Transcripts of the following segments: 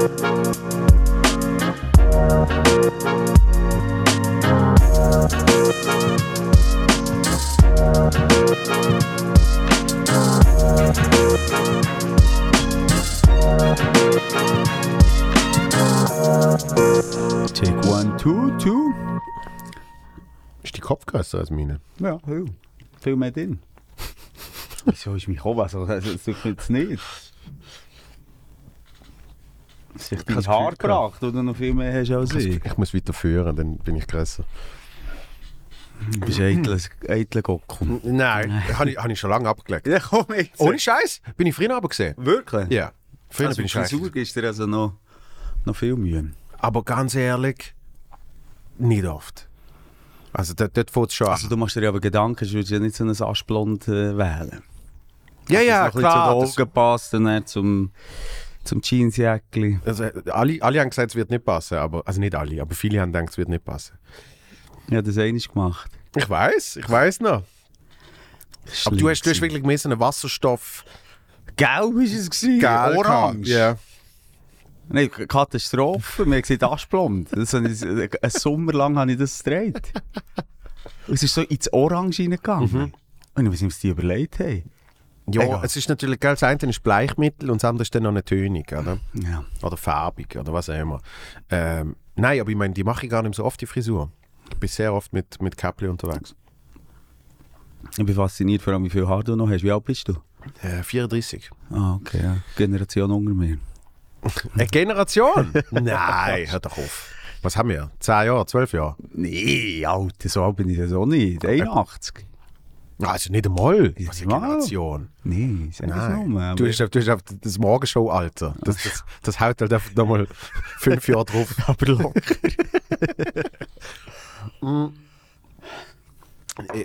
Take one, two, two. Ist die Kopf grösser als meine? Ja, viel. Viel mehr drin. Wieso ist mein Kopf? Also, das mir jetzt nicht. Es ist dein habe Haar das gebracht, du noch viel mehr hast als ich. Ich muss weiterführen, dann bin ich grösser. Du bist ein eitler, Gockel. Nein, habe ich, hab ich schon lange abgelegt. Ja, komm jetzt. Ohne Scheiß, bin ich früher aber gesehen. Wirklich? Ja. Früher Also bin ich. Frisur du dir also noch, noch viel Mühe. Aber ganz ehrlich, nicht oft. Also dort, dort fängt es schon an. Also du machst dir aber Gedanken, du würdest ja nicht so ein Aschblond äh, wählen. ja, ja, Dass es noch klar. Ein Das, bisschen zu den Augen passt dann zum, zum Jeansjäckli. also, alle, alle haben gesagt, es wird nicht passen. Aber, also nicht alle, aber viele haben gedacht, es wird nicht passen. Ich habe das einmal gemacht. Ich weiß, ich weiß noch. Aber du hast, du hast Schlimm wirklich mehr so einen Wasserstoff. Gelb ist es gewesen, Gel orange. Ja. Nein, Katastrophe. Wir gesehen, Aschblond. Das ich, einen Sommer lang habe ich das gedreht. Es ist so ins Orange reingegangen. Und ich weiß nicht, was die überlegt haben. Ja, Egal. es ist natürlich, gell, das eine ist Bleichmittel und das andere ist dann noch eine Tönung, oder? Ja. Oder farbig, oder was auch immer. Ähm, nein, aber ich meine, die mache ich gar nicht so oft, die Frisur. Ich bin sehr oft mit, mit Käppli unterwegs. Ich bin fasziniert, vor allem, wie viel Haar du noch hast. Wie alt bist du? Äh, 34. Ah, okay. Ja. Generation unter mir. Eine Generation? nein, hör doch auf. Was haben wir? 10 Jahre, 12 Jahre? Nee, Alter, so alt bin ich das auch nicht. 81. Also nicht einmal. Ja, Was ist eine. Generation? Nee, sag das Nein. nur. Du hast, du hast auf das Morgenshow-Alter. Das, das, das haut halt einfach nochmal fünf Jahre drauf. aber locker.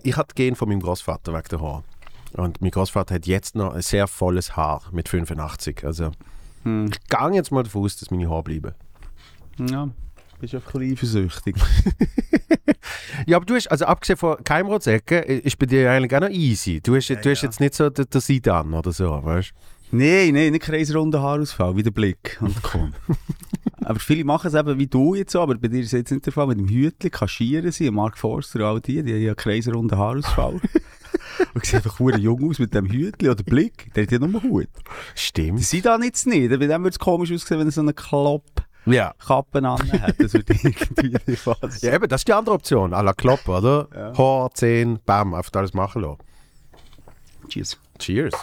Ich hatte Gen von meinem Großvater wegen der Haar. Und mein Großvater hat jetzt noch ein sehr volles Haar mit 85. Also Hm. ich gehe jetzt mal davon aus, dass meine Haare bleiben. Ja, bist einfach ein bisschen eifersüchtig. Ja, aber du hast, also abgesehen von Keimrotsäcken, ist bei dir eigentlich auch noch easy. Du hast, du hast jetzt nicht so den, den Sidan oder so, weißt Nein, nein, nicht kreisrunder Haarausfall, wie der Blick und komm. aber viele machen es eben wie du jetzt so, aber bei dir ist es jetzt nicht der Fall. Mit dem Hütli kaschieren sie, Mark Forster und all die, die haben ja kreisrunden Haarausfall. und sieht einfach hure jung aus mit dem Hütli oder Blick. Der hat ja nur Hut. Die Stimmt. sind da jetzt nicht. Bei dem würde es komisch aussehen, wenn er so eine Klopp-Kappe Ja. an hat. Das würde irgendwie passen. Ja, eben, das ist die andere Option. À la Klopp, oder? Ja. Haar, Zehen, bam, einfach alles machen lassen. Cheers. Cheers.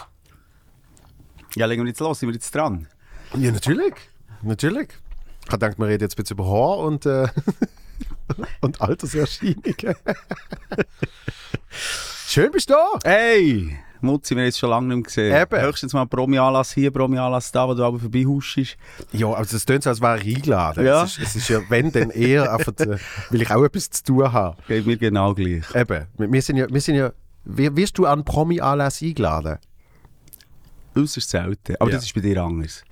Ja, legen wir jetzt los, sind wir jetzt dran? Ja, natürlich. Natürlich. Ich gedacht, wir reden jetzt ein bisschen über Haar und, äh, und Alterserscheinungen. Schön bist du da. Hey! Mutzi, wir haben jetzt schon lange nicht mehr gesehen. Eben. Höchstens mal Promi-Anlass hier, Promi-Anlass da, wo du aber vorbeihuschst. Ja, also es klingt so, als wäre ich eingeladen. Ja. Es, ist, es ist ja, wenn, dann eher einfach, äh, weil ich auch etwas zu tun habe. Geht mir genau gleich. Eben, wir sind ja, wir sind ja wirst du an Promi-Anlass eingeladen? Äußerst selten. Aber Ja. das ist bei dir anders.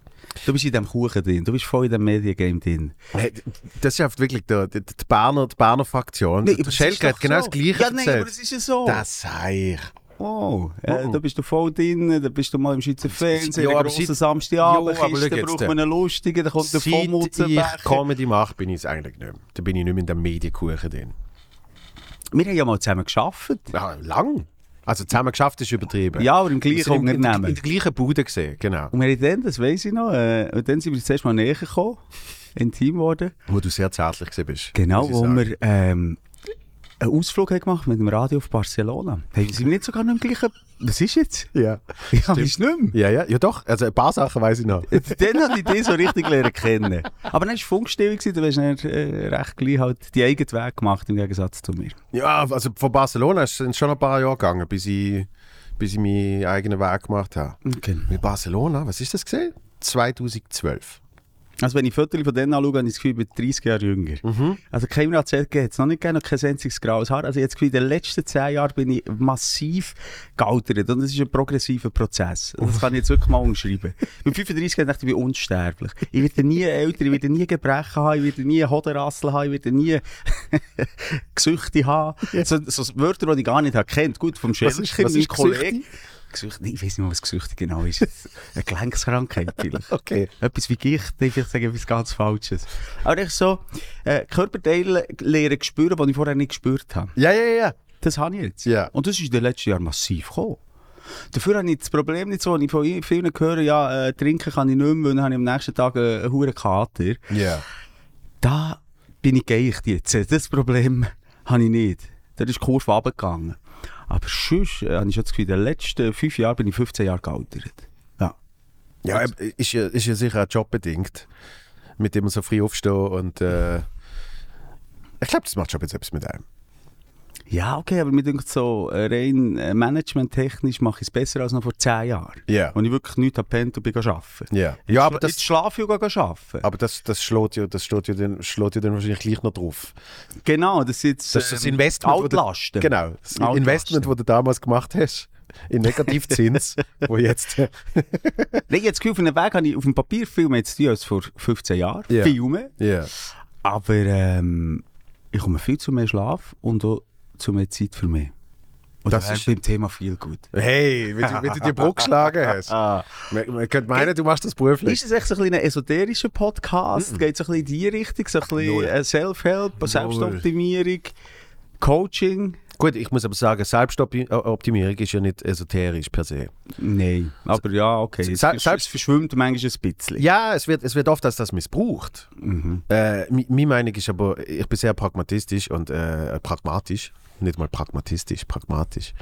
Du bist in diesem Kuchen drin, du bist voll in dem Mediengame drin. Hey, Das ist ja wirklich die, die, die, Berner, die Berner Fraktion. Nee, es Schelke hat genau so. das Gleiche Ja, nein, aber das ist ja so. Das sei ich. Oh, äh, Oh. da bist du voll drin, da bist du mal im Schweizer Fernsehen, Ja, grossen Samstagabend, Ja, jetzt, braucht man einen lustigen, dann kommt der Seit ich. Comedy mache, bin ich es eigentlich nicht mehr. Da bin ich nicht mehr in dem Medienkuchen drin. Wir haben ja mal zusammen geschafft. Ja, lang. Also zusammen geschafft ist übertrieben. Ja, aber im gleichen Unternehmen. in der gleichen Bude gesehen, genau. Und wir haben dann, das weiss ich noch, äh, und dann sind wir zuerst mal näher gekommen, intim geworden. Wo du sehr zärtlich gewesen bist. Genau, wo sagen. wir ähm, einen Ausflug haben gemacht mit dem Radio auf Barcelona. Hey, sind wir nicht sogar noch im gleichen... Was ist jetzt? Ja. Ja, ist nicht mehr. Ja, ja, ja doch. Also ein paar Sachen weiß ich noch. Dann habe ich dich so richtig lernen kennen. Aber dann war Funkstille, du hast dann äh, recht gleich halt die eigenen Weg gemacht, im Gegensatz zu mir. Ja, also von Barcelona ist es schon ein paar Jahre gegangen, bis ich, bis ich meinen eigenen Weg gemacht habe. Okay. Mit Barcelona, was ist das gesehen? 2012. Also wenn ich Fotos von denen anschaue, habe ich das Gefühl, ich bin 30 Jahre jünger. Also kein AZG hat es noch nicht gegeben, noch kein einziges graues Haar. Also jetzt in den letzten 10 Jahren bin ich massiv gealtert und das ist ein progressiver Prozess. Und Das kann ich jetzt wirklich mal umschreiben. Mit 35 Jahren dachte ich, ich bin unsterblich. Ich werde nie älter, ich werde nie Gebrechen haben, ich werde nie Hodenrassel haben, ich werde nie Gesüchte haben. So, so Wörter, die ich gar nicht habe kennt. Gut, vom Was Schelker, ist- mein Kollege. Gesücht, ich weiß nicht mehr, was Gesüchte genau ist. Eine Gelenkskrankheit vielleicht. Okay. Etwas wie Gicht, ich sage etwas ganz Falsches. Aber ich so, äh, Körperteile lernen spüren, die ich vorher nicht gespürt habe. Ja, ja, ja. Das habe ich jetzt. Ja. Und das ist in den letzten Jahren massiv gekommen. Dafür habe ich das Problem nicht so, wenn ich von vielen höre, ja, äh, trinken kann ich nicht mehr, weil dann habe ich am nächsten Tag äh, einen hohen Kater. Ja. Da bin ich geeicht jetzt. Das Problem habe ich nicht. Da ist die Kurve runtergegangen. Aber sonst äh, habe ich das Gefühl, in den letzten fünf Jahren bin ich 15 Jahre gealtert. Ja. Ja, eben, ist ja, ist ja sicher auch jobbedingt, mit dem man so früh aufsteht und äh, ich glaube, das macht schon jetzt etwas mit einem. Ja, okay, aber mir denkt so, äh, rein äh, managementtechnisch mache ich es besser als noch vor 10 Jahren. Ja. Und ich wirklich nichts an Pent und bin arbeiten. Ja, ja aber Jetzt das, schlafe ich und arbeiten. aber das, das, schlägt ja, das steht ja, dann, schlägt ja dann wahrscheinlich gleich noch drauf. Genau, das ist jetzt Das ist das ähm, Investment, du- Altlasten. Genau, das Altlasten. Investment, das du damals gemacht hast, in Negativzins, wo jetzt... Nein, jetzt Gefühl, auf einem Weg habe ich auf dem Papier viel mehr zu tun als vor 15 Jahren. Ja. Viel mehr. Ja. Aber ähm, ich komme viel zu mehr Schlaf und auch zu mehr Zeit für mich. Und Das das ist- beim Thema viel gut. Hey, wenn du, wenn du die Brücke geschlagen hast. Ah. Man, man könnte meinen, du machst das beruflich. Ist es echt so ein, ein esoterischer Podcast? Geht es so ein bisschen in die Richtung? So ein bisschen äh, Self-Help, Selbstoptimierung, Coaching? Gut, ich muss aber sagen, Selbstoptimierung ist ja nicht esoterisch per se. Nein. Aber ja, okay. Se- selbst- es verschwimmt manchmal ein bisschen. Ja, es wird, es wird oft als das missbraucht. Mhm. Äh, meine Meinung ist aber, ich bin sehr pragmatistisch und äh, pragmatisch. Nicht mal pragmatistisch, pragmatisch.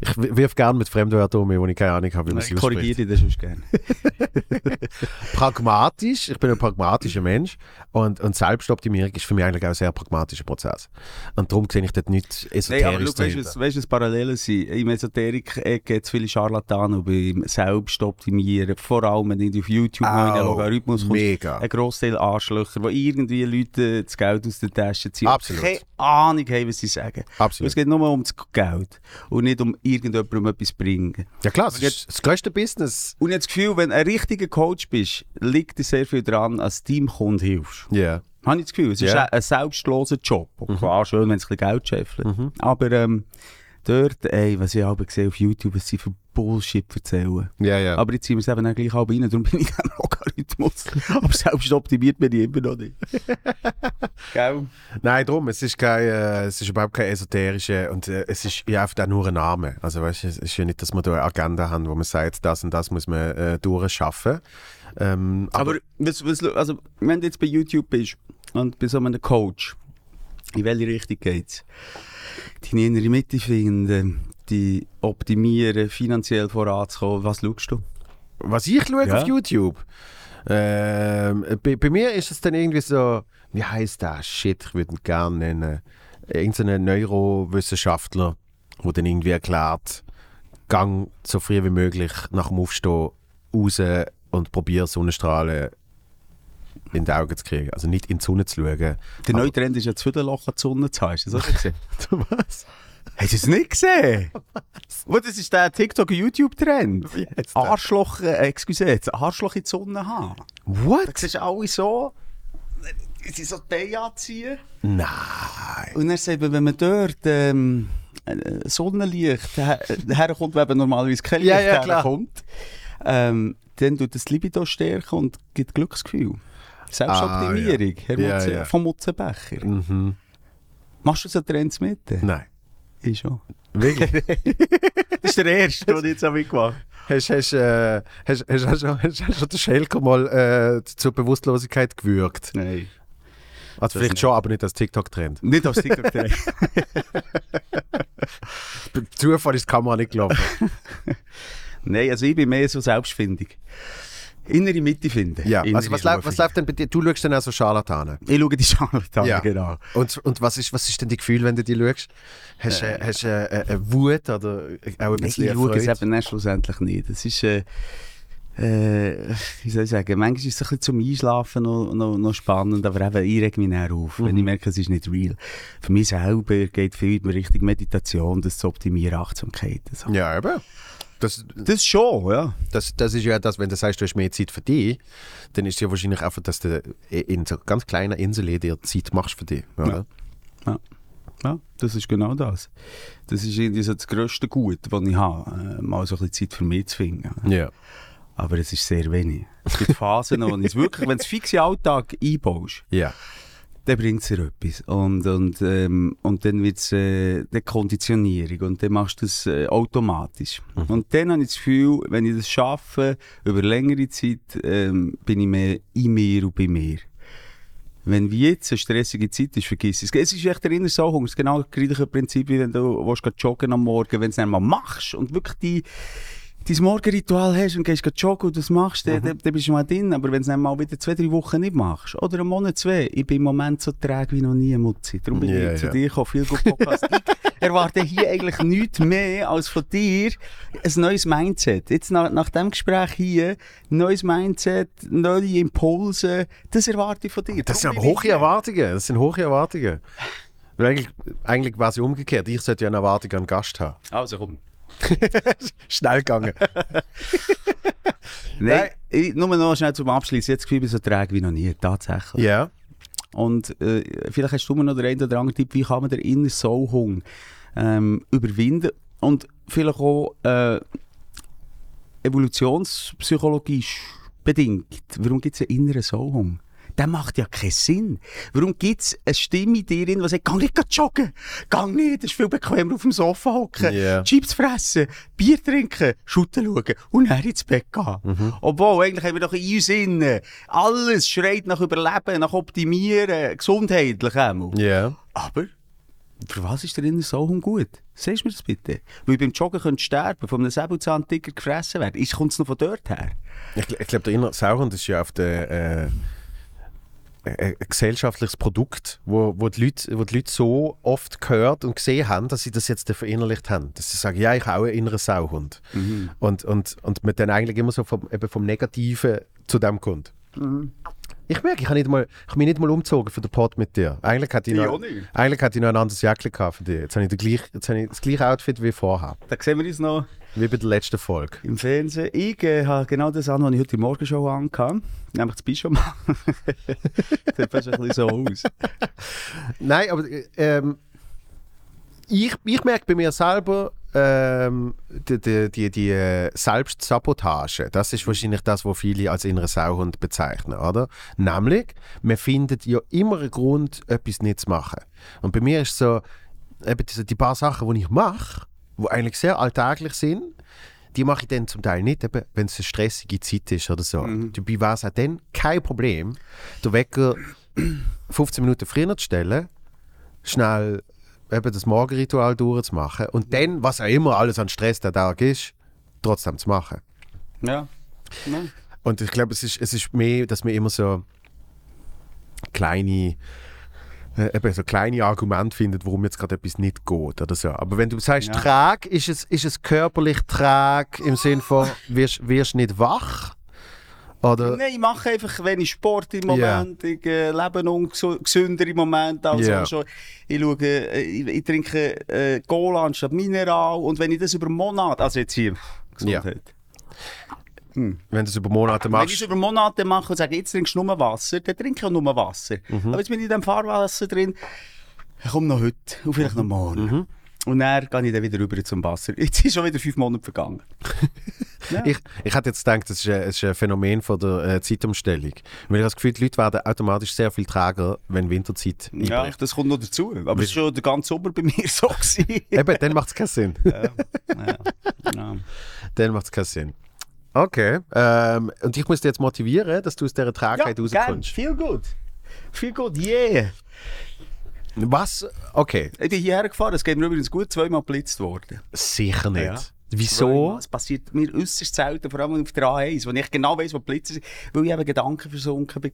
Ich w- wirf gern mit Fremdwörtern um wo ich keine Ahnung habe, wie man sie Ich korrigiere dich das sonst gerne. Pragmatisch, ich bin ein pragmatischer Mensch und, und Selbstoptimierung ist für mich eigentlich auch ein sehr pragmatischer Prozess. Und darum sehe ich dort nicht Nein, aber esoterisch schau, weißt du, was- Parallelen sind? Im Esoterik-Ecke gibt es viele Scharlatane beim Selbstoptimieren. Vor allem, wenn du auf YouTube in den Logarithmus kommst. mega. Ein Grossteil Arschlöcher, die irgendwie Leute das Geld aus den Taschen ziehen. Absolut. Keine Ahnung haben, was sie sagen. Absolut. Es geht nur um das Geld und nicht um irgendjemandem etwas bringen. Ja klar, das ist das größte Business. Und ich habe das Gefühl, wenn du ein richtiger Coach bist, liegt dir sehr viel daran, als Teamkunde hilfst. Ja. Habe ich das Gefühl. Es ist Ja. ein, ein selbstloser Job. Und Klar, schön, wenn es ein bisschen Geld scheffelt. Mhm. Aber ähm, dort, ey, was ich aber gesehen auf YouTube, sie für Bullshit erzählen. Ja, ja. Aber jetzt ziehen wir es eben auch gleich halb rein, darum bin ich am Logarithmus. aber selbst optimiert bin ich immer noch nicht. Gell? Nein, drum, es ist, kein, äh, es ist überhaupt kein esoterische und äh, es ist ja einfach auch nur ein Name. Also weißt, es ist ja nicht, dass wir da eine Agenda haben, wo man sagt, das und das muss man äh, durchschaffen. Ähm, aber, Aber, was, was, also, wenn du jetzt bei YouTube bist und bei so einem Coach, in welche Richtung geht's? Deine innere Mitte finden, die optimieren, finanziell voranzukommen, was schaust du? was ich schaue Ja. auf YouTube, ähm, bei, bei mir ist es dann irgendwie so, wie heißt der? Shit, ich würde ihn gerne nennen. Irgendein Neurowissenschaftler, der dann irgendwie erklärt, gang so früh wie möglich nach dem Aufstehen raus und probier Sonnenstrahlen in die Augen zu kriegen. Also nicht in die Sonne zu schauen. Der neue Trend ist ja das Loch an die Sonne zu haben. Hast du das auch gesehen? Was? Hast du es nicht gesehen? Was? Das ist der TikTok-YouTube-Trend. Arschloch, äh, excuse, das Arschloch in die Sonne haben. What? siehst du alle so, sie so die anziehen. Nein. Und dann sagt wenn man dort ähm, äh, Sonnenlicht her- herkommt, wenn man normalerweise kein Licht Ja, ja, herkommt, ähm, dann tut das Libido stärken und gibt Glücksgefühl. Selbstoptimierung, Herr Ah, Ja, Mutze, ja. vom Mutzenbecher. Mhm. Machst du so Trends mit? Nein. Ich schon. Wirklich? Das ist der erste, den ich jetzt auch mitgemacht hast, hast, äh, hast, hast, hast, hast, hast du den Schelker mal äh, zur Bewusstlosigkeit gewürgt? Nein. Also vielleicht nicht. schon, aber nicht als TikTok-Trend. Nicht als TikTok-Trend. Per Zufall ist die Kamera nicht gelaufen. Nein, also ich bin mehr so selbstfindig. Innere Mitte finden. ja, Innere also was, lau- was läuft denn bei dir? Du schaust dann auch so Scharlatane. Ich schaue die Scharlatane, Ja. genau. Und, und was, ist, was ist denn dein Gefühl, wenn du die schaust? Hast du äh, hast, äh, äh, eine Wut oder auch ein bisschen ich schaue es eben dann schlussendlich nicht. Es ist, äh, äh, wie soll ich sagen, manchmal ist es ein bisschen zum Einschlafen noch, noch, noch spannend, aber eben, ich reg mich näher auf, wenn ich merke, es ist nicht real. Für mich selber geht viel in Richtung Meditation, das zu optimieren, Achtsamkeit. So. Ja, eben. Das, Das schon, ja. das, das ist ja das, wenn du sagst, du hast mehr Zeit für dich, dann ist es ja wahrscheinlich einfach, dass du in so ganz kleinen Inseln dir Zeit machst für dich. Oder? Ja. Ja, das ist genau das. Das ist irgendwie so das grösste Gut, das ich habe, äh, mal so ein bisschen Zeit für mich zu finden. Ja. Aber es ist sehr wenig. Es gibt Phasen, wo ich es wirklich, wenn du es fix in den Alltag einbaust, Ja. Dann bringt es dir etwas. Und, und, ähm, und dann wird es äh, die Konditionierung und dann machst du das äh, automatisch. Und dann habe ich das Gefühl, wenn ich das schaffe, über längere Zeit, ähm, bin ich mehr in mir und bei mir. Wenn wie jetzt eine stressige Zeit ist, vergiss es. Es ist echt der innere Sauhunger. Es ist genau das gleiche Prinzip, wie wenn du willst, joggen am Morgen. Wenn du es dann mal machst und wirklich die, dein Morgenritual hast und gehst joggen und das machst, dann, dann, dann bist du mal drin. Aber wenn du es dann mal wieder zwei, drei Wochen nicht machst, oder einen Monat, zwei, ich bin im Moment so träge wie noch nie, Mutzi. Darum bin Ja, ich zu dir gekommen, viel gut Podcast. ich erwarte hier eigentlich nichts mehr als von dir ein neues Mindset. Jetzt nach, nach dem Gespräch hier, neues Mindset, neue Impulse, das erwarte ich von dir. Das sind aber hohe. Erwartungen. Das sind hohe Erwartungen. Weil eigentlich, eigentlich war es umgekehrt. Ich sollte ja eine Erwartung an den Gast haben. Also komm. Schnell gegangen. Nein, ich, nur noch schnell zum Abschluss. Jetzt Gefühl, ich bin so träge wie noch nie, tatsächlich. Ja. Und äh, vielleicht hast du mir noch den einen oder anderen Tipp, wie kann man den inneren Sauhunger ähm, überwinden und vielleicht auch äh, evolutionspsychologisch bedingt. Warum gibt es einen inneren Sauhunger? Der macht ja keinen Sinn. Warum gibt es eine Stimme in dir, die sagt, geh nicht joggen, geh nicht, es ist viel bequemer auf dem Sofa hocken, Ja. Chips fressen, Bier trinken, Schutten schauen und dann ins Bett gehen. Obwohl, eigentlich haben wir doch in uns innen, alles schreit nach Überleben, nach Optimieren, gesundheitlich auch. Ja. Aber für was ist der innere Sauhung gut? Sagst du mir das bitte? Weil beim Joggen könntest du sterben, von einem Säbelzahntiger gefressen werden. Ist- Kommt es noch von dort her? Ich, ich glaube, der innere Sauhund ist ja auf der. Äh, ein ein gesellschaftliches Produkt, wo, wo, die Leute, wo die Leute so oft gehört und gesehen haben, dass sie das jetzt verinnerlicht haben. Dass sie sagen, ja, ich habe auch einen inneren Sauhund. Und, und, und man dann eigentlich immer so vom, eben vom Negativen zu dem kommt. Ich merke, ich habe nicht mal, ich habe mich nicht mal umgezogen für den Pod mit dir. Eigentlich hätte ich, Ich noch, eigentlich hätte ich noch ein anderes gehabt für dich. Jetzt habe ich, gleich, jetzt habe ich das gleiche Outfit wie vorher. Da sehen wir uns noch Wie bei der letzten Folge. im Fernsehen. Ich äh, habe genau das an, was ich heute in der Morgenshow angehabt Nämlich das Pyjama. Sieht fast ein bisschen so aus. Nein, aber ähm, ich, ich merke bei mir selber, ähm, die, die, die, die äh, Selbstsabotage, das ist wahrscheinlich das, was viele als inneren Sauhund bezeichnen, oder? Nämlich, man findet ja immer einen Grund, etwas nicht zu machen. Und bei mir ist so, eben die paar Sachen, die ich mache, die eigentlich sehr alltäglich sind, die mache ich dann zum Teil nicht, wenn es eine stressige Zeit ist oder so. Dabei war es auch dann kein Problem, den Wecker 15 Minuten früher zu stellen, schnell eben das Morgenritual durchzumachen und dann, was auch immer alles an Stress der Tag ist, trotzdem zu machen. Ja. ja. Und ich glaube, es ist, es ist mehr, dass man immer so kleine, äh, eben so kleine Argumente findet, warum jetzt gerade etwas nicht geht oder so. Aber wenn du sagst, Ja. trag, ist es, ist es körperlich trag im Sinn von, wirst, wirst nicht wach? Oder? Nein, ich mache einfach wenig Sport im Moment. Ich äh, lebe ungesünder im Moment. Also Ja. schon, ich, schaue, äh, ich, ich trinke äh, Cola anstatt Mineral. Und wenn ich das über Monate, also jetzt hier, Gesundheit. Wenn du es über Monate Wenn ich es machst. über Monate mache und sage, jetzt trinkst du nur Wasser, dann trinke ich auch nur Wasser. Mhm. Aber jetzt bin ich in diesem Fahrwasser drin, ich komme noch heute und vielleicht noch morgen. Mhm. Und dann gehe ich dann wieder rüber zum Wasser. Jetzt sind schon wieder fünf Monate vergangen. ja. Ich, ich hätte jetzt gedacht, das ist ein, das ist ein Phänomen von der äh, Zeitumstellung. Weil ich habe das Gefühl, die Leute werden automatisch sehr viel träger, wenn Winterzeit ja, einbricht. das kommt noch dazu. Aber es war schon der ganze Sommer bei mir so. Eben, dann macht es keinen Sinn. ja. Ja. dann macht es keinen Sinn. Okay. Ähm, und ich muss dich jetzt motivieren, dass du aus dieser Trägheit Ja, rauskommst. Viel gut. Viel gut, yeah. Was? Okay, Ich bin hierher gefahren, es geht mir übrigens gut, zweimal geblitzt worden. sicher nicht. Ja. Wieso? Es passiert mir äußerst selten, vor allem auf der A1, wo ich genau weiss, wo die Blitze sind, weil ich eben Gedanken versunken war.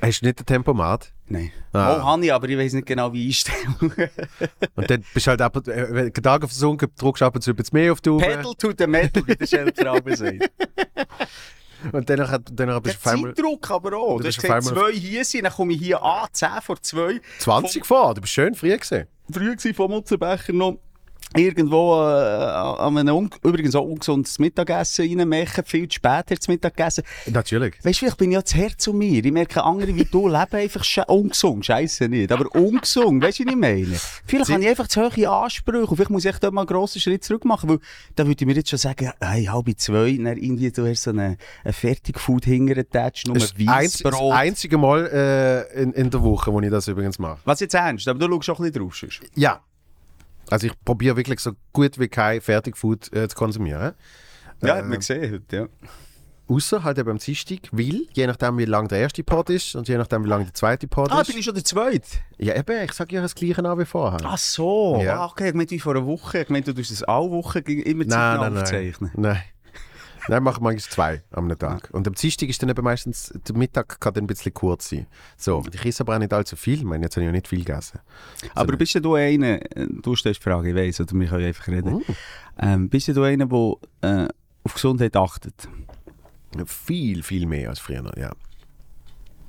Hast du nicht den Tempomat? Nein. Ah. Oh, habe ich, aber ich weiss nicht genau, wie einstellen. Und dann bist du halt ab und äh, Gedanken versunken, drückst ab und zu etwas mehr auf die Tube. Pedal to the metal, wie der Schelter sagt. Und dann, Der bist du auf Zeitdruck aber auch. Du hast gesagt, zwei hier sind, dann komme ich hier an, 10 vor 2. 20 vor. Du bist schön früh gesehen. Früh war vom Mutzenbecher noch irgendwo äh, an einem übrigens auch ungesundes Mittagessen reinmachen, viel zu spät ins Mittagessen. Natürlich. Weißt du, vielleicht bin ich ja das Herz zu mir. Ich merke, andere wie du leben einfach sche ungesund. Scheiße nicht. Aber ungesund. Weißt du, was ich meine? Vielleicht Sie- habe ich einfach zu hohe Ansprüche. Und vielleicht muss ich dort mal einen grossen Schritt zurück machen. Weil da würde ich mir jetzt schon sagen, hey, halb zwei, dann irgendwie du hast so eine, eine Fertigfood hintergetatscht, nur Das ist das einz- das Weissbrot. einzige Mal äh, in, in der Woche, wo ich das übrigens mache. Was jetzt ernst? Aber du schaust auch ein bisschen drauf. sonst. Ja. Also ich probiere wirklich so gut wie kein Fertigfood äh, zu konsumieren. Ja, Äh, hat man gesehen heute, ja. Außer halt eben am Dienstag, weil je nachdem wie lang der erste Pod ist und je nachdem wie lang der zweite Pod Ah, ist. bin ich schon der Zweite? Ja eben, ich sage ja das gleiche an wie vorher. Ach so. Ja. Ah, okay, ich meinte wie vor einer Woche. Ich meinte, du tust das alle Wochen immer Zeit nein, nein. aufzeichnen. Nein. Nein, machen manchmal zwei am Tag. Und am Dienstag ist dann eben meistens, der Mittag kann dann ein bisschen kurz sein. So, ich esse aber auch nicht allzu viel. Ich meine, jetzt habe ich ja nicht viel gegessen. Aber bist du einer, äh, du stellst die Frage, ich weiss, oder wir können einfach reden. Uh. Ähm, bist du einer, der äh, auf Gesundheit achtet? Viel, viel mehr als früher, ja.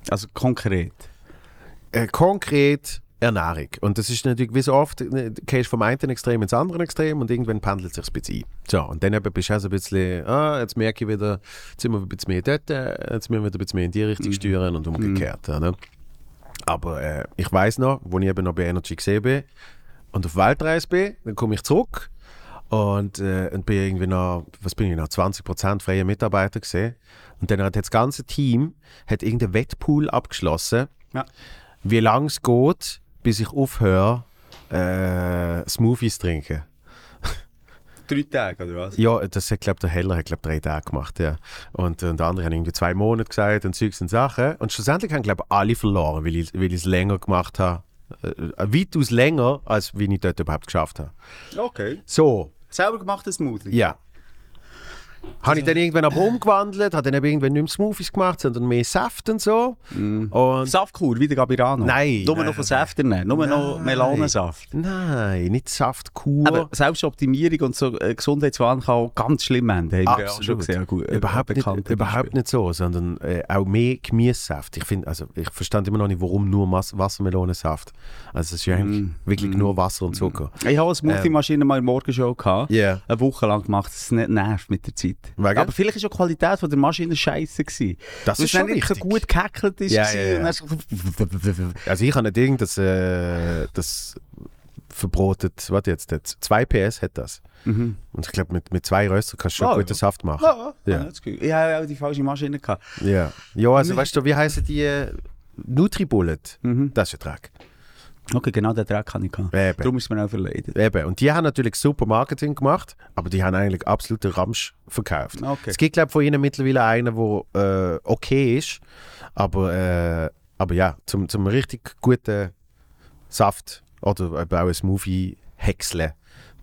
Also konkret. Äh, konkret Ernährung. Und das ist natürlich, wie so oft, du gehst vom einen Extrem ins andere Extrem und irgendwann pendelt es sich ein bisschen ein. So, und dann eben bist du auch so ein bisschen, ah, jetzt merke ich wieder, jetzt sind wir ein bisschen mehr dort, äh, jetzt müssen wir wieder ein bisschen mehr in die Richtung steuern und umgekehrt. Oder? Aber äh, ich weiß noch, wo ich eben noch bei Energy gesehen bin und auf Weltreise bin, dann komme ich zurück und, äh, und bin irgendwie noch, was bin ich noch, 20% freie Mitarbeiter gesehen. Und dann hat das ganze Team hat irgendeinen Wettpool abgeschlossen, Ja. wie lange es geht, bis ich aufhöre, äh, Smoothies trinken. Drei Tage, oder was? Ja, das hat, glaube der Heller hat, glaub, drei Tage gemacht, ja. Und, und der andere haben irgendwie zwei Monate gesagt und Zeugs und Sachen. Und schlussendlich haben, glaube alle verloren, weil ich weil ich es länger gemacht habe. Äh, weitaus länger, als wie ich dort überhaupt geschafft habe. Okay. So, Selber gemachtes Smoothie? ja. Habe ich dann irgendwann aber umgewandelt, habe dann eben irgendwann nicht mehr Smoothies gemacht, sondern mehr Saft und so. Und Saftkur, wie der Gabirano? Nein, Nur nein, noch von. Säften nehmen, nur noch Nein. Melonensaft. nein, nicht Saftkur. Aber Selbstoptimierung und so äh, Gesundheitswahn kann auch ganz schlimm enden. Ja Absolut. gesehen. Gut, äh, überhaupt nicht, überhaupt nicht so, sondern äh, auch mehr Gemüsesaft. Ich finde, also ich verstand immer noch nicht, warum nur Mas Wassermelonensaft. Also es ist ja eigentlich Mm. wirklich nur Wasser und Zucker. Ich habe eine Smoothie-Maschine mal in Morgenshow gehabt. Ja. Eine Woche lang gemacht, das nicht nervt mit der Zeit. Wegen? Aber vielleicht war die Qualität von der Maschine scheiße. Gewesen. Das ist es schon nicht so gut gehackelt ist. Ja, ja, ja. Also ich habe ein Ding, das, äh, das verbrotet, warte jetzt, das 2 PS hat das. Mhm. Und ich glaube, mit, mit zwei Röster kannst du schon Ah, guten ja. Saft machen. Ja, Ja. ja. Ich habe auch die falsche Maschine gehabt. Ja, ja also Nicht- weißt du, wie heißen die äh, Nutribullet? Mhm. Das ist ein Dreck. Okay, genau den Dreck habe ich gehabt. Eben. Darum ist es mir auch verleidet. Eben. Und die haben natürlich super Marketing gemacht, aber die haben eigentlich absoluten Ramsch verkauft. Okay. Es gibt, glaube ich, von ihnen mittlerweile einen, der äh, okay ist, aber, äh, aber ja, zum, zum richtig guten Saft oder eben auch ein Smoothie häckseln,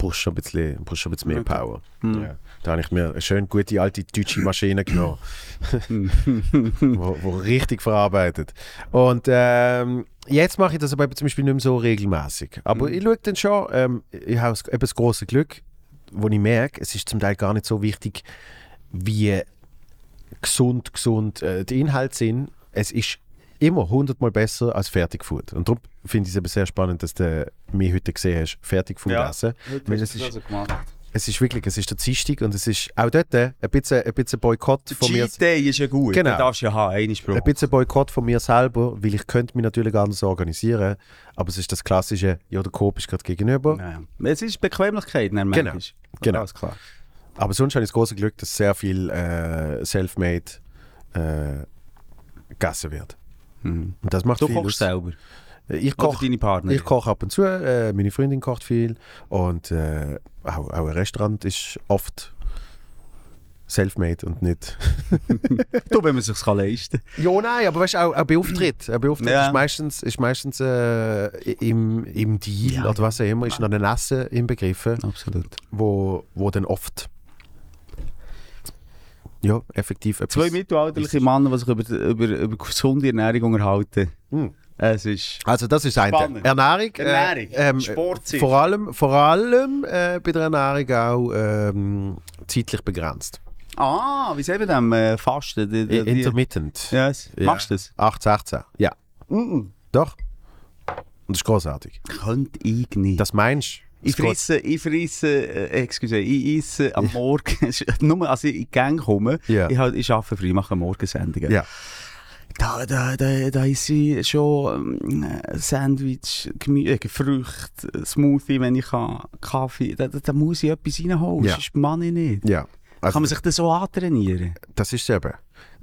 brauchst schon ein bisschen, brauchst schon ein bisschen mehr. Power. Hm. Ja. Da habe ich mir eine schön gute alte deutsche Maschine genommen, wo, wo richtig verarbeitet. Und ähm, jetzt mache ich das aber zum Beispiel nicht mehr so regelmäßig. Aber Mhm. ich schaue dann schon, ähm, ich habe das- eben das große Glück, wo ich merke, es ist zum Teil gar nicht so wichtig, wie gesund, gesund äh, die Inhalte sind. Es ist immer hundertmal besser als Fertigfood. Und darum finde ich es eben sehr spannend, dass du mich heute gesehen hast, Fertigfood Ja. essen. Weil es ist, also es ist wirklich, es ist der Dienstag und es ist auch dort ein bisschen, ein bisschen Boykott von mir. Cheat Day ist ja gut. Genau. Den darfst du ja haben, einmal pro Ein bisschen Boykott von mir selber, weil ich könnte mich natürlich anders organisieren, aber es ist das klassische, ja, der Coop ist gerade gegenüber. Nein. Es ist Bequemlichkeit, dann Genau. manchmal. Genau. Alles klar. Aber sonst habe ich das große Glück, dass sehr viel äh, Selfmade äh, gegessen wird. Mhm. Und das macht Du viel kochst selber. Ich Oder koche deine Partner. ich koche ab und zu, äh, meine Freundin kocht viel und äh, auch, auch ein Restaurant ist oft selfmade und nicht. Du, wenn man es sich leisten kann. Ja, nein, aber weißt du, auch, auch bei Auftritt. Bei Auftritt Ja. ist meistens, ist meistens äh, im, im Deal Ja. oder was auch immer, ist noch ein Essen inbegriffen, Absolut. wo, wo dann oft ja, effektiv etwas... Zwei mittelalterliche Männer, die sich über, über, über gesunde Ernährung unterhalten. Hm. Es ist... Also das ist eine Spannend. Ernährung. Ernährung, ähm, Sportsicht. Vor allem, vor allem äh, bei der Ernährung auch ähm, zeitlich begrenzt. Ah, wie sagen wir dem? Äh, Fasten. Die, die, Intermittent. yes. Ja. Machst du das? 8, 16. Ja, Mhm. doch. Und das ist großartig. Könnte ich nicht. Das meinst Ich frisse, ich frisse, äh, excuse, ich esse am Morgen, nur als ich in die Gang komme, Ja. ich, halt, ich arbeite früh, mache Morgensendungen. Ja. Da, da, da, da ist sie schon ähm, Sandwich, Gemüse, Früchte, Smoothie, wenn ich kann, Kaffee. Da, da, da muss ich etwas reinholen, Ja. sonst mache ich nicht. Ja. Also, kann man sich das so antrainieren? das ist es eben.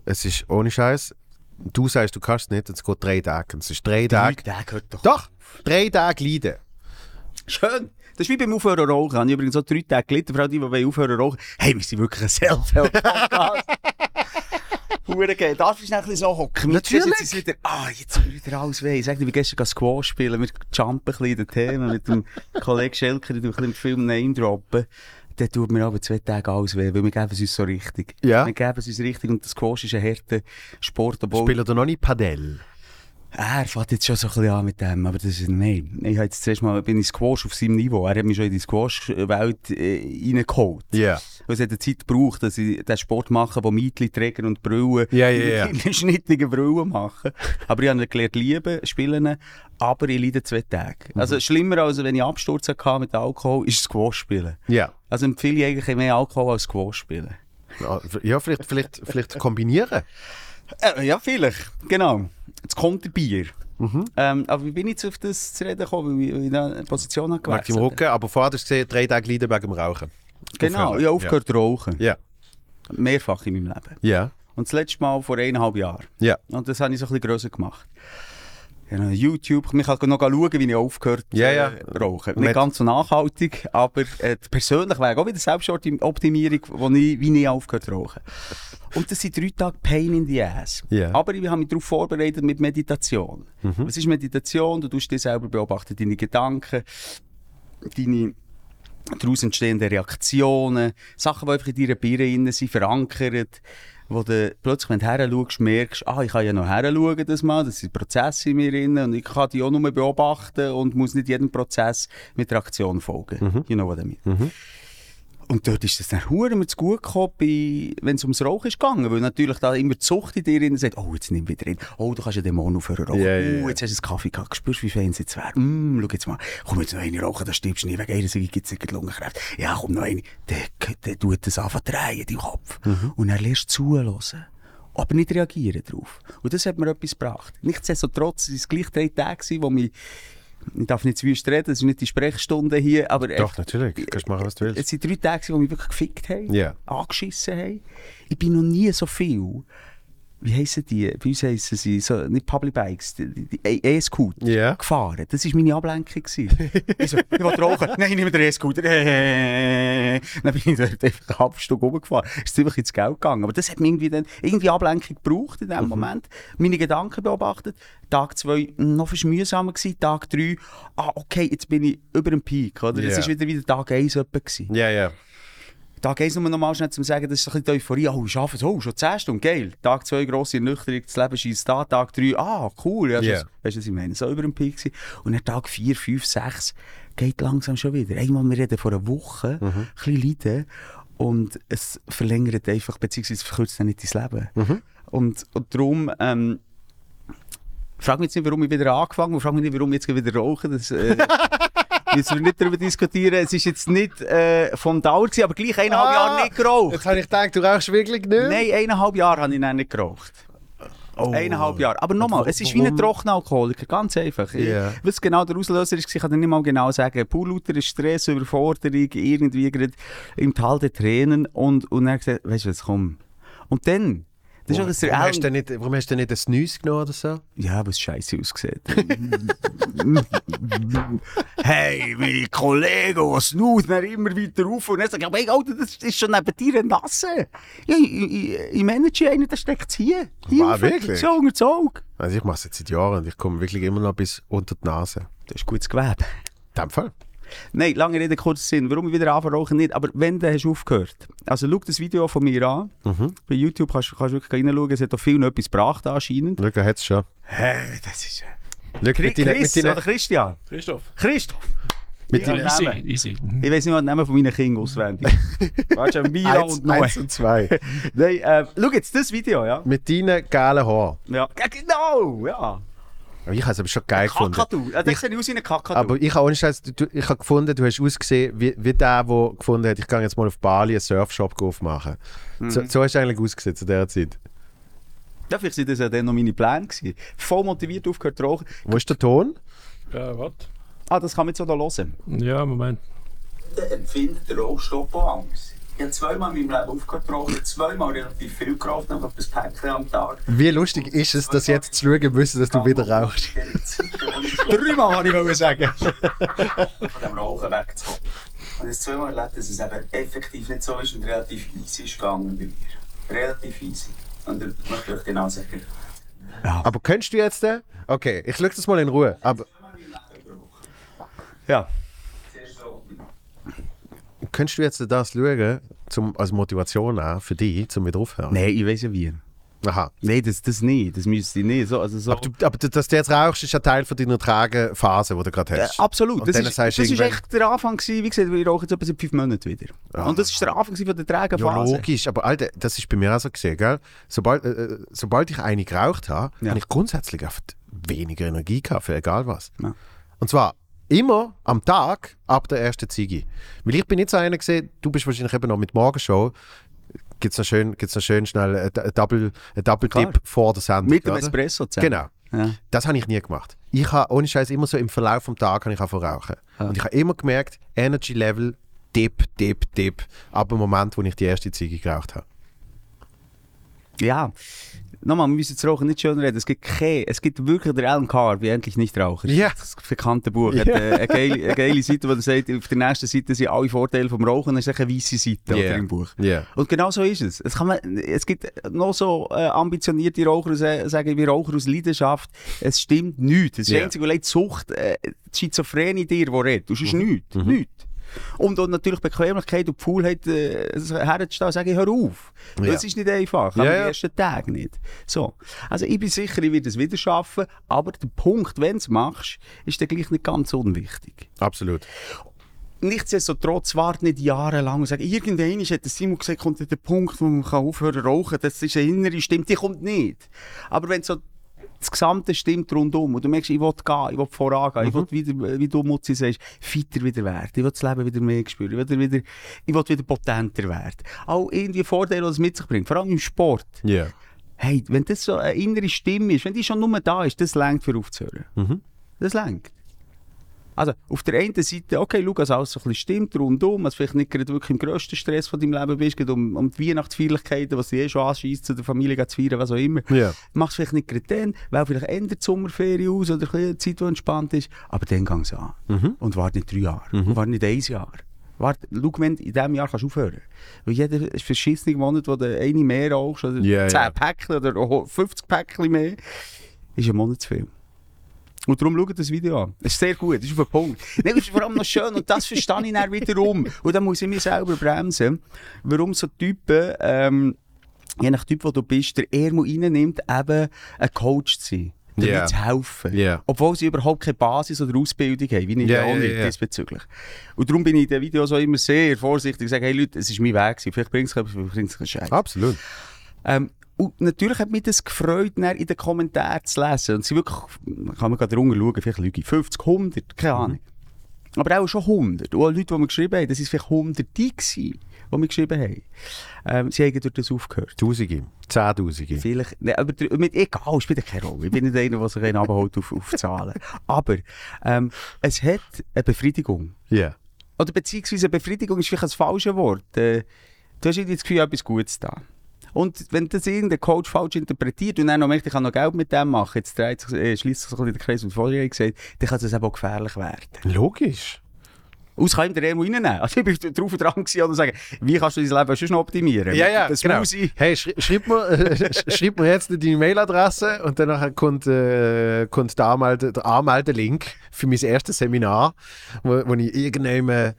Es ist ohne Scheiß. Du sagst, du kannst nicht, es geht drei Tage. Es ist drei Tage. Der gehört doch. Doch, drei Tage leiden. Schön. Das ist wie beim Aufhören rauchen. Ich habe übrigens so drei Tage gelitten, vor allem die, die aufhören rauchen. Hey, wir sind wirklich ein Self-Help-Podcast. Hure geil. Darf ich bisschen so hocken? Natürlich. Jetzt ist wieder, ah, jetzt wieder alles weh. Ich sag dir, wir gestern Squash spielen. Wir jumpen ein bisschen in den Themen mit dem Kollegen Schelker, die ein bisschen Film Name droppen. Dann tut mir aber zwei Tage alles weh, weil wir geben es uns so richtig. Ja. Wir geben es uns richtig und das Squash ist ein harter Sport, obwohl... Spielen da noch nicht Padel? Er fängt jetzt schon so ein bisschen an mit dem, aber das ist, nein. Ich habe jetzt zuerst mal, bin in Squash auf seinem Niveau. Er hat mich schon in die Squash-Welt äh, reingeholt. Ja. Weil es hat eine Zeit gebraucht, dass ich den Sport mache, wo Mietli trägen und Brillen, Ja, ja, ja. die schnittigen Brillen machen. Aber ich habe gelernt lieben, spielen, aber ich leide zwei Tage. Mhm. Also schlimmer als wenn ich Absturz hatte mit Alkohol, ist Squash spielen. Ja. Also empfehle ich eigentlich mehr Alkohol als Squash spielen. Ja, vielleicht, vielleicht, vielleicht kombinieren. Äh, ja, vielleicht. Genau. Das Konterbier. Mhm. Ähm, aber wie bin ich jetzt auf das zu reden gekommen, weil ich, weil ich eine Position habe Wegen dem gewechselt Rücken, aber vorher hast du gesehen, drei Tage leiden wegen dem Rauchen. Genau, Aufhören. ich habe aufgehört zu rauchen. Ja. Mehrfach in meinem Leben. Ja. Und das letzte Mal vor eineinhalb Jahren. Ja. Und das habe ich so ein bisschen grösser gemacht. YouTube, ich kann noch schauen, wie ich aufgehört Ja, ja. äh, rauchen. Mit- Nicht ganz so nachhaltig, aber äh, die persönliche Weg, auch wieder Selbstoptimierung, wo ich, wie ich aufgehört zu rauchen. Und das sind drei Tage Pain in the Ass. Ja. Aber ich habe mich darauf vorbereitet mit Meditation. Was ist Meditation? Du tust dich selber beobachten, deine Gedanken, deine daraus entstehenden Reaktionen, Sachen, die einfach in deiner Birne sind, verankert, wo du plötzlich, wenn du her schaust, merkst, ah, ich kann ja noch her schauen, das mal, das sind Prozesse in mir drin und ich kann die auch nur beobachten und muss nicht jedem Prozess mit der Aktion folgen. You know what I mean? Und dort ist das dann hure mir zu gut gekommen, wenn es ums Rauchen ist gegangen, weil natürlich da immer die Sucht in dir drin sagt, oh, jetzt nimm wieder rein, oh, du kannst ja Dämonen aufhören rauchen, Ja, ja, oh, jetzt hast du einen Kaffee gehabt, spürst, wie fein es jetzt wäre, mm, schau jetzt mal, komm jetzt noch eine rauchen, da stirbst du nie, wegen einer Säge gibt es nicht Lungenkräfte, ja, komm noch eine, der, der tut das einfach drehen, dein Kopf. Mhm. Und er lernst zuhören. Aber nicht reagieren darauf. Und das hat mir etwas gebracht. Nichtsdestotrotz waren es gleich drei Tage, wo mich, ich darf nicht zu wüst reden, das ist nicht die Sprechstunde hier, aber Doch, natürlich. Du kannst machen, was du willst. es sind drei Tage, wo mich wirklich gefickt haben, Ja. angeschissen haben. Ich bin noch nie so viel, wie heissen die? Bei uns heissen sie, so, nicht Public Bikes, die E- Ja. gefahren. Das war meine Ablenkung. ich so, ich will rauchen. Nein, nicht mit der E-Scooter. Dann bin ich dort einfach eine halbe Stunde rumgefahren. Ist ziemlich ins Geld gegangen. Aber das hat mir irgendwie, dann, irgendwie Ablenkung gebraucht in dem Moment. Meine Gedanken beobachtet. Tag zwei noch fast mühsamer gewesen. Tag drei, ah, okay, jetzt bin ich über dem Peak. Oder? Es Ja. war wieder, wieder Tag eins etwa gewesen. Ja, ja. Tag 1 nur noch mal schnell zum sagen, das ist ein bisschen die Euphorie. Oh, ich arbeite oh, schon 10 Stunden, geil. Tag 2 grosse Ernüchterung, das Leben schießt da. Tag 3, ah, cool. Ja, Ja. yeah. Weißt du, was ich meine? So über dem Peak gewesen. Und dann Tag 4, 5, 6 geht langsam schon wieder. Einmal, wir reden vor einer Woche, Mhm. ein bisschen leiden. Und es verlängert einfach, beziehungsweise verkürzt dann nicht dein Leben. Mhm. Und, und darum, ähm, frag mich jetzt nicht, warum ich wieder angefangen habe, frag mich nicht, warum ich jetzt wieder rauche. Das, äh, Jetzt wir nicht darüber diskutieren. Es ist jetzt nicht äh, vom Dauer gewesen, aber gleich eineinhalb Ah, Jahre nicht geraucht. Jetzt habe ich gedacht, du rauchst wirklich nicht? Nein, eineinhalb Jahre habe ich dann nicht geraucht. Oh. Eineinhalb Jahre. Aber nochmal, es ist wie ein trockener Alkoholiker, ganz einfach. Ich- Ja. Was genau der Auslöser ist, ich kann dir nicht mal genau sagen. Pur lauter Stress, Überforderung, irgendwie gerade im Tal der Tränen und, und dann gesagt, weißt du was, komm. Und dann, das ist der warum, hast du nicht, warum hast du nicht ein Snus genommen oder so? Ja, was scheiße aussieht. hey, mein Kollege, was nut dann immer weiter auf und sagt, ja, mein Alter, das ist schon neben dir nasse. Ja, ich, ich, ich manage einen, der steckt hier. hier rauf. wirklich? So unter das Auge. Also ich mache es jetzt seit Jahren und ich komme wirklich immer noch bis unter die Nase. Das ist gutes Gewebe. In dem Fall. Nein, lange Rede, kurzer Sinn. Warum ich wieder anfange rauchen nicht, aber wenn, dann hast du aufgehört. Also schau das Video von mir an. Mhm. Bei YouTube kannst du wirklich reinschauen, es hat auch viel noch etwas gebracht anscheinend. Schau, hat es schon. Hey, das ist... Schau, Chris, mit Chris mit deinen- oder Christian? Christoph. Christoph! mit Ja, easy, easy. Ich weiß nicht den Namen von meinen Kindern auswendig. Warte, schon, Mira Eins, und Noah. eins und zwei. Nein, äh, schau jetzt das Video, ja? mit deinen geilen Haaren. Ja, ja genau, ja. Aber ich habe es aber schon geil gefunden. Kakadu. Das sieht aus wie ein Kakadu. Aber ich habe ohne Scheiß, ich habe gefunden, du hast ausgesehen wie, wie der, der gefunden hat, ich gehe jetzt mal auf Bali einen Surfshop aufmachen. Mhm. So, so hast du eigentlich ausgesehen zu dieser Zeit. ja, vielleicht sind das ja dann noch meine Pläne gewesen. Voll motiviert aufgehört zu rauchen. Wo ist der Ton? Ja, was? Ah, das kann man jetzt auch noch hören. Ja, Moment. Dann empfindet der Rauchstopp auch anders. Ich habe zweimal in meinem Leben rauchen, zweimal relativ viel geraucht, einfach ein Päckchen am Tag. Wie lustig ist es, dass jetzt zu schauen müssen, dass du wieder rauchst? Dreimal habe ich wollen sagen. Von dem Rauchen wegzukommen. Und jetzt zweimal erlebt, dass es eben effektiv nicht so ist und relativ easy ist gegangen bei mir. Relativ easy. Und das möchte ich euch genau sagen. Aber könntest du jetzt den? Okay, ich schaue das mal in Ruhe. Aber Ja. Könntest du jetzt das schauen, zum, als Motivation auch für dich, zum wieder aufhören? Nein, ich weiß ja wie. Aha. Nein, das, das nicht. Das müsste ich nicht. So, also so. Aber, du, aber dass du jetzt rauchst, ist ja Teil von deiner Tragephase, die du gerade Äh, hast. absolut. Und Das ist, das ist echt der Anfang gewesen. Wie gesagt, ich rauche jetzt etwa seit fünf Monaten wieder. Und das ist der Anfang von der Ja, Trägerphase. logisch, aber Alter, das ist bei mir auch so gesehen, gell? Sobald, äh, äh, sobald ich eine geraucht habe, Ja. habe ich grundsätzlich weniger Energie gehabt für egal was. Ja. Und zwar immer am Tag ab der ersten Ziege. Weil ich bin nicht so einer gesehen, du bist wahrscheinlich eben noch mit Morgenshow, gibt es noch schön, gibt's noch schön schnell einen Double, einen Double. Dip vor der Sendung. Mit dem oder? Espresso zusammen. Genau. Ja. Das habe ich nie gemacht. Ich habe ohne Scheiß immer so im Verlauf des Tages habe ich rauchen. Und ich habe immer gemerkt, Energy Level, Dip, Dip, Dip, ab dem Moment, wo ich die erste Ziege geraucht habe. Ja. Nochmal, wir müssen jetzt Rauchen nicht schön reden. Es gibt keine, es gibt wirklich der Alan Carr, wie endlich nicht rauchen. Ja. Das bekannte Buch. Hat, äh, eine, geile, eine geile Seite, wo er sagt, auf der nächsten Seite sind alle Vorteile vom Rauchen, dann ist es eine weiße Seite Ja. oder, im Buch. Ja. Und genau so ist es. Es, kann man, es gibt noch so äh, ambitionierte Raucher, sa- sagen, wir Raucher aus Leidenschaft. Es stimmt nichts. Das ist Ja. yeah. einzige, was die Sucht, äh, die Schizophrenie dir, die redet. Du ist Mhm. nichts. Nichts. Und dann natürlich Bequemlichkeit und die Faulheit äh, herzustehen und sagen, hör auf. Ja. Das ist nicht einfach. Ja, am ja. ersten Tag nicht. So. Also ich bin sicher, ich werde es wieder schaffen. Aber der Punkt, wenn du es machst, ist dann gleich nicht ganz unwichtig. Absolut. Nichtsdestotrotz wart nicht jahrelang und sagen, irgendwann hat der Simon gesagt, kommt der Punkt, wo man kann aufhören zu rauchen. Das ist eine innere Stimme, die kommt nicht. Aber wenn so das Gesamte stimmt rundum und du merkst, ich will gehen, ich will vorangehen, ich will wieder, wie du Mutzi sagst, fitter wieder werden, ich will das Leben wieder mehr spüren, ich will wieder, ich will wieder potenter werden. Auch irgendwie Vorteile, die es mit sich bringt, vor allem im Sport. Ja. Hey, wenn das so eine innere Stimme ist, wenn die schon nur da ist, das längt für aufzuhören. Mhm. Das längt. Also, auf der einen Seite, okay, schau, dass alles so ein bisschen stimmt rundum, dass du vielleicht nicht gerade wirklich im grössten Stress von deinem Leben bist, geht um, um die Weihnachtsfeierlichkeiten, was dich eh schon anschießt, zu der Familie zu feiern, was auch immer. Ja. Machst vielleicht nicht gerade dann, weil vielleicht ändert die Sommerferien aus oder eine Zeit, die entspannt ist, aber dann gang es an. Mhm. Und warte nicht drei Jahre, und warte nicht ein Jahr. Warte, schau, wenn du in diesem Jahr kannst aufhören Weil jeder verschissene Monat, wo du eine mehr rauchst, oder Ja, 10 ja. Päckchen oder 50 Päckchen mehr, ist ein Monat zu viel. Und darum schaut das Video an. Es ist sehr gut, das ist auf den Punkt. Nein, das ist vor allem noch schön und das verstehe ich dann wiederum. Und dann muss ich mich selber bremsen, warum so Typen, ähm, je nach Typ, wo du bist, der mal reinnimmt, eben ein Coach zu sein. Damit Ja. zu helfen. Ja. Obwohl sie überhaupt keine Basis oder Ausbildung haben, wie ich Ja, auch nicht ja. diesbezüglich. Und darum bin ich in den Videos auch immer sehr vorsichtig und sage, hey Leute, es ist mein Weg gewesen. Vielleicht bringt es vielleicht bringt es keinen Scheiß. Absolut. Ähm, und natürlich hat mich das gefreut, in den Kommentaren zu lesen. Und sie wirklich, kann man gerade drunter schauen, vielleicht lüge ich 50, 100, keine Ahnung. Aber auch schon 100. Und auch Leute, die mir geschrieben haben, das ist vielleicht 100 die gewesen, die mir geschrieben haben. Ähm, sie haben durch das aufgehört. Tausende. Zehntausende. Vielleicht, ne, aber mit, egal, spielt keine Rolle. Ich bin nicht einer, der sich einen abholt auf, auf Zahlen. Aber ähm, es hat eine Befriedigung. Ja. Oder beziehungsweise eine Befriedigung ist vielleicht ein falsches Wort. Äh, du hast das Gefühl, etwas Gutes da. Und wenn das irgendein Coach falsch interpretiert und dann noch merkt, ich kann noch Geld mit dem machen, jetzt dreht sich, äh, schließt sich der Kreis, was vorher gesagt dann kann das eben auch gefährlich werden. Logisch. Aus kann ihm der Emo reinnehmen. Also ich bin drauf und dran gewesen, und sagen, wie kannst du dein Leben noch optimieren? Ja, ja, das genau. muss ich. Hey, schri schreib, mir, äh, sch- schreib mir jetzt deine Mailadresse und danach kommt, äh, kommt der, Anmelde, der Anmeldelink für mein erstes Seminar, wo, wo ich irgendwann, wo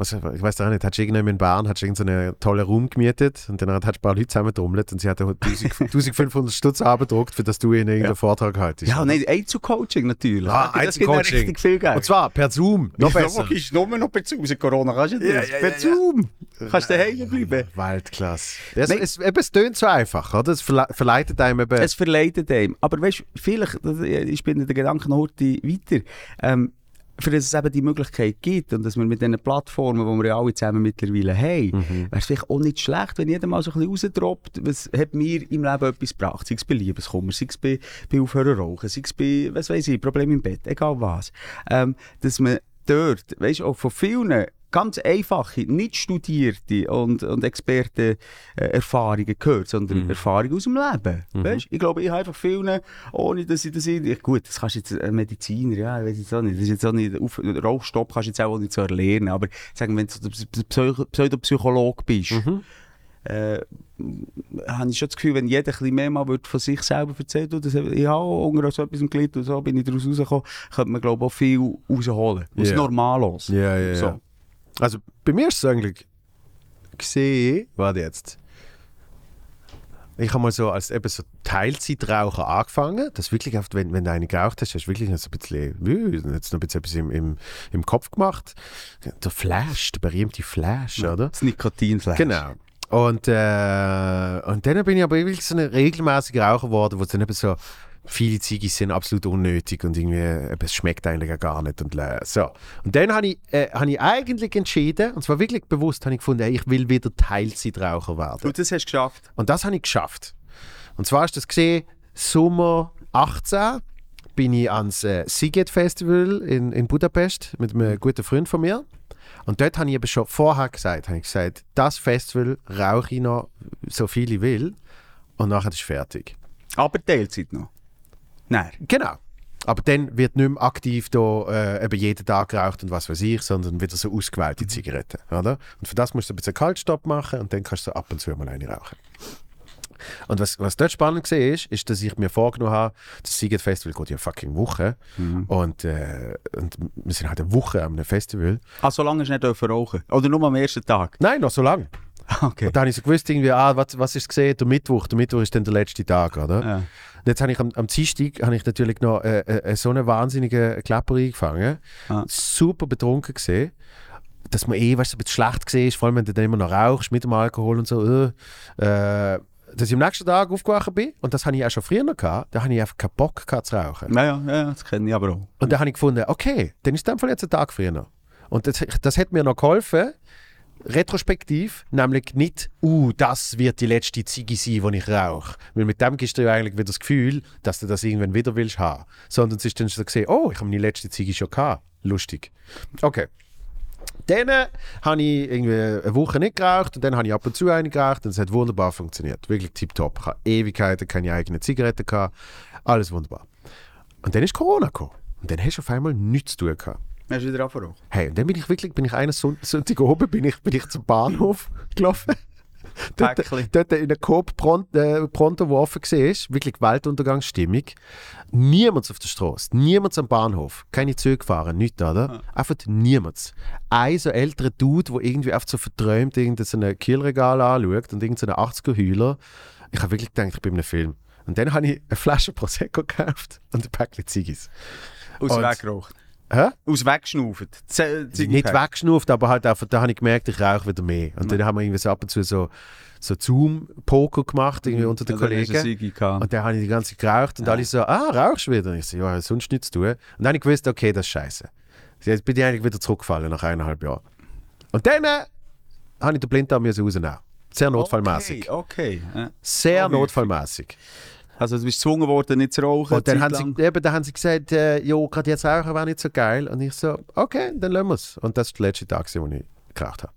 was, ich weiß auch nicht, hast du irgendjemand in Bern, hast du irgendeinen tollen Raum gemietet und dann hast du ein paar Leute zusammentrommelt und sie hat 1500 Stutz abgedruckt, für dass du ihnen irgendeinen Ja. Vortrag haltest. Ja, nein, Einzelcoaching natürlich. Ah, das ja Einzelcoaching. richtig viel Geld. Und zwar per Zoom, noch besser. Logisch, nur noch per Zoom. Seit Corona kannst du das. Ja, ja, per ja, ja. Zoom. Kannst du daheim bleiben. Weltklasse. Es, es, es tönt so einfach, oder? Es verle verleitet einem eben... Es verleitet einem. Aber weißt du, vielleicht, das- ich bin in den Gedanken noch heute weiter, ähm, für dass es eben die Möglichkeit gibt und dass wir mit diesen Plattformen, die wir ja alle zusammen mittlerweile haben, Mhm. wäre es vielleicht auch nicht schlecht, wenn jeder mal so ein bisschen rausdroppt, was hat mir im Leben etwas gebracht, sei es bei Liebeskummer, sei es bei, bei Aufhören rauchen, sei es bei, was weiß ich, Problem im Bett, egal was. Ähm, dass man dort, weißt du, auch von vielen ganz einfache, nicht studierte und, und Experten äh, Erfahrungen gehört, sondern Erfahrungen aus dem Leben. Weißt? Ich glaube, ich habe einfach vielen, ohne dass ich das irgendwie, gut, das kannst du jetzt ein Mediziner, ja, ich weiß jetzt auch nicht, das ist jetzt auch nicht, auf, Rauchstopp kannst du jetzt auch nicht so erlernen, aber sagen, wenn du Psycho Pseudopsychologe bist, äh, habe ich schon das Gefühl, wenn jeder ein mehr mal von sich selber erzählt, ich habe auch unter so etwas gelitten und so bin ich daraus rausgekommen, könnte man glaube ich auch viel rausholen. Aus Ja. Normalos. Ja, ja, ja. So. Also bei mir ist es eigentlich gesehen, warte jetzt. Ich habe mal so als eben so Teilzeitraucher angefangen. Das wirklich oft, wenn, wenn du eine geraucht hast, hast du wirklich noch so ein bisschen, jetzt noch ein bisschen etwas im, im, im Kopf gemacht. Der Flash, der berühmte Flash, oder? Das Nikotinfleisch. Genau. Und, äh, und dann bin ich aber wirklich so ein regelmäßiger Raucher geworden, wo es dann eben so, viele Ziggis sind absolut unnötig und irgendwie, eben, es schmeckt eigentlich auch gar nicht und leer. So. Und dann habe ich, äh, hab ich eigentlich entschieden, und zwar wirklich bewusst, habe ich gefunden, hey, ich will wieder Teilzeitraucher werden. Du, das hast du geschafft. Und das habe ich geschafft. Und zwar hast du das gesehen, Sommer 18 bin ich ans äh, Siget Festival in, in Budapest mit einem guten Freund von mir. Und dort habe ich eben schon vorher gesagt, habe ich gesagt, das Festival rauche ich noch so viel ich will und nachher ist es fertig. Aber Teilzeit noch. Nein. Genau. Aber dann wird nicht mehr aktiv da, äh, eben jeden Tag geraucht und was weiß ich, sondern wieder so ausgewählte Zigaretten. Oder? Und für das musst du ein bisschen Kaltstopp machen und dann kannst du so ab und zu mal eine rauchen. Und was, was dort spannend war, ist, ist, dass ich mir vorgenommen habe, das Siget Festival geht ja fucking Woche. Und, äh, und wir sind halt eine Woche an einem Festival. Ah, so lange du nicht rauchen. Oder nur am ersten Tag. Nein, noch so lange. Okay. Und dann habe ich so gewusst, irgendwie, ah, was, was ist gesehen? Der Mittwoch. Der Mittwoch ist dann der letzte Tag, oder? Ja. Und jetzt habe ich am, am Dienstag habe ich natürlich noch äh, äh, so einen wahnsinnigen Klapper eingefangen. Ah. Super betrunken gesehen. Dass man eh weißt, du, ein bisschen schlecht gesehen ist, vor allem wenn du dann immer noch rauchst mit dem Alkohol und so. Äh, äh, dass ich am nächsten Tag aufgewacht bin, und das hatte ich auch schon früher noch gehabt, da hatte ich einfach keinen Bock gehabt zu rauchen. Ja, ja, ja, das kenne ich aber auch. Und dann habe ich gefunden, okay, dann ist dem Fall jetzt ein Tag früher. Und das, das hat mir noch geholfen, retrospektiv, nämlich nicht, uh, das wird die letzte Ziege sein, die ich rauche. Weil mit dem gibst du eigentlich wieder das Gefühl, dass du das irgendwann wieder willst haben. Sondern es ist dann so gesehen, oh, ich habe meine letzte Ziege schon gehabt. Lustig. Okay. Dann äh, habe ich irgendwie eine Woche nicht geraucht und dann habe ich ab und zu eine geraucht und es hat wunderbar funktioniert. Wirklich tipptopp. Ich habe Ewigkeiten keine eigene Zigarette gehabt. Alles wunderbar. Und dann ist Corona gekommen. Und dann hast du auf einmal nichts zu tun gehabt. Hast du wieder angefangen? Hey, und dann bin ich wirklich, bin ich eines Son- Sonntag oben, bin ich, bin ich zum Bahnhof gelaufen. dort, dort in der Coop Pront, äh, Pronto, wo offen war, wirklich Weltuntergangsstimmung. Niemand auf der Straße, niemand am Bahnhof, keine Züge gefahren, nichts, oder? Einfach niemand. Ein so älterer Dude, der irgendwie einfach so verträumt irgendein Kielregal anschaut und irgendein so 80er-Hühler. Ich habe wirklich gedacht, ich bin in einem Film. Und dann habe ich eine Flasche Prosecco gekauft und ein Päckchen Ziggis. Aus Und- weggeraucht. Hä? Aus weggeschnauft. Z nicht weggeschnurft, aber halt einfach, da habe ich gemerkt, ich rauche wieder mehr. Und dann haben wir irgendwie so ab und zu so, so Zoom-Poker gemacht, irgendwie unter den Kollegen. Und dann habe ich die ganze Zeit geraucht und alle so, ah, rauchst du wieder? Und ich so, ja, sonst nichts tun. Und dann habe ich gewusst, okay, das ist scheiße. Jetzt bin ich eigentlich wieder zurückgefallen nach eineinhalb Jahren. Und dann äh, habe ich den Blinddarm rausnehmen. Sehr notfallmäßig. Okay, okay. Ja. Sehr Oh, notfallmäßig. Also du bist gezwungen worden, nicht zu rauchen. Und dann haben, lang. sie, eben, dann haben sie gesagt, äh, jo, gerade jetzt rauchen wäre nicht so geil. Und ich so, okay, dann lassen wir es. Und das war der letzte Tag, wo ich geraucht habe.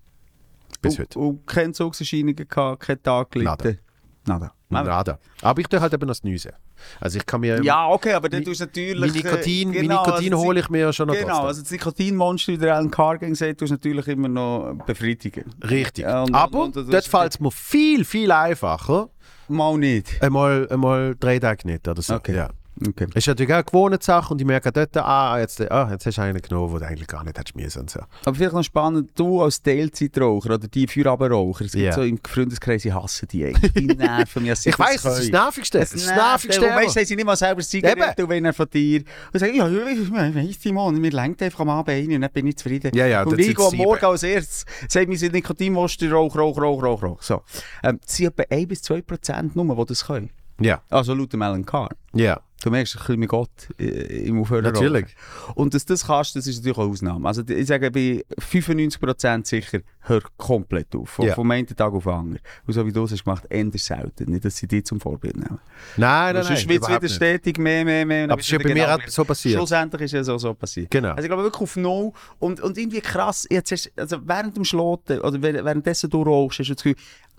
Bis heute. Und keine Zugserscheinungen gehabt, keinen Tag gelitten. Nada. Nada. Nada. Aber ich tue halt eben noch das Nüse. Also ich kann mir... Ja, okay, aber dann tust du natürlich... Mein Nikotin, äh, genau, Nikotin also hole ich mir schon noch Genau, trotzdem. also das Nikotinmonster, wie der Alan Cargan sagt, tust du natürlich immer noch befriedigen. Richtig. Ja, und- Aber und- und- dort fällt es mir viel, viel einfacher. Mal nicht. Einmal, einmal drei Tage nicht oder so. Okay. Ja. Okay. Ist natürlich auch eine gewohnte Sache und ich merke dort, ah, jetzt, ah, jetzt hast du einen genommen, den du eigentlich gar nicht hättest müssen so. Aber vielleicht noch spannend, du als Teilzeitraucher oder die Feierabendraucher, es gibt Ja. so im Freundeskreis, ich hasse die eigentlich. Die nerven mich. sie Ich weiss, das ist das Nervigste. Das ist das Nervigste. Und weißt, haben sie nicht mal selber Zigaretten wenn er von dir und sagen, ja, ich weiss, Simon, mir lenkt einfach am Abend ein und dann bin ich zufrieden. Ja, ja, und ich gehe am. Morgen als erstes, sagen wir, sind Nikotinmuster, Rauch, Rauch, Rauch, Rauch, Rauch. So. Ähm, es sind etwa 1 bis 2 Prozent nur, die das können. Ja, Also laut dem Alan Carr. ja. Du merkst bisschen mit Gott im Aufhören. Natürlich. Und dass du das kannst, das ist natürlich eine Ausnahme. Also ich sage, bei 95% sicher, hör komplett auf. Von, Ja. vom einen Tag auf den anderen. Und so wie du es hast gemacht, ändert selten. Nicht, dass sie dich zum Vorbild nehmen. Nein, nein, Sonst nein. wird es wieder stetig mehr, mehr, mehr. Aber es ist ja bei wieder mir genau auch so passiert. Schlussendlich ist es so, so passiert. Genau. Also ich glaube wirklich auf No und, und irgendwie krass, jetzt hast, also während dem Schloten oder während- währenddessen du rauchst, hast du das Gefühl,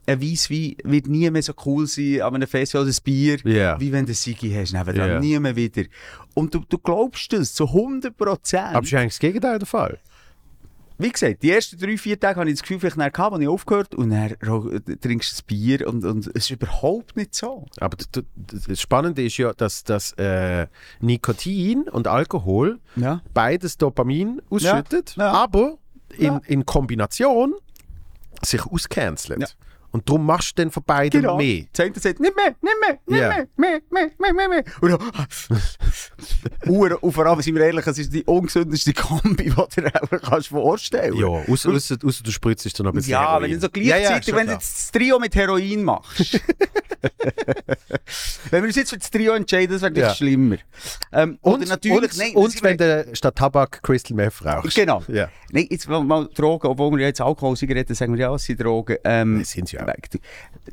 ein Weisswein wird nie mehr so cool sein an einem Festival oder ein Bier, Ja. wie wenn du Sigi hast, nebenan. Ja. nie mehr wieder. Und du, du glaubst das zu 100 Prozent. Aber es ist eigentlich das Gegenteil der Fall. Wie gesagt, die ersten drei, vier Tage habe ich das Gefühl, vielleicht nachher gehabt, als ich aufgehört und dann trinkst du ein Bier und, und es ist überhaupt nicht so. Aber das Spannende ist ja, dass das äh, Nikotin und Alkohol Ja. beides Dopamin ausschüttet, Ja. aber in, Ja. in Kombination sich auscancelt. Ja. Und darum machst du dann von beiden Genau. mehr. Das eine sagt, nicht mehr, nicht mehr, nicht Ja. mehr, mehr, mehr, mehr, mehr. Und dann, und vor allem, sind wir ehrlich, es ist die ungesündeste Kombi, die du dir kannst vorstellen Ja, außer, außer, außer du spritzt dann noch ein bisschen Ja, Heroin. wenn du so Ja, ja, gleichzeitig, schon wenn du jetzt das Trio mit Heroin machst. wenn wir uns jetzt für das Trio entscheiden, das wäre Ja. ja. schlimmer. Ähm, Und, natürlich, und, nein, und wenn du statt Tabak Crystal Meth rauchst. Genau. Ja. Nein, jetzt mal, mal Drogen, obwohl wir jetzt Alkohol, Zigaretten sagen wir ja, es sind Drogen. Ähm, sind sie weg.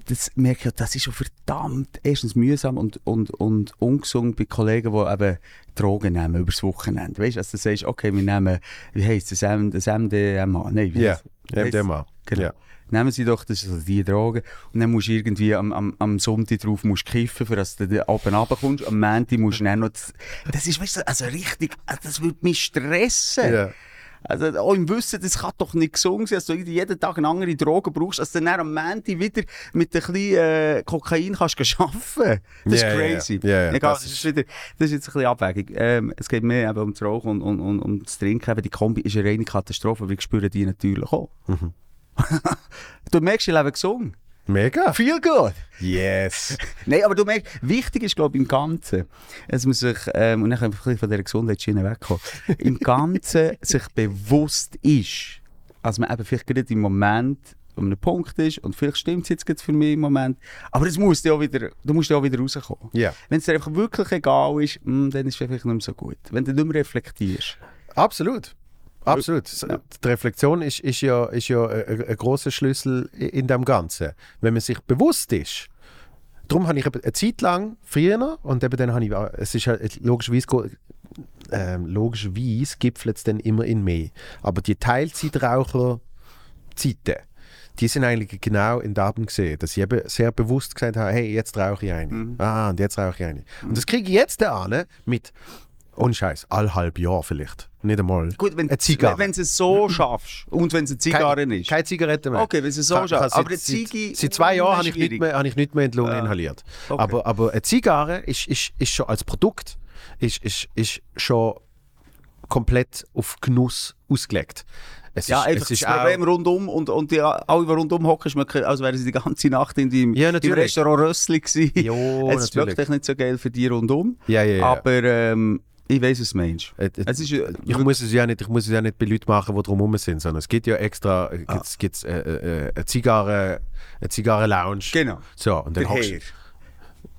Das merke ich, ja, das ist schon verdammt erstens mühsam und, und, und ungesund bei Kollegen, die eben Drogen nehmen übers Wochenende. Weißt du, also du sagst, okay, wir nehmen, wie heisst das, das MDMA? Nein, wie Ja, heisst- MDMA. Genau. Ja. Nehmen sie doch, das also die Drogen. Und dann musst du irgendwie am, am, am Sonntag drauf musst kiffen, für dass du dann oben runterkommst. Am Montag musst du dann noch... Das, das ist, weißt du, also richtig, also das würde mich stressen. Ja. Also auch im Wissen, das kann doch nicht gesund sein, dass du jeden Tag eine andere Droge brauchst, du dann am Montag wieder mit ein bisschen äh, Kokain kannst arbeiten. Das ist ja, crazy. Ja, ja, Egal, das ist wieder, das ist jetzt ein bisschen Abwägung. Ähm, es geht mehr eben um das Rauchen und, und, und um das Trinken. Eben, die Kombi ist eine reine Katastrophe, aber ich spüre die natürlich auch. Mhm. du merkst, ich lebe gesund. Mega. Viel gut. Yes. Nein, aber du merkst, wichtig ist, glaube ich, im Ganzen, dass man sich, ähm, und können wir ein von dieser Gesundheitsschiene wegkommen, im Ganzen sich bewusst ist, dass man eben vielleicht gerade im Moment um einen Punkt ist und vielleicht stimmt es jetzt gerade für mich im Moment, aber es muss ja wieder, du musst ja auch wieder rauskommen. Ja. Wenn es dir einfach wirklich egal ist, mm, dann ist es vielleicht nicht mehr so gut. Wenn du nicht mehr reflektierst. Absolut. Absolut. S- Die Reflexion ist, ist ja, ist ja ein, ein großer Schlüssel in dem Ganzen. Wenn man sich bewusst ist, darum habe ich eine Zeit lang früher und eben dann habe ich, auch- es ist halt logischerweise, ähm, logischerweise gipfelt es dann immer in mehr. Aber die Teilzeitraucher-Zeiten, die sind eigentlich genau in Daten gesehen, dass ich eben sehr bewusst gesagt habe, hey, jetzt rauche ich eine. Ah, und jetzt rauche ich eine. Und das kriege ich jetzt an mit, ohne Scheiß, all halb Jahr vielleicht. Nicht einmal. Gut, wenn, eine Zigarre. wenn du es so schaffst und wenn es eine Zigarre keine, ist. Keine Zigarette mehr. Okay, wenn es so schaffst. seit- Aber eine Ziege- Seit zwei Jahren habe ich, nicht mehr, habe ich nicht mehr in die Lunge Ah. inhaliert. Okay. Aber, aber eine Zigarre ist, ist, ist schon als Produkt ist, ist, ist schon komplett auf Genuss ausgelegt. Es Ja, ist, einfach es ist das Problem rundum und, und die, alle, die rundum hocken, schmecken, als wären sie die ganze Nacht in deinem, Ja, im natürlich. Restaurant Rössli gewesen. Jo, es schmeckt natürlich. echt nicht so geil für die rundum. Ja, ja, ja. Aber ähm, ich weiß es, Mensch. Äh, äh, Es ist, äh, ich muss es ja nicht, ich muss es ja nicht bei Leuten machen, die drumherum sind, sondern es gibt ja extra, äh, Ah. gibt's, gibt's, äh, äh, eine Zigarre, eine Zigarre-Lounge. Genau. So, und dann hockst.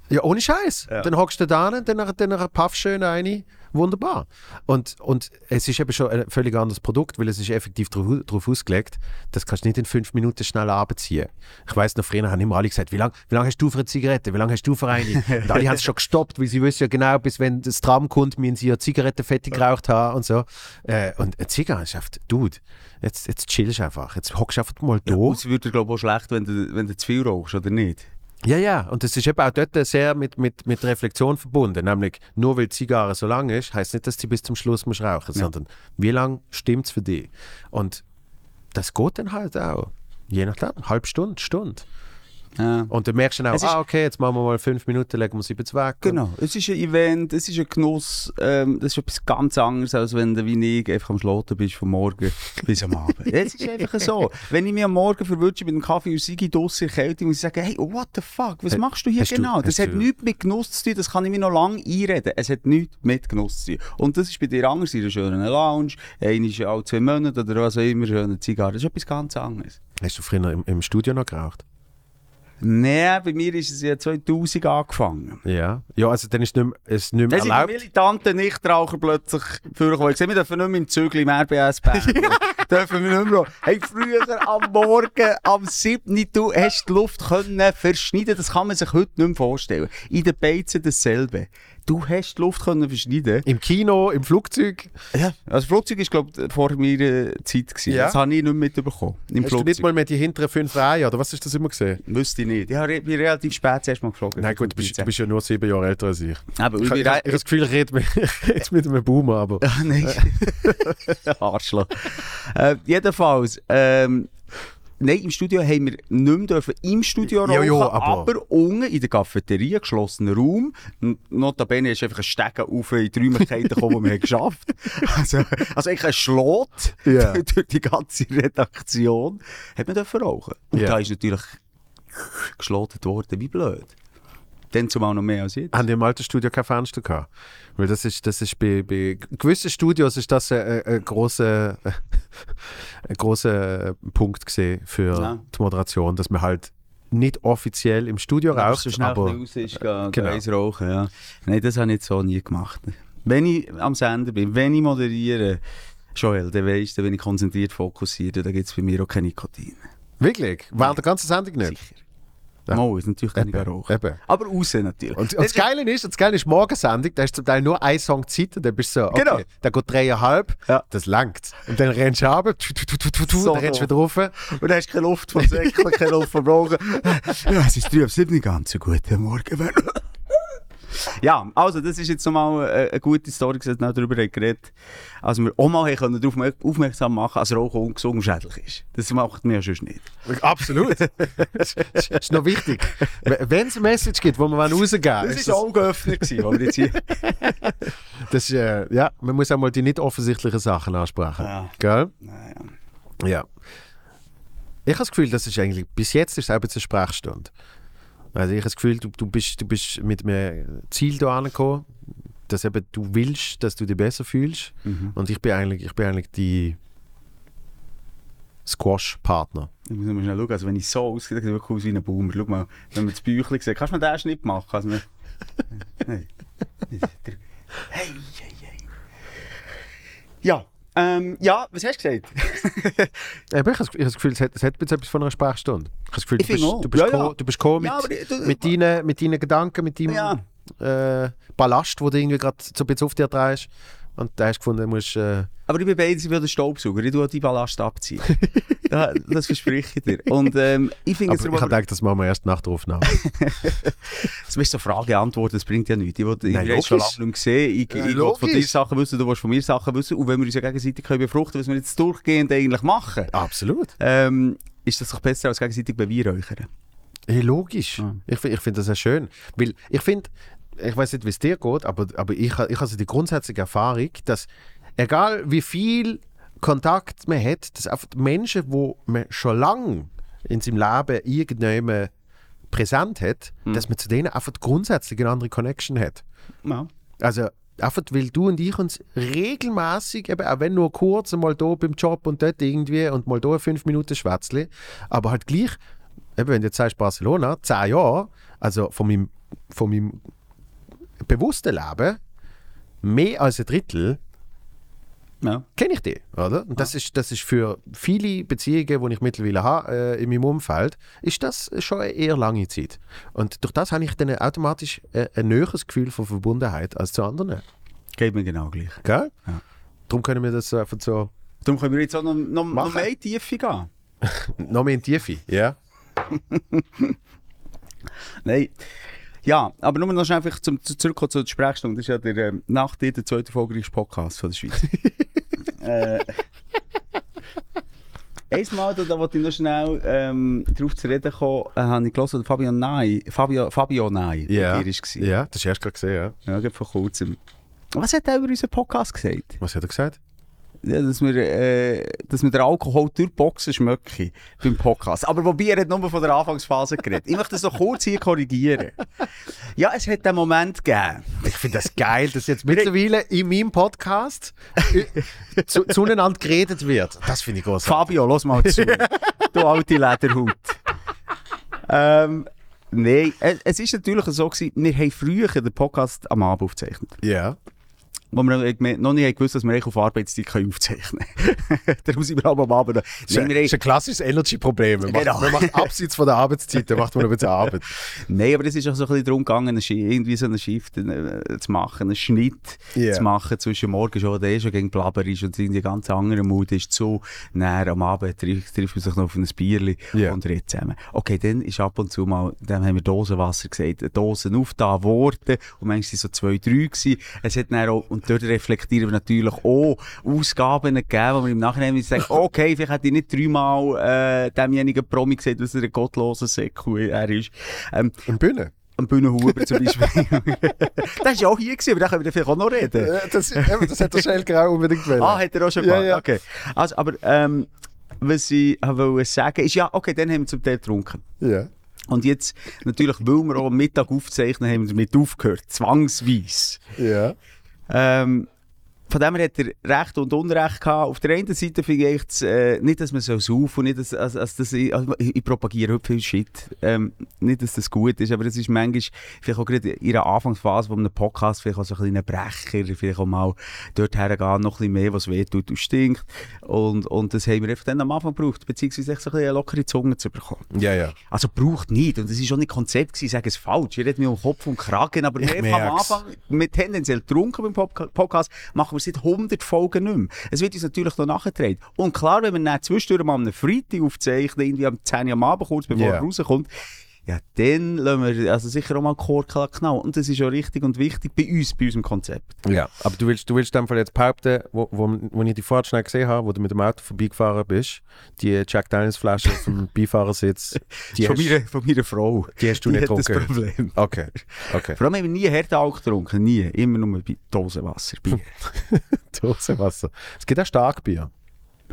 Ja, ohne Scheiß. Ja. Dann hockst du da hin, dann, dann, paffst du schön eine. Wunderbar. Und, und es ist eben schon ein völlig anderes Produkt, weil es ist effektiv darauf ausgelegt, das kannst du nicht in fünf Minuten schnell abziehen. Ich weiß noch, früher haben immer alle gesagt, wie lange wie lang hast du für eine Zigarette, wie lange hast du für eine? Und alle haben es schon gestoppt, weil sie wissen ja genau, bis wenn das Tram kommt, müssen sie ja Zigarette fertig geraucht haben und so. Äh, und eine Zigarre ist einfach, Dude, jetzt, jetzt chillst du einfach, jetzt hockst du einfach mal da. Und es würde, glaube ich, auch schlecht, wenn du, wenn du zu viel rauchst, oder nicht? Ja, ja, und das ist eben auch dort sehr mit, mit, mit Reflexion verbunden. Nämlich, nur weil die Zigarre so lang ist, heißt nicht, dass du bis zum Schluss musst rauchen Ja. sondern wie lange stimmt es für dich? Und das geht dann halt auch. Je nachdem, halbe Stunde, Stunde. Ja. Und dann merkst du dann auch, Es ist- ah, okay, jetzt machen wir mal fünf Minuten, legen wir sie jetzt weg. Genau, es ist ein Event, es ist ein Genuss, ähm, das ist etwas ganz anderes, als wenn du wie ich einfach am Schloten bist von morgen bis am Abend. Es ist einfach so. Wenn ich mich am Morgen verwünsche mit einem Kaffee und Sigi draussen in Kälte, muss ich sagen, hey, what the fuck, was Hast- machst du hier hast du- genau? das hat du- nichts mit Genuss zu tun, das kann ich mir noch lange einreden. Es hat nichts mit Genuss zu tun. Und das ist bei dir anders, in einer schönen Lounge, einmal alle zwei Monate oder was auch immer, schöne Zigarre, das ist etwas ganz anderes. Hast du früher im, im Studio noch geraucht? Nein, bei mir ist es ja 2000 angefangen. Ja. Ja, also dann ist es nicht mehr, ist nicht mehr Es sind die erlaubt. militanten Nichtraucher plötzlich vorgekommen. Wir dürfen nicht mehr im Zügel im RBS-Band. dürfen wir nicht mehr. Hey, früher am Morgen, am 7. du hast die Luft können verschneiden. Das kann man sich heute nicht mehr vorstellen. In den Beizen dasselbe. Du hast die Luft können verschneiden. Im Kino, im Flugzeug. Ja. Also, das Flugzeug war, glaube ich, vor meiner Zeit. Gewesen. Ja. Das habe ich nicht mehr mitbekommen. Im Hast du Flugzeug. nicht mal mehr die hinteren fünf Reihen, oder was ist das immer gesehen? Wüsste ich nicht. Ich habe- bin relativ spät zuerst mal geflogen. Nein, gut, du bist, du bist ja nur sieben Jahre älter als ich. Aber Ich, ich ich, habe das Gefühl, ich rede mit, jetzt mit einem Boomer, aber... Ah, Nein. Arschloch. äh, jedenfalls, ähm, nein, im Studio haben wir nicht mehr dürfen im Studio rauchen, ja, aber, aber- unten in der Cafeteria, geschlossener Raum. Notabene ist einfach ein Stegen auf in die Räumlichkeiten gekommen, die wir geschafft Also, also eigentlich ein Schlot durch die ganze Redaktion. Hat man dürfen rauchen. Und Ja. da ist natürlich geschlotet worden, wie blöd. Dann zumal noch mehr als jetzt. Haben die im alten Studio kein Fenster gehabt? Weil das ist, das ist bei, bei gewissen Studios ist das ein, ein, grosser ein grosser Punkt gesehen für Ja. die Moderation, dass man halt nicht offiziell im Studio Aber raucht, so aber raus ist, gehen, Genau. eins rauchen, ja. Nein, das habe ich jetzt so nie gemacht. Wenn ich am Sender bin, wenn ich moderiere, Joel, dann weisst du, wenn ich konzentriert fokussiere, dann gibt es bei mir auch kein Nikotin. wirklich, während der ganzen Sendung nicht. Sicher. Ja. Mal, ist natürlich Eben, rauchen. eben. Aber raus natürlich. Und, und das Geile ist, das Geile ist Morgensendung, da ist zum Teil nur ein Song Zeit und dann bist du so, okay, Genau. da geht dreieinhalb, Ja. das langt. Und dann rennst du runter, tu, tu, tu, tu, So dann rennst du wieder rauf. Und dann hast du keine Luft vom Säckchen, keine Luft vom Rauchen. Ja, es ist drei auf sieben, ganz so guten Morgen. Ja, also das ist jetzt nochmal eine, eine gute Story, dass wir darüber geredet Also wir auch mal können darauf aufmerksam machen dass Rauchen schädlich ist. Das macht mir ja sonst nicht. Absolut. das ist- noch wichtig. Wenn es eine Message gibt, wo man rausgehen Das ist war Augenöffner, gewesen, wo wir jetzt hier... das, ist, äh, ja, man muss auch mal die nicht offensichtlichen Sachen ansprechen. Ja. Gell? Naja. Ja. Ich habe das Gefühl, das ist eigentlich, bis jetzt ist es auch eine Sprechstunde. Also ich habe das Gefühl, du, du, bist, du bist mit einem Ziel da angekommen, dass eben du willst, dass du dich besser fühlst. Mhm. Und ich bin eigentlich, ich bin eigentlich die Squash-Partner. Ich muss mal schnell schauen, also wenn ich so aussehe, dann wirklich aus wie ein Boomer. Schau mal, wenn man das Büchlein sieht, kannst du mir den Schnitt machen? Also wir... Nein. Hey, hey, hey. Ja, ähm, ja, was hast du gesagt? Ich habe das- Gefühl, es hat, es hat jetzt etwas von einer Sprechstunde. Ich habe das Gefühl, du bist, du bist, Ja, ja. gekommen- du bist gekommen mit, Ja, aber du- mit, deinen, mit deinen Gedanken, mit deinem Ja. äh, Ballast, wo du irgendwie gerade so ein bisschen auf dir drehst. Und da hast du gefunden, du musst... Äh, Aber ich bin beides wie der Staubsauger, ich tue die Ballast abziehen. da, das verspreche ich dir. Und ähm, ich finde aber es ich habe gedacht, das machen wir erst nach der Aufnahme. Das ist so Frage, Antwort, das bringt ja nichts. Ich ich habe schon lange nicht gesehen. Ich, Ja, ich will von dir. Sachen wissen, du willst von mir Sachen wissen. Und wenn wir uns ja gegenseitig können befruchten was wir jetzt durchgehend eigentlich machen, Absolut. ähm, ist das doch besser als gegenseitig Beweihräuchern. Hey, logisch. Ja. Ich, ich finde das sehr schön. Weil ich finde, ich weiß nicht, wie es dir geht, aber, aber ich, ich habe so die grundsätzliche Erfahrung, dass egal wie viel Kontakt man hat, dass einfach die Menschen, die man schon lange in seinem Leben irgendjemand präsent hat, dass man zu denen einfach grundsätzlich eine andere Connection hat. Ja. Also einfach, weil du und ich uns regelmäßig, eben, auch wenn nur kurz, mal da beim Job und dort irgendwie und mal da fünf Minuten Schwätzli, aber halt gleich, eben, wenn du jetzt sagst Barcelona, zehn Jahre, also von meinem, von meinem bewussten Leben, mehr als ein Drittel Ja. kenne ich die, oder? Und das, ist, das ist für viele Beziehungen, die ich mittlerweile habe äh, in meinem Umfeld, ist das schon eine eher lange Zeit. Und durch das habe ich dann automatisch äh, ein näheres Gefühl von Verbundenheit als zu anderen. Geht mir genau gleich. Gell? Ja. Darum können wir das einfach so Darum können wir jetzt auch noch, noch, noch mehr in die Tiefe gehen. noch mehr in die Tiefe. Ja. Nein. Ja, aber nur noch schnell einfach zum, zu, zurückkommen zur Sprechstunde. Das ist ja der ähm, nach dir der zweite erfolgreichste Podcast von der Schweiz. äh, Einmal, da wollte ich noch schnell ähm, darauf zu reden kommen, äh, habe ich gelesen, Fabio Ney, Fabio, Fabio Ney, Ja. bei dir war. Ja, das hast du erst gerade gesehen, ja. Ja, gerade vor kurzem. Was hat er über unseren Podcast gesagt? Was hat er gesagt? Ja, dass, wir, äh, dass wir den Alkohol durch Boxen schmecken beim Podcast. Aber wobei, er hat nur von der Anfangsphase geredet. Ich möchte das noch kurz hier korrigieren. Ja, es hat den Moment gegeben. Ich finde das geil, dass jetzt mittlerweile in meinem Podcast äh, zu, zueinander geredet wird. Das finde ich großartig. Fabio, los mal zu. du alte Lederhaut. ähm, Nein, es, ist natürlich so gewesen, wir haben früher den Podcast am Abend aufgezeichnet. Ja. Wo wir noch- nicht gewusst dass wir auf Arbeitszeit aufzeichnen können. Darum sind wir aber am Abend. Das ist, ein- klassisches Energy-Problem. Man, Genau. man macht abseits von der Arbeitszeit, dann macht man ein bisschen Arbeit. nein, aber es ist auch so ein bisschen darum gegangen, irgendwie so einen Shift äh, zu machen, einen Schnitt Ja. zu machen zwischen morgen schon, der eh schon gegen Blabber ist und in die ganz andere Mut ist, so näher am Abend trifft, trifft man sich noch auf ein Bierli Ja. und redet zusammen. Okay, dann ist ab und zu mal, dann haben wir Dosenwasser gesagt, Dosen aufgetan worden und manchmal waren so zwei, drei gewesen. Es hat dann auch, und dort reflektieren wir natürlich auch Ausgaben gegeben, wo wir im Nachhinein sagen, okay, vielleicht hätte ich nicht dreimal äh, demjenigen Promi gesagt, dass er ein gottloser Säckel er ist. Ähm, Im Bühne? am Bühnenhuber zum Beispiel. das war ja auch hier, gewesen, aber da können wir vielleicht auch noch reden. Äh, Das, eben, das hat der Schelker auch unbedingt wollen. Ah, hat er auch schon Ja, gemacht? ja. Okay. Also, aber ähm, was ich wollte sagen, ist ja, okay, dann haben wir zum Teil getrunken. Ja. Und jetzt, natürlich, weil wir auch am Mittag aufzeichnen, haben wir damit aufgehört. Zwangsweise. Ja. Ähm, von dem her hat er Recht und Unrecht gehabt. Auf der einen Seite finde ich echt, äh, nicht, dass man so saufen und nicht, dass, als, als das, ich, also, ich, ich propagiere heute viel Shit. Ähm, nicht, dass das gut ist, aber es ist manchmal, vielleicht auch gerade in einer Anfangsphase von einem Podcast, vielleicht auch so ein kleiner Brecher, vielleicht auch mal dort hergehen, noch ein bisschen mehr, was weh tut und stinkt. Und, und das haben wir einfach dann am Anfang gebraucht, beziehungsweise so ein bisschen eine lockere Zunge zu bekommen. Ja, ja. Also braucht nicht. Und das ist schon nicht Konzept gewesen, ich sage es falsch. Ich rede mir um Kopf und Kragen, aber haben am. Anfang mit tendenziell getrunken beim Podca- Podcast, machen wir seit 100 Folgen nicht mehr. Es wird uns natürlich noch nachgetragen. Und klar, wenn wir dann zwischendurch mal am Freitag aufzeichnen, irgendwie am 10 Uhr am Abend, kurz bevor Ja. er rauskommt, ja, dann lassen wir also sicher auch mal Korken knallen. Und das ist auch richtig und wichtig bei uns, bei unserem Konzept. Ja, aber du willst, du willst Fall jetzt behaupten, wo, wo, wo ich die vorher schnell gesehen habe, wo du mit dem Auto vorbeigefahren bist, die Jack Daniels Flasche vom Beifahrersitz, die, von, hast, meiner, von meiner Frau. die hast du Die nicht hat das getrunken. Problem. Okay, okay. Vor allem haben wir nie Härtealk getrunken, nie. Immer nur bei Dosenwasser. Dosenwasser. Es gibt auch Starkbier.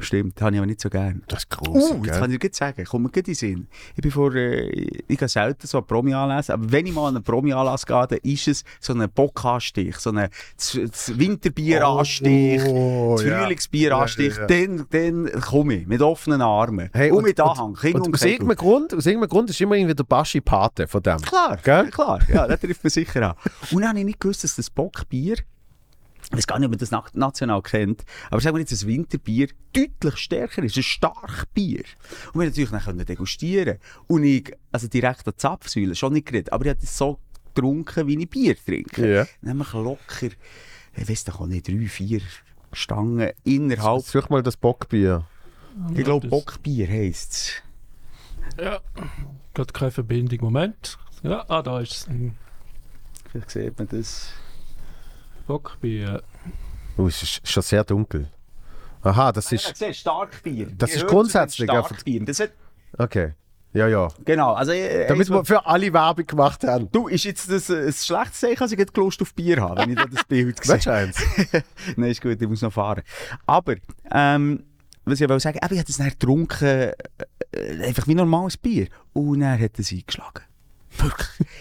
Stimmt, habe ich aber nicht so gern. Das ist Uh, groß, jetzt kann ich dir sagen, komm mir gleich in den Sinn. Ich bin vor, äh, ich gehe selten so an Promi-Anlässe, aber wenn ich mal an einen Promi-Anlass gehe, dann ist es so ein Bockanstich, so ein Winterbieranstich, Oh, das ja. Frühlingsbieranstich, Ja, ja, dann, dann komme ich mit offenen Armen Hey, und, mit Anhang, Kind Und und aus irgendeinem, Grund, aus irgendeinem Grund ist immer irgendwie der Baschi Pate von dem. Klar, Gell? klar, ja, das trifft man sicher an. Und dann habe ich nicht gewusst, dass das Bockbier, ich weiß gar nicht, ob man das na- national kennt, aber sagen wir jetzt, das Winterbier deutlich stärker ist, ein Starkbier. Und wir natürlich dann können degustieren. Und ich, also direkt an die Zapfsäule, schon nicht geredet, aber ich habe das so getrunken, wie ich Bier trinke. Ja. Nämlich locker, ich weiß doch auch nicht, drei, vier Stangen innerhalb, Such mal das Bockbier. ich glaube das- Bockbier heisst es. Ja, gerade keine Verbindung. Moment. Ja, ah, da ist es. Ein Vielleicht sieht man das. Bockbier. Oh, es ist schon sehr dunkel. Aha, das Ja, ist. siehst, Starkbier. Das ist grundsätzlich Starkbier. Das hat, Okay. Ja, ja. genau, also... äh, Damit wir für alle Werbung gemacht haben. Du, ist jetzt das äh, ein schlechtes Zeichen, dass ich gerade Lust auf Bier habe, wenn ich da das Bild sehe? Eins? Nein, ist gut, ich muss noch fahren. Aber, ähm, was ich wollte sagen, ich habe das dann getrunken, äh, äh, einfach wie normales Bier. Und dann hat es eingeschlagen.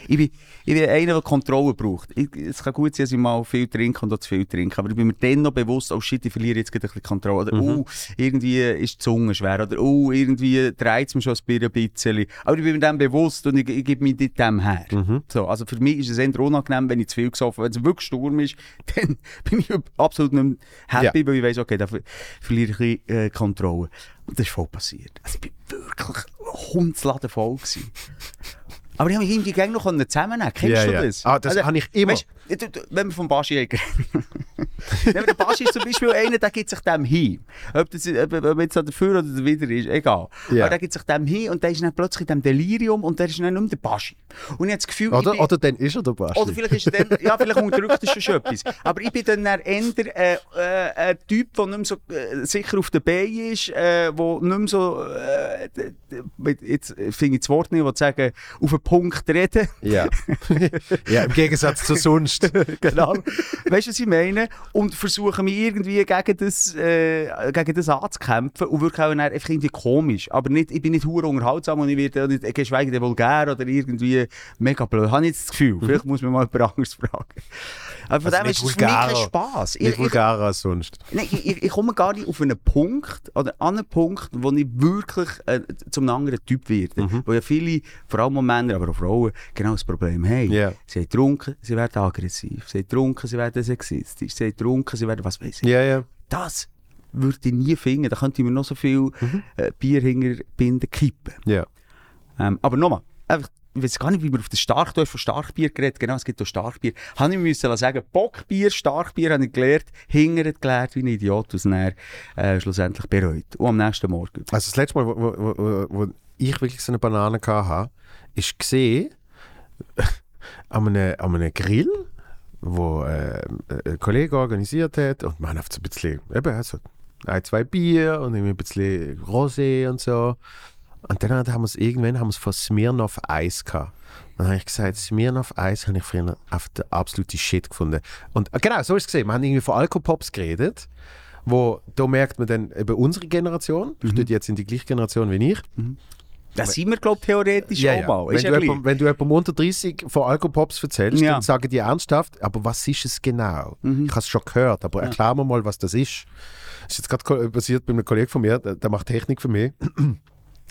Ich, bin, ich bin einer, der Kontrolle braucht. Ich, es kann gut sein, dass ich mal viel trinke und auch zu viel trinke. Aber ich bin mir dann noch bewusst, oh shit, ich verliere jetzt gerade ein bisschen Kontrolle. Oder, oh, irgendwie ist die Zunge schwer. Oder, oh, irgendwie dreht es mir schon das Bier ein bisschen. Aber ich bin mir dann bewusst und ich, ich gebe mich nicht dem her. So, also für mich ist es eher unangenehm, wenn ich zu viel gesoffen. Wenn es wirklich Sturm ist, dann bin ich absolut nicht happy, weil ich weiss, okay, da ver verliere ich ein bisschen äh, Kontrolle. Und das ist voll passiert. Also ich bin wirklich hundsladen voll gewesen. Aber ich habe irgendwie noch zusammennehmen. Kennst Ja, du das? Ah, das habe ich immer. Weißt, wenn wir vom Baschi reden. Der Baschi ist zum Beispiel einer, der gibt sich dem hin. Ob, das, ob, ob jetzt dafür oder wieder ist, egal. Ja. Aber der gibt sich dem hin und der ist dann plötzlich in dem Delirium und der ist dann nicht mehr der Baschi. Und ich habe das Gefühl, ich Oder, bin, oder dann ist er der Basti. oder vielleicht ist dann, ja, vielleicht unterdrückt er schon etwas. Aber ich bin dann eher äh, äh, ein Typ, der nicht mehr so äh, sicher auf der Beine ist, äh, wo nicht mehr so, äh, jetzt finde ich das Wort nicht, wo sagen, auf den Punkt reden. Ja. ja, im Gegensatz zu sonst. genau. weißt du, was ich meine? Und versuche mich irgendwie gegen das, äh, gegen das anzukämpfen und wirklich auch dann einfach irgendwie komisch. Aber nicht, ich bin nicht hure unterhaltsam und ich werde auch nicht geschweige denn vulgär oder irgendwie mega blöd. Habe ich jetzt das Gefühl. Vielleicht muss man mal jemand anderes fragen. Aber von Also dem ist es vulgärer. Spass. Ich, Nicht ich, vulgärer als sonst. Nein, ich, ich, komme gar nicht auf einen Punkt oder an einen Punkt, wo ich wirklich äh, zum anderen Typ werde. Mhm. Wo ja viele, vor allem Männer, aber auch Frauen, genau das Problem haben. Ja. Sie haben getrunken, sie werden aggressiv. Sie haben getrunken, sie werden sexistisch. Sie haben getrunken, sie werden was weiß ich. Ja, ja. Das würde ich nie finden. Da könnte ich mir noch so viel Mhm. äh, Bier hinter Binden kippen. Ja. Ähm, aber nochmal, einfach, ich weiß gar nicht, wie wir auf das Stark, du hast von Starkbier geredet, genau, es gibt auch Starkbier. Habe ich müssen sagen, Bockbier, Starkbier, habe ich gelernt, hingert gelernt wie ein Idiot, und dann äh, schlussendlich bereut. Und am nächsten Morgen. Also das letzte Mal, wo, wo, wo, wo ich wirklich so eine Banane hatte, ist gesehen an einem, an einem Grill, wo äh, ein Kollege organisiert hat und man hat so ein bisschen, eben, also ein, zwei Bier und ein bisschen Rosé und so. Und dann haben wir es irgendwann haben wir es von Smirnoff Eis gehabt. Dann habe ich gesagt, Smirnoff Eis habe ich früher auf der absolute Shit gefunden. Und äh, genau, so ist es gesehen. Wir haben irgendwie von Alkopops geredet, wo da merkt man dann eben unsere Generation, ich tue jetzt in die gleiche Generation wie ich. Das sind wir, glaube ich, theoretisch auch mal. Wenn, Ist du ja jemandem, wenn du jemandem unter 30 von Alkopops erzählst, Ja. dann sagen die ernsthaft, aber was ist es genau? Ich habe es schon gehört, aber erklär mir mal, was das ist. Das ist jetzt gerade passiert bei einem Kollegen von mir, der, der macht Technik für mich.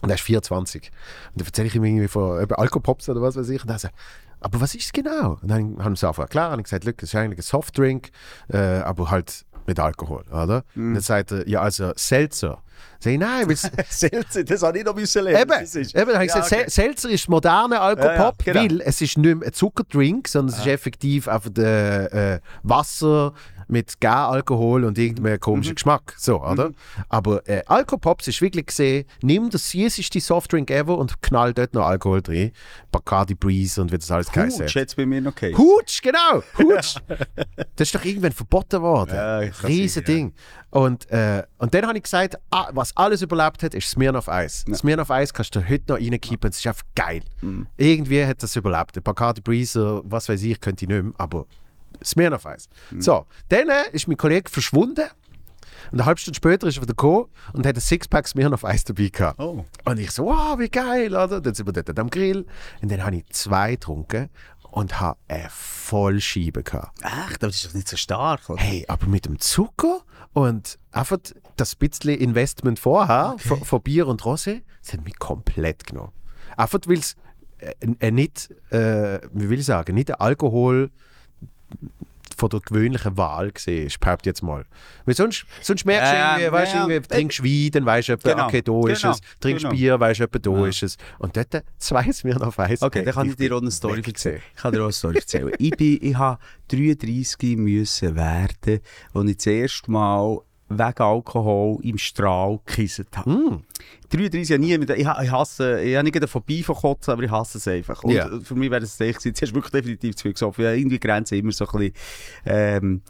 Und er ist 24. Und da erzähle ich ihm irgendwie von eben Alkopops oder was weiß ich. Und er sagt, aber was ist es genau? Und dann haben sie einfach erklärt und ich gesagt, das ist eigentlich ein Softdrink, äh, aber halt mit Alkohol, oder? Und dann sagt er, ja, also Seltzer. Sag ich, nein, weil Seltsam, das habe ich noch müssen lernen. Eben, Das ist- eben habe ich Ja, gesagt, okay. Sel- Seltzer ist moderne Alkopop, Ja, ja, genau. weil es ist nicht mehr ein Zuckerdrink, sondern es ist effektiv einfach der, äh, Wasser mit Gäralkohol und irgendeinem Mhm. komischen Geschmack. So, oder? Aber äh, Alkopops ist wirklich gesehen, nimm das süßeste Softdrink ever und knall dort noch Alkohol drin. Bacardi Breeze und wie das alles geheißen Hutsch jetzt bei mir noch okay. Hutsch, genau, Hutsch. das ist doch irgendwann verboten worden. Ja, Riesen sehen, ja. Ding. Und, äh, und dann habe ich gesagt, ah, was alles überlebt hat, ist Smirnoff Eis. Smirnoff Eis kannst du heute noch reinkippen, das ist einfach geil. Mhm. Irgendwie hat das überlebt. Bacardi Breezer, was weiß ich, könnte ich nicht mehr, aber Smirnoff Eis. Mhm. So, dann ist mein Kollege verschwunden und eine halbe Stunde später ist er wieder gekommen und hat ein Sixpack Smirnoff Eis dabei gehabt. Oh. Und ich so, wow, wie geil, oder? Dann sind wir dort am Grill und dann habe ich zwei getrunken und habe eine Vollscheibe gehabt. Echt? Aber das ist doch nicht so stark. Oder? Hey, aber mit dem Zucker und einfach das bisschen Investment vorher von, von Bier und Rosé, das hat mich komplett genommen. Einfach weil es äh, äh, nicht, äh, wie will ich sagen, nicht der Alkohol von der gewöhnlichen Wahl gesehen ist, behaupte jetzt mal. Weil sonst, sonst merkst du Ja, irgendwie, weißt, ja, irgendwie ja. trinkst Wein, dann weißt du, etwa, Genau, okay, da ist genau, es. Trinkst genau. Bier, weißt du, etwa, da ist es. Und dort zwei Smirnoff Eis. Okay, dann kann ich dir auch eine Story erzählen. Ich kann dir auch eine Story erzählen. ich, bin, ich habe 33 müssen werden, als ich das erste Mal wegen Alkohol im Strahl gekisset habe. Mm. 33 ja nie, ich, ich hasse, ich habe nicht eine Phobie von Kotzen, aber ich hasse es einfach. Und äh, für mich wäre es echt gewesen, hast du wirklich definitiv zu viel gesoffen. Ich habe irgendwie die Grenze immer so ein bisschen ähm,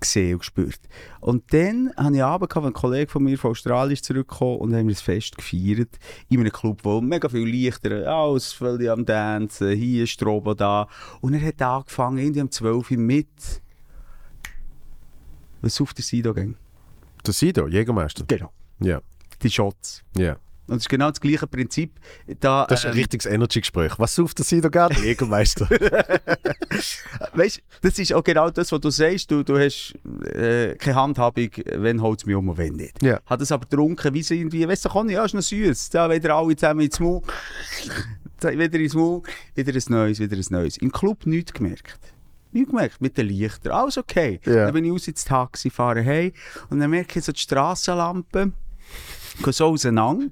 gesehen und gespürt. Und dann hatte ich Abend, gehabt, wenn ein Kollege von mir von Australien zurückgekommen und haben wir das Fest gefeiert. In einem Club, wo mega viel Lichter, alles völlig am Dancen, hier Strobo da. Und er hat angefangen, irgendwie um 12 Uhr mit... Was auf der Sido ging. Der Sido, Jägermeister. Genau. Ja, Die Shots. ja. Und es ist genau das gleiche Prinzip. Da, Das ist ein ähm, richtiges Energy-Gespräch. Was sucht der Sido gerne? Jägermeister. Weißt das ist auch genau das, was du sagst. Du, du hast äh, keine Handhabung, wenn holt es mich um und wenn nicht. Ja. Hat es aber getrunken, wie sie irgendwie, weißt du, ja, ist noch süß. Da wieder alle zusammen ins Maul. Da wieder ins Maul, wieder ein neues, wieder ein neues. Im Club nichts gemerkt. Nichts gemerkt, mit den Lichtern. Alles okay. Ja. Dann bin ich aus ins Taxi, fahre hey und dann merke ich so die Strassenlampe. gehen so auseinander.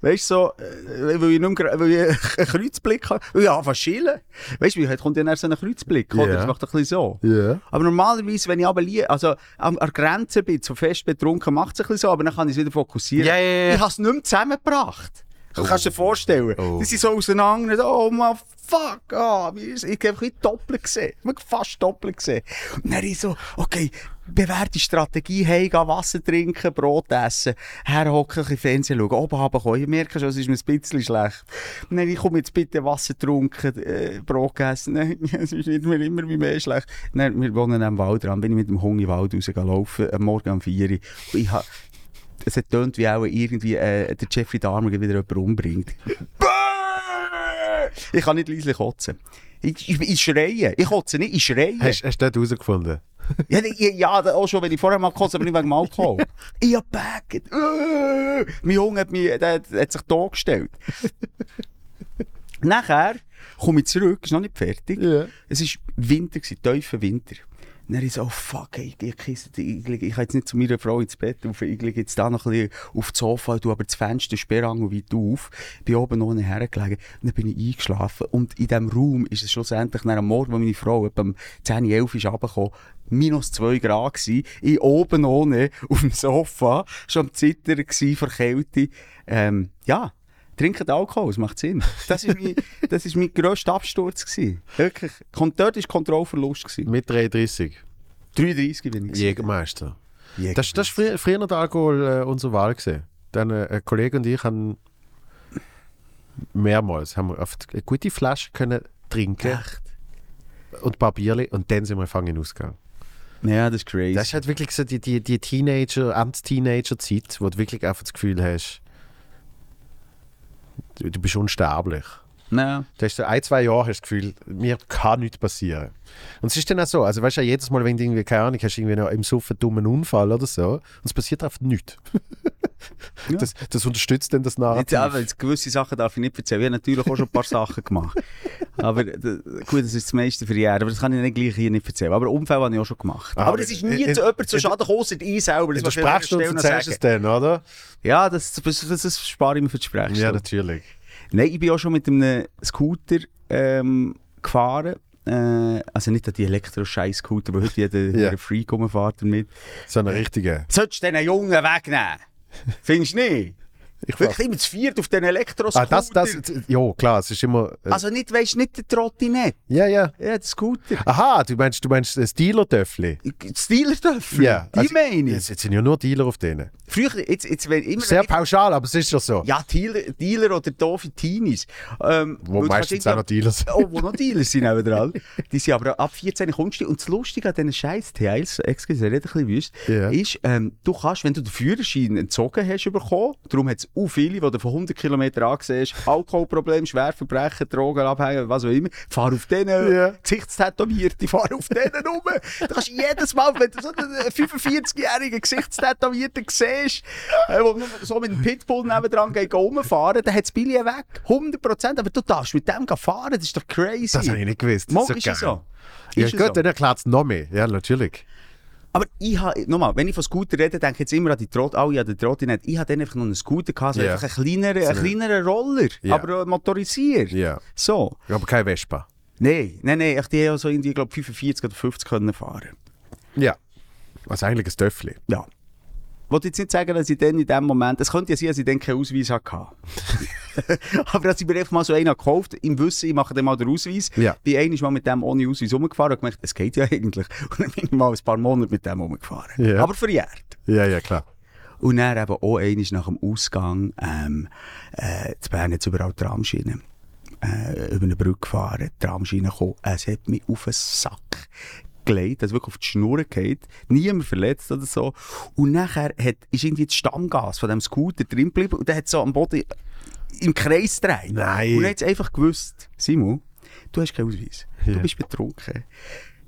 Weißt du, so, äh, weil ich, nicht mehr, weil ich einen Kreuzblick habe. Weil ich anfange chillen. Weißt du, heute kommt ja so ein Kreuzblick, oder? Ja. Das macht ein bisschen so. Ja. Aber normalerweise, wenn ich aber also an der Grenze bin, so fest betrunken, macht es ein bisschen so, aber dann kann ich es wieder fokussieren. Ja, ja, ja. Ich habe es nicht mehr zusammengebracht. Du kannst dir vorstellen. Oh. Die sind so auseinander. Oh man, fuck. Ist- ich habe ein doppelt gesehen. Ich habe fast doppelt gesehen. Und dann ich so, okay, bewährte Strategie, hey, geh Wasser trinken, Brot essen, herhocken, ein bisschen Fernsehen schauen, oben runterkommen. Ich merke schon, es ist mir ein bisschen schlecht. Und dann ich komme jetzt bitte Wasser trinken, äh, Brot essen. Nein, es ist nicht mehr immer wie mehr schlecht. Dann, wir wohnen am Waldrand, bin ich mit dem Hund im Wald rausgelaufen, am Morgen um 4 Uhr. Ich habe es hat tönt wie auch irgendwie äh, der Jeffrey Dahmer wieder jemanden umbringt. ich kann nicht leise kotzen. Ich, ich, ich schreie. Ich kotze nicht, ich schreie. Hast, hast du das herausgefunden? Ja, ja, auch schon, wenn ich vorher mal habe, aber nicht wegen dem Alkohol. ich hab. Äh, mein Junge hat, mich, der, hat- hat sich da gestellt. Nachher komme ich zurück, ist noch nicht fertig. Ja. Es war Winter, tiefer Winter. Und dann ist so, oh fuck, ey, ich, ich, ich, ich, kann jetzt nicht zu meiner Frau ins Bett rauf, ich liege jetzt da noch ein bisschen auf das Sofa, du aber das Fenster Sperrangel weit auf, bin oben ohne hergelegen dann bin ich eingeschlafen. Und in diesem Raum ist es schlussendlich nach am Morgen, wo meine Frau etwa um 10, 11 ist runtergekommen, minus 2 Grad gsi, ich oben ohne auf dem Sofa, schon am Zittern gsi vor Kälte, ähm, ja, Trinken Alkohol, das macht Sinn. Das ist mein, das ist mein grösster Absturz. Gewesen. Wirklich. Dort war Kontrollverlust. Gewesen. Mit 33. 33 bin ich. gewesen. Jägermeister. Jäger. Das, das war früher, früher der Alkohol äh, unsere Wahl. Gewesen. Dann, äh, ein Kollege und ich haben mehrmals haben wir oft eine gute Flasche können trinken Echt? und ein paar Bierli und dann sind wir gefangen ausgegangen. Ja, das ist crazy. Das ist halt wirklich so die, die, die Teenager, End-Teenager-Zeit, wo du wirklich einfach das Gefühl hast, du, bist unsterblich. Ja. Du hast so ein, zwei Jahre hast das Gefühl, mir kann nichts passieren. Und es ist dann auch so, also weißt du, jedes Mal, wenn du irgendwie, keine Ahnung, hast du irgendwie noch im Suff einen dummen Unfall oder so, und es passiert einfach nichts. Ja. das, das unterstützt dann das Narrativ. aber jetzt gewisse Sachen darf ich nicht erzählen. Ich habe natürlich auch schon ein paar Sachen gemacht. Aber d- gut, das ist das meiste für Jahre. Aber das kann ich nicht gleich hier nicht erzählen. Aber Unfälle habe ich auch schon gemacht. Ah, aber es ist nie in- zu jemandem zu Schaden gekommen, außer ich selber. Das Sprechstunde Stelle noch erzählst du es dann, oder? Ja, das, das, das, das spare ich mir für die Sprechstunde. Ja, natürlich. Nein, ich bin auch schon mit einem Scooter ähm, gefahren. Äh, also nicht die Elektro-Scheiß-Scooter, wo heute jeder jeder Freak rumfährt damit. So eine richtige. Solltest du diesen Jungen wegnehmen? Findest du nicht? Ich Wirklich immer zu viert auf ah, Elektroscooter. das, das, ja, klar, es ist immer. Äh, Also nicht, weißt nicht der Trottinett. ja, ja. Ja, der Scooter. Aha, du meinst, du meinst das Dealer-Töffli? Das Dealer-Töffel. Ja. Die also, meine ich. Jetzt jetzt sind ja nur Dealer auf denen. Früher, jetzt, jetzt wenn immer... Sehr ich- pauschal, aber es ist ja so. ja, Dealer, Dealer oder doofe Teenies. Ähm, Wo meistens auch noch Dealer sind. Oh, wo noch Dealer sind auch dran. Die sind aber ab 14 kommst du. Und das Lustige an diesen scheiß Teils, excuse, red ein bisschen wüst, Ja. ist, ähm, du kannst, wenn du den Führerschein entzogen hast bekommen, darum hat es auch viele, die du von 100 Kilometern angesehen hast, Alkoholproblem, Schwerverbrechen, Drogen abhängen, was auch immer, fahr auf denen, Ja. Gesichtstätowierte, fahr auf denen rum. Du kannst jedes Mal, wenn du so einen 45-jährigen Gesichtstätowierten siehst, äh, wo so mit dem Pitbull nebendran geht rumfahren, dann hat das Billy weg. 100%. Aber du darfst mit dem fahren, das ist doch crazy. Das habe ich nicht gewusst. Mo, So ist es so. Ja, Ist es gut, so. dann erklärt es noch mehr. Ja, natürlich. Aber ich habe, nochmal, wenn ich von Scooter rede, denke ich jetzt immer an die Trott, alle an die Trottinette. Ich hatte dann einfach noch einen Scooter gehabt, Ja. einfach einen kleineren, einen eine- kleineren Roller, Ja. aber äh, motorisiert. Ja. So. Aber kein Vespa. Nein, nein, nein, ich die haben so irgendwie, glaube 45 oder 50 können fahren. Ja. Also eigentlich ein Töffli. Ja. Wollte jetzt nicht sagen, dass ich dann in dem Moment, es könnte ja sein, dass ich dann keinen Ausweis hatte. Aber dass ich mir einfach mal so einen gekauft im Wissen, ich mache dann mal den Ausweis. Ja. Bin einmal mal mit dem ohne Ausweis rumgefahren und gemerkt, es geht ja eigentlich. Und dann bin ich mal ein paar Monate mit dem rumgefahren. Ja. Aber verjährt. Ja, ja, klar. Und dann eben auch einmal nach dem Ausgang, ähm, äh, zu Bern jetzt überall Tramschienen. Äh, über eine Brücke gefahren, Tramschienen gekommen. Es hat mich auf den Sack gelegt, also wirklich auf die Schnur geht, niemand verletzt oder so. Und nachher hat, ist irgendwie das Stammgas von dem Scooter drin geblieben und der hat so am Boden im Kreis gedreht. Nein. Und dann hat es einfach gewusst, Simon, du hast keinen Ausweis. Ja. Du bist betrunken.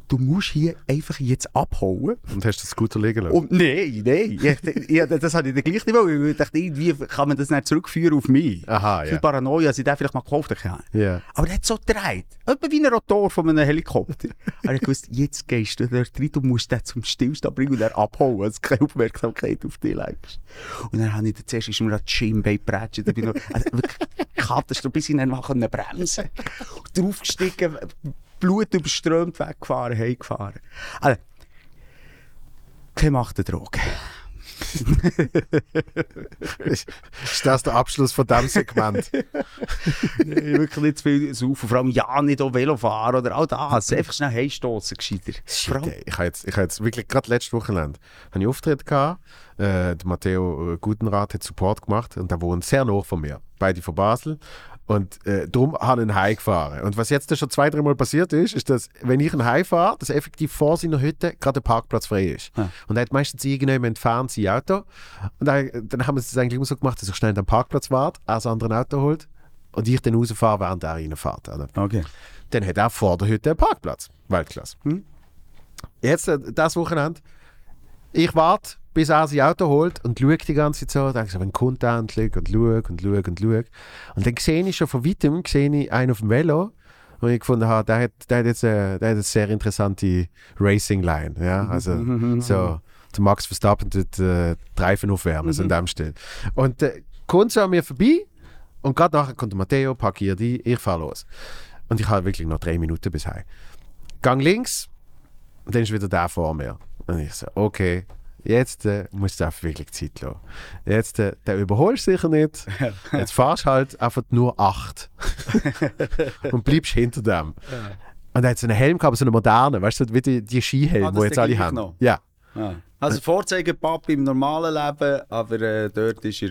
Du musst hier einfach jetzt abhauen. Und hast du den Scooter liegen lassen? Und nein, nein, ich, ja, das hatte ich dann gleich nicht wollen. Ich dachte, irgendwie kann man das nicht zurückführen auf mich. Aha, Für ja. Paranoia, dass ich den vielleicht mal gekauft habe. Ja. Aber der hat so gedreht. Etwa wie ein Rotor von einem Helikopter. Aber ich wusste, jetzt gehst du dort rein, du musst den zum Stillstand bringen und dann abhauen, dass keine Aufmerksamkeit auf dich legst. Und dann habe ich dann zuerst ist mir das Schienbein geprätscht. Da bin ich noch, also wirklich Katastrophe, bis ich dann mal bremsen konnte. Und Draufgestiegen, Blut überströmt, weggefahren, heimgefahren. Also, keine Macht der Droge. Ist das der Abschluss von diesem Segment? Nee, wirklich nicht zu viel saufen. Vor allem ja nicht auch Velo fahren oder all das. Einfach schnell heimstossen, gescheiter. Shit, ich habe jetzt, ich habe jetzt wirklich gerade letztes Wochenende habe ich Auftritt gehabt. Äh, der Matteo äh, Gutenrat hat Support gemacht und der wohnt sehr nah von mir. Beide von Basel. Und äh, darum habe ich ihn heimgefahren. Und was jetzt schon zwei, dreimal passiert ist, ist, dass, wenn ich ihn heimfahre, dass effektiv vor seiner Hütte gerade der Parkplatz frei ist. Ja. Und er hat meistens irgendjemand entfernt sein Auto. Und dann, dann haben wir es eigentlich immer so gemacht, dass ich schnell den Parkplatz warte, er das andere Auto holt und ich dann rausfahre, während er reinfährt. oder? Okay. dann hat er vor der Hütte einen Parkplatz. Weltklasse. Hm. Jetzt, äh, das Wochenende, ich warte, bis er sein Auto holt und schaue die ganze Zeit so, denke so, wenn kommt er endlich und schaue und schaue und schaue. Und dann sehe ich schon von weitem sehe ich einen auf dem Velo, wo ich gefunden habe, der hat, der hat jetzt eine, der hat eine sehr interessante Racing-Line. Ja? Also so, der Max Verstappen tut äh, Reifen aufwärmen, so in dem Stil. Und äh, kommt so an mir vorbei und gerade nachher kommt der Matteo, parkiert die, ich fahre los. Und ich habe wirklich noch drei Minuten bis heim. Gang links und dann ist wieder der vor mir. Und ich so, okay, jetzt äh, musst du einfach wirklich Zeit lassen. Jetzt, äh, der überholst du sicher nicht. Jetzt fahrst du halt einfach nur acht. und bleibst hinter dem. Und er hat so einen Helm gehabt, so einen modernen, weißt du, wie die, die Skihelme, Ah, die jetzt alle haben. noch? Ja. Ja. Also Vorzeigepapi im normalen Leben, aber äh, dort ist er,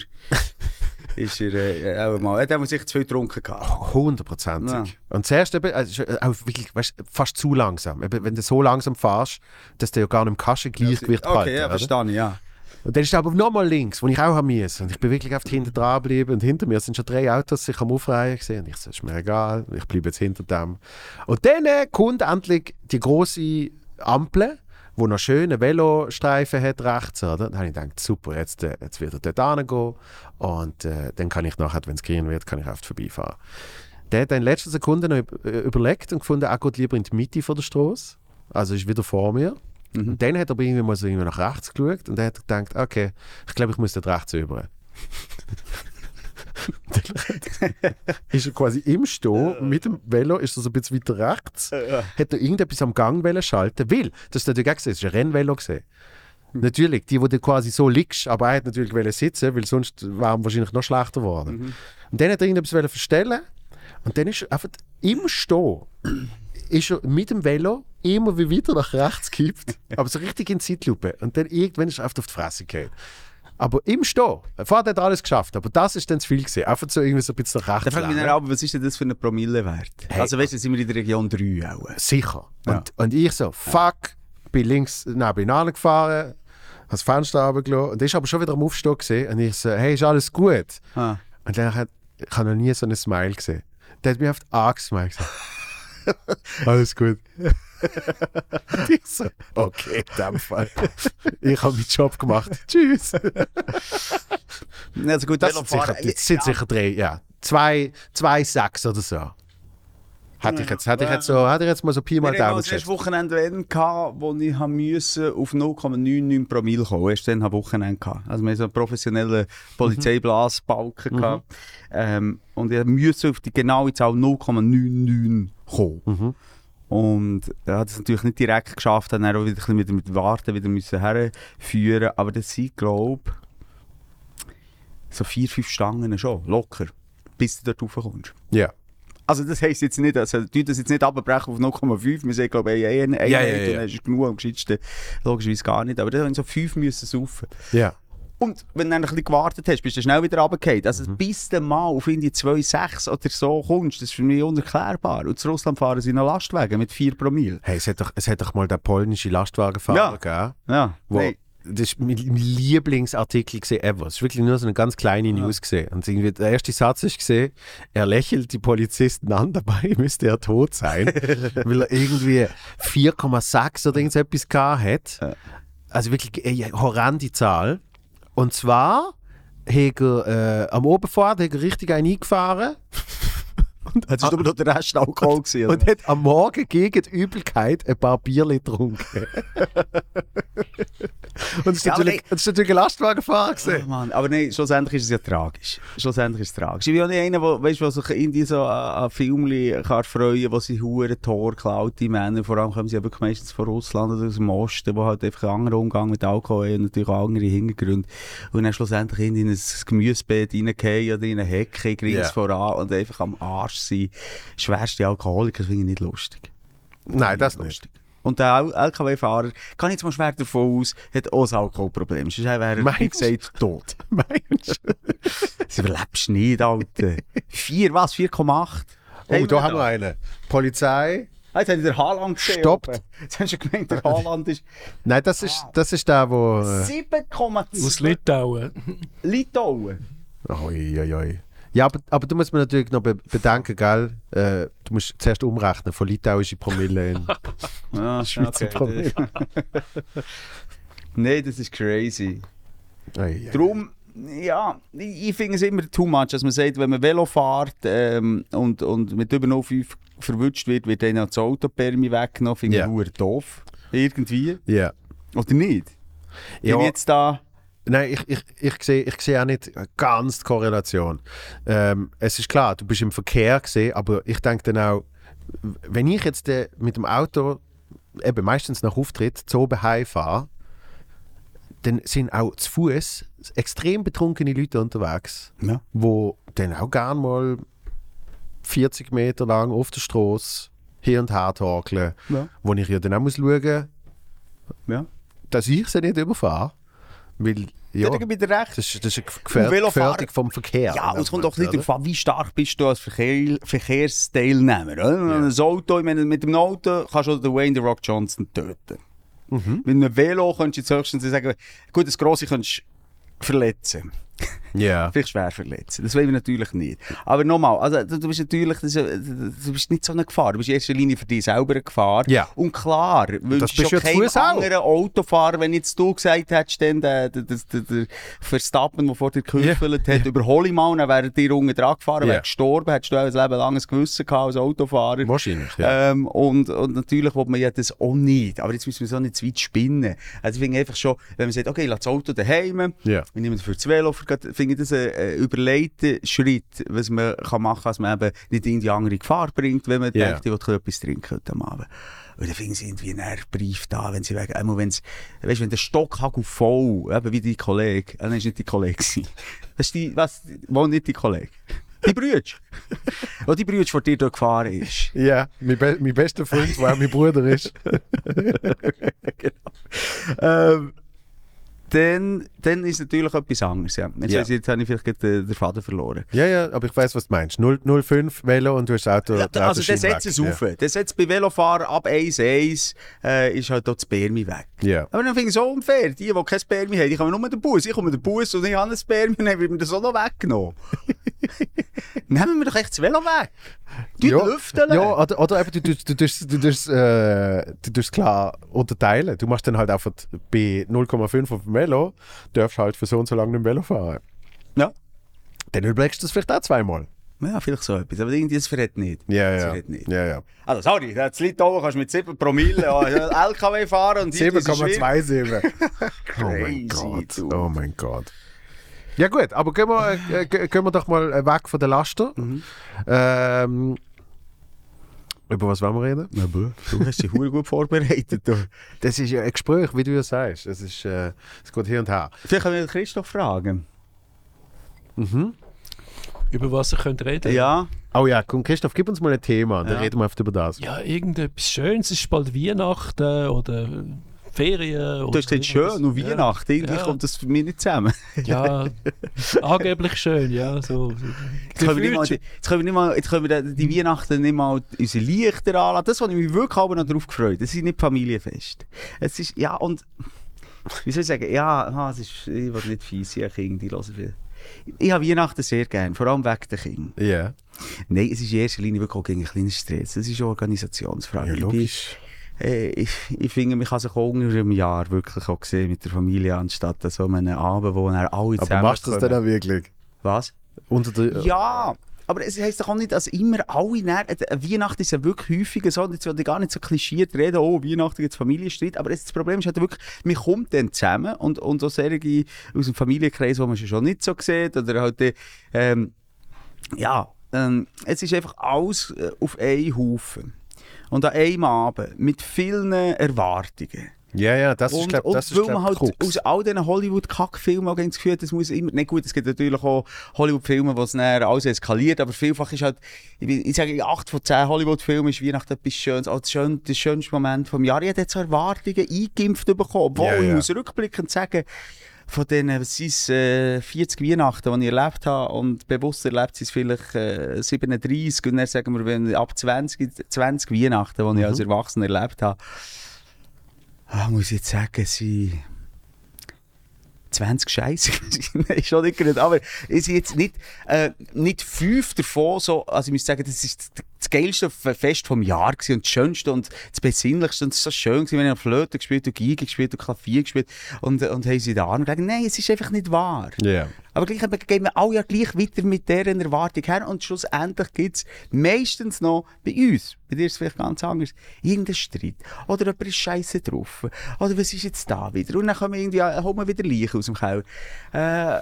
ist er äh, auch mal, er hat sich zu viel getrunken gehabt. Hundertprozentig. Und zuerst eben, also, äh, auch wirklich, weißt, fast zu langsam. Eben, wenn du so langsam fährst, dass du ja gar nicht im Kaschengleichgewicht Okay, ja, oder? verstehe ich, ja. Und dann ist er aber nochmal links, wo ich auch haben musste. Und ich bin wirklich einfach hinter dran geblieben. Und hinter mir sind schon drei Autos sich am Aufreihen gesehen. Und ich so, ist mir egal, ich bleibe jetzt hinter dem. Und dann äh, kommt endlich die große Ampel, wo noch schöne Velostreifen hat rechts. Oder? Dann habe ich gedacht, super, jetzt, äh, jetzt wird er dort hingehen. Und äh, dann kann ich nachher, wenn es grün wird, kann ich oft vorbeifahren. Der hat in letzter Sekunde noch äh, überlegt und gefunden, er geht lieber in die Mitte von der Straße. Also ist wieder vor mir. Und dann hat er aber irgendwie mal so irgendwie nach rechts geschaut und er hat gedacht, okay, ich glaube, ich muss dort rechts über. ist er quasi im Stehen mit dem Velo, ist er so ein bisschen weiter rechts, hat er irgendetwas am Gang schalten, weil, das ist natürlich auch gesehen, es ist ein Rennvelo gesehen. Natürlich, die, wo du quasi so liegst, aber er hat natürlich sitzen, weil sonst wäre er wahrscheinlich noch schlechter geworden. Und dann hat er irgendetwas wollen verstellen und dann ist er einfach im Stehen ist er mit dem Velo immer wie weiter nach rechts gekippt, aber so richtig in Zeitlupe. Und dann irgendwann ist er einfach auf die Fresse gefallen. Aber im Stehen, vorher hat er alles geschafft, aber das ist dann zu viel gesehen. Einfach so irgendwie so ein bisschen nach Da frage ich mich aber, was ist denn das für eine Promillewert? Hey. Also weißt du, sind wir in der Region 3 auch. Sicher. Ja. Und, und ich so, fuck, bin links neben ihn gefahren, habe das Fenster runtergelassen und ist aber schon wieder am Aufstehen gesehen und ich so, hey, ist alles gut? Ah. Und dann hat, ich habe noch nie so einen Smile gesehen. Der hat mich oft angesmiled. Alles gut. Ich so, okay, in dem Fall. Ich habe meinen Job gemacht. Tschüss. Also gut, Das sind sicher, das sind sicher drei, ja. Zwei, zwei Sechs oder so. Hätte ich jetzt, hätte ich jetzt, so, hätte ich jetzt mal so Pi mal Daumen das erste geschätzt. Wochenende Rennen gehabt, wo ich müssen auf 0,99 Promille kommen. Erst dann habe ich Wochenende gehabt. Also wir hatten so einen professionellen Polizeiblasbalken gehabt. Ähm, und ich musste auf die genaue Zahl 0,99 kommen. Mhm. Und er hat es natürlich nicht direkt geschafft, dann auch wieder ein bisschen mit, mit Warten wieder müssen herführen. Aber das sind, glaube ich, so vier, fünf Stangen schon, locker, bis du dort raufkommst. Ja. Also das heisst jetzt nicht, also du das jetzt nicht abbrechen auf 0,5, wir sagen glaube ich eine Einheit Ja, ja, ja. und dann ist es genug, am gescheitsten logischerweise gar nicht, aber dann haben so fünf müssen saufen. Ja. Und wenn du ein bisschen gewartet hast, bist du schnell wieder runtergefallen. Also bis du mal auf irgendwie 2,6 oder so kommst, das ist für mich unerklärbar. Und zu Russland fahren sie noch Lastwagen mit 4 Promille. Hey, es hat doch, es hat doch mal den polnischen Lastwagenfahrer Ja. gegeben. Ja, Wo, nein. das ist mein, mein Lieblingsartikel gesehen ever. Es ist wirklich nur so eine ganz kleine News gesehen. Und irgendwie der erste Satz ist gesehen, er lächelt die Polizisten an, dabei müsste er tot sein, weil er irgendwie 4,6 oder irgendetwas gehabt hat. Also wirklich eine horrende Zahl. Und zwar hat er äh, am Oberfahrt er richtig einen eingefahren Hat es aber noch der Rest Alkohol gesehen? und hat am Morgen gegen die Übelkeit ein paar Bierli getrunken. und es ist, Ja, aber natürlich, ist natürlich ein Lastwagenfahrer Oh. Mann. Aber nein, schlussendlich ist es ja tragisch. Schlussendlich ist es tragisch. Ich bin auch nicht einer, der, weißt, der sich irgendwie so an, Filmchen kann freuen wo sie hure Tor klaut, die Männer. Vor allem kommen sie ja wirklich meistens von Russland oder aus dem Osten, wo halt einfach einen anderen Umgang mit Alkohol haben und natürlich auch andere Hintergründe. Und dann schlussendlich in ein Gemüsebeet reingehen oder in eine Hecke, grins Ja. voran und einfach am Arsch sein. Schwerste Alkoholiker, das finde ich nicht lustig. Nein, das nicht. Und der LKW-Fahrer, kann ich jetzt mal schwer davon aus, hat auch ein Alkoholproblem. Sonst wäre er, wie gesagt, tot. Meinst du? Das überlebst nicht, Alter. Vier, was? 4,8? Oh, da haben wir einen. Polizei. Ah, jetzt habe ich den Haaland gesehen. Stoppt. oben. Jetzt hast du gemeint, der Haaland ist Nein, das ist, das ist der, wo. Äh, 7,2 Aus Litauen. Litauen. oi, oi, oi. Ja, aber, aber du musst mir natürlich noch be bedenken, gell? Äh, du musst zuerst umrechnen von litauischen Promille in Ja, Schweizer Promille. Nein, das ist crazy. Ei, ei. Darum, ja, ich, ich finde es immer too much, dass man sagt, wenn man Velo fährt ähm, und, und mit über 05 verwünscht wird, wird dann das Autopermi weggenommen. Finde Ja. ich yeah. doof. Irgendwie. Ja. Oder nicht? Ja. Wenn jetzt da... Nein, ich, ich, ich sehe ich sehe auch nicht ganz die Korrelation. Ähm, es ist klar, du bist im Verkehr gesehen, aber ich denke dann auch, wenn ich jetzt äh, mit dem Auto eben meistens nach Auftritt zu oben heimfahre, dann sind auch zu Fuß extrem betrunkene Leute unterwegs, Ja. wo dann auch gern mal 40 Meter lang auf der Straße hier und her torkeln, Ja. wo ich ja dann auch muss schauen Ja. dass ich sie nicht überfahre. Weil, ja, Da dir recht. das ist, das ist eine Gefähr Gefährdung vom Verkehr. Ja, und es kommt auch oder? nicht darauf an, wie stark bist du als Verkehr, Verkehrsteilnehmer. Oder? Ein Auto, ich meine, mit dem Auto kannst du den Wayne The Rock Johnson töten. Mhm. Mit einem Velo könntest du jetzt höchstens sagen, gut, das Grosse könntest du verletzen. Ja. Vielleicht schwer verletzen. Das wollen wir natürlich nicht. Aber nochmal, also, du, du bist natürlich das, du bist nicht so eine Gefahr. Du bist in erster Linie für dich selber eine Gefahr. Ja. Und klar, wünschst Fuß auch. anderen Autofahrer, wenn jetzt du gesagt hättest, dann der, der, der, der, Verstappen, der vor dir gehüffelt hat, überhole ich mal, dann wäre dir unten dran gefahren, Ja. wäre gestorben, hättest du auch ein Leben lang ein Gewissen gehabt als Autofahrer. Wahrscheinlich, ja. Ähm, und, und natürlich will man ja das auch nicht. Aber jetzt müssen wir so nicht zu weit spinnen. Also ich finde einfach schon, wenn man sagt, okay, ich lasse das Auto daheim, Ja. wir nehmen für das Velo, für- finde ich das ein, überlegter Schritt, was man kann machen kann, dass man eben nicht in die andere Gefahr bringt, wenn man Ja. denkt, ich will etwas trinken heute Abend. Und dann finden sie irgendwie einen Brief da, wenn sie wegen, einmal wenn weißt, wenn der Stockhagel voll, eben wie die Kollege, äh, nein, ist nicht die Kollege gewesen. Das ist die, was, wo nicht die Kollege? Die Brütsch. Wo die Brütsch vor dir gefahren ist. Ja, mein, be mein bester Freund, der mein Bruder ist. ähm, dann, dann ist natürlich etwas anderes. Ja. Jetzt, Ja. weiss ich, jetzt habe ich vielleicht den, den Faden verloren. ja, ja, aber ich weiß, was du meinst. 0, 05 Velo und du hast das Auto. Ja, der also der Autoschiene setzt es weg. auf. Der setzt bei Velofahren ab 1,1 äh, ist halt das Spermi weg. Ja. Aber dann finde ich es so unfair. Die, die kein Spermi haben, die kommen nur dem Bus. Ich komme mit dem Bus und ich habe ein und dann wird mir das auch noch weggenommen. Nehmen wir doch echt das Velo weg. Die ja, lüften. ja, oder, oder eben, du, du, du, tust- du, tust, äh, du tust klar unterteilen. Du machst dann halt einfach bei 0,5 auf dem Velo, darfst halt für so und so lange nicht Velo fahren. Ja. Dann überlegst du das vielleicht auch zweimal. Ja, vielleicht so etwas. Aber irgendwie, das verrät nicht. Ja, ja. verrät nicht. ja, ja. Also, sorry, das Litauen kannst du mit 7 Promille LKW fahren und hier diese Schwimmen- 7,27. oh Crazy, mein Gott. Oh mein Gott. Ja gut, aber gehen wir, äh, ge- gehen wir doch mal äh, weg von der Laster. Mhm. Ähm, über was wollen wir reden? Ja, bö. Du hast dich gut vorbereitet. Du. Das ist ja ein Gespräch, wie du ja sagst. Es ist, äh, es geht hier und her. Vielleicht können wir Christoph fragen. Über was ihr könnt reden. Ja. Oh ja, komm Christoph, gib uns mal ein Thema, dann Ja. reden wir oft über das. Ja, irgendetwas Schönes. Es ist bald Weihnachten oder Ferien. Du hast gesagt, schön und Weihnachten. Irgendwie Ja. kommt das für mich nicht zusammen. Ja, angeblich schön, ja. So. Jetzt können, wir nicht mal, die- jetzt können wir nicht mal, jetzt können wir die, die Weihnachten nicht mal unsere Lichter anlassen. Das, was ich mich wirklich aber noch drauf gefreut Das ist nicht Familienfest. Es ist, ja, und wie soll ich sagen, ja, aha, es ist, ich will nicht fies sein, Kinder, die hören viel. Ich habe Weihnachten sehr gern, vor allem wegen der Kinder. Ja. Nein, es ist in erster Linie wirklich auch gegen einen kleinen Stress. Es ist eine Organisationsfrage. Ja, Ich bin- logisch. Ich, ich finde, man kann sich auch unter einem Jahr wirklich auch sehen mit der Familie, anstatt an so einem Abend, wo dann alle Aber zusammen machst du das dann auch wirklich? Was? Unter der, Ja, aber es heisst doch auch nicht, dass immer alle näher, äh, Weihnachten ist ja wirklich häufiger so, und jetzt will ich gar nicht so klischiert reden, oh, Weihnachten gibt es Familienstreit, aber es- das Problem ist halt wirklich, man kommt dann zusammen und, und so solche aus dem Familienkreis, wo man schon nicht so sieht, oder halt, äh, ähm, ja, ähm, es ist einfach alles äh, auf einen Haufen. Und an einem Abend mit vielen Erwartungen. ja, ja, das ist, Und, glaub, und das ist, weil glaub, man halt aus all diesen Hollywood-Kack-Filmen auch das Gefühl hat, das muss immer... Nicht gut, es gibt natürlich auch Hollywood-Filme, wo es dann alles eskaliert, aber vielfach ist halt... Ich, ich sage, in 8 von 10 Hollywood-Filmen ist Weihnachten etwas Schönes, auch das, schön, das schönste Moment vom Jahr. Ich habe jetzt so Erwartungen eingeimpft bekommen, obwohl Ja, ich ja. muss rückblickend sagen, von den sind, äh, 40 Weihnachten, die ich erlebt habe, und bewusst erlebt sind es vielleicht äh, 37, und dann sagen wir, wenn ab 20, 20 Weihnachten, die ich als Erwachsener erlebt habe, ah, muss ich jetzt sagen, sie 20 Scheiße. Nein, schon nicht gerade. Aber es sind jetzt nicht, äh, nicht fünf davon so, also ich muss sagen, das ist das- geilste Fest vom Jahr und das schönste und das besinnlichste und es war so schön gewesen, wenn ich Flöte gespielt und Geige gespielt und Klavier gespielt und, und haben sie den Arm gelegt. Nein, es ist einfach nicht wahr. Ja. Aber gleich gehen wir alle ja gleich weiter mit dieser Erwartung her und schlussendlich gibt es meistens noch bei uns, bei dir ist es vielleicht ganz anders, irgendeinen Streit. Oder jemand ist scheiße drauf. Oder was ist jetzt da wieder? Und dann kommen irgendwie, äh, holen wir wieder Leichen aus dem Keller. Äh, äh,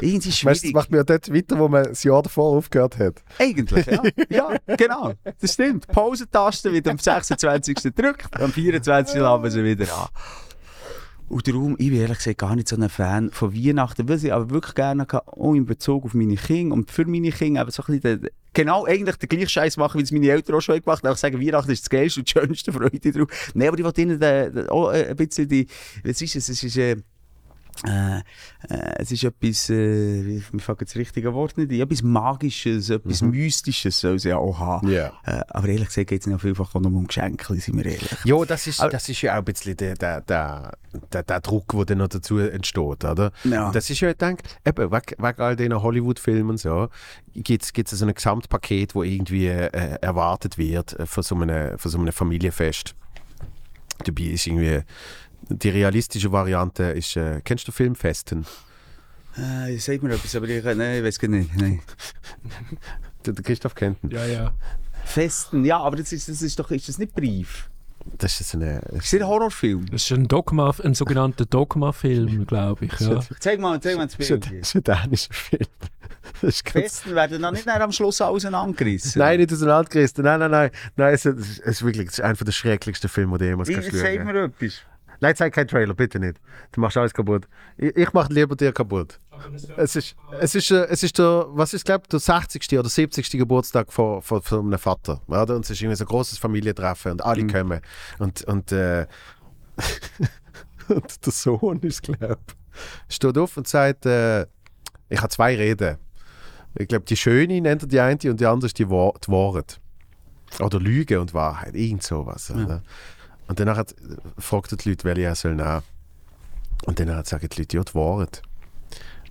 irgendwie Weißt du, das schwierig. macht mir dort weiter, wo man das Jahr davor aufgehört hat. Eigentlich, ja. ja, genau. Das stimmt. Pausentaste wird am 26. gedrückt, am 24. lassen wir sie wieder an. Und darum, ich bin ehrlich gesagt gar nicht so ein Fan von Weihnachten, was ich aber wirklich gerne kann, auch in Bezug auf meine Kinder und für meine Kinder eben so ein bisschen den, genau eigentlich den gleichen Scheiß machen, wie es meine Eltern auch schon gemacht haben. Auch sagen, Weihnachten ist das Geilste und die schönste Freude drauf. Nein, aber ich wollte ihnen auch äh, ein bisschen die, was ist es, es ist, äh, äh, äh, es ist etwas, äh, wie- mir fällt das richtige Wort nicht ein, etwas Magisches, etwas Mystisches soll es ja auch haben. Ja. Äh, aber ehrlich gesagt geht es noch vielfach auch nur um Geschenke, sind wir ehrlich. Ja, das ist, Aber- das ist ja auch ein bisschen der, der, der, der, der Druck, der dann noch dazu entsteht, oder? Ja. Und Das ist ja, ich denke, eben, wegen, wegen all diesen Hollywood-Filmen und so, gibt es so ein Gesamtpaket, wo irgendwie äh, erwartet wird äh, von, so einem, von so einem Familienfest. Dabei ist irgendwie, die realistische Variante ist, äh, kennst du den Film Festen? Äh, sag mir etwas, aber ich, nein, ich weiß gar nicht. Nein. Der, der Christoph kennt ihn. Ja, ja. Festen, ja, aber das ist, das ist doch, ist das nicht Brief? Das ist eine... Ist das ein Horrorfilm? Das ist ein Dogma, ein sogenannter Dogma-Film, glaube ich. Ja. Zeig mal, zeig mal das ist Bild. hier. das ist ein dänischer Film. Das ist Festen werden dann nicht am Schluss auseinandergerissen. Nein, nicht auseinandergerissen. Nein, nein, nein. Nein, es ist, es ist wirklich es ist einer der schrecklichsten Filme, die jemals Wie, kannst sag schauen. mir etwas. Nein, zeig keinen Trailer, bitte nicht. Du machst alles kaputt. Ich, ich mache lieber dir kaputt. Es ist, es ist, äh, es ist der, was ist, glaube der 60. oder 70. Geburtstag von, von, von einem Vater. Oder? Und es ist irgendwie so ein großes Familientreffen und alle kommen. Und, und, äh, und der Sohn ist, glaube ich, steht auf und sagt, äh, ich habe zwei Reden. Ich glaube, die Schöne nennt er die eine und die andere ist die, Wa die Wahrheit. Oder Lüge und Wahrheit, irgend sowas. Oder? Und dann hat, fragt er die Leute, welche er soll nehmen. Und dann hat- sagen die Leute, ja, die Wahrheit.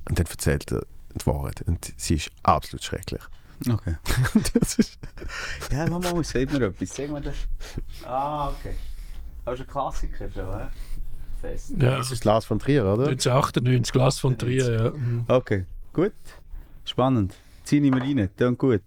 Und dann erzählt er die Wahrheit. Und sie ist absolut schrecklich. Okay. das ist, Ja, Mama, sag mir etwas. Sag mir das. Ah, okay. Das ist ein Klassiker schon, hä? Festen. Ja. das ist Lars von Trier, oder? 1998, Glas von Trier, ja. Okay, gut. Spannend. Zieh ich mir rein, klingt gut.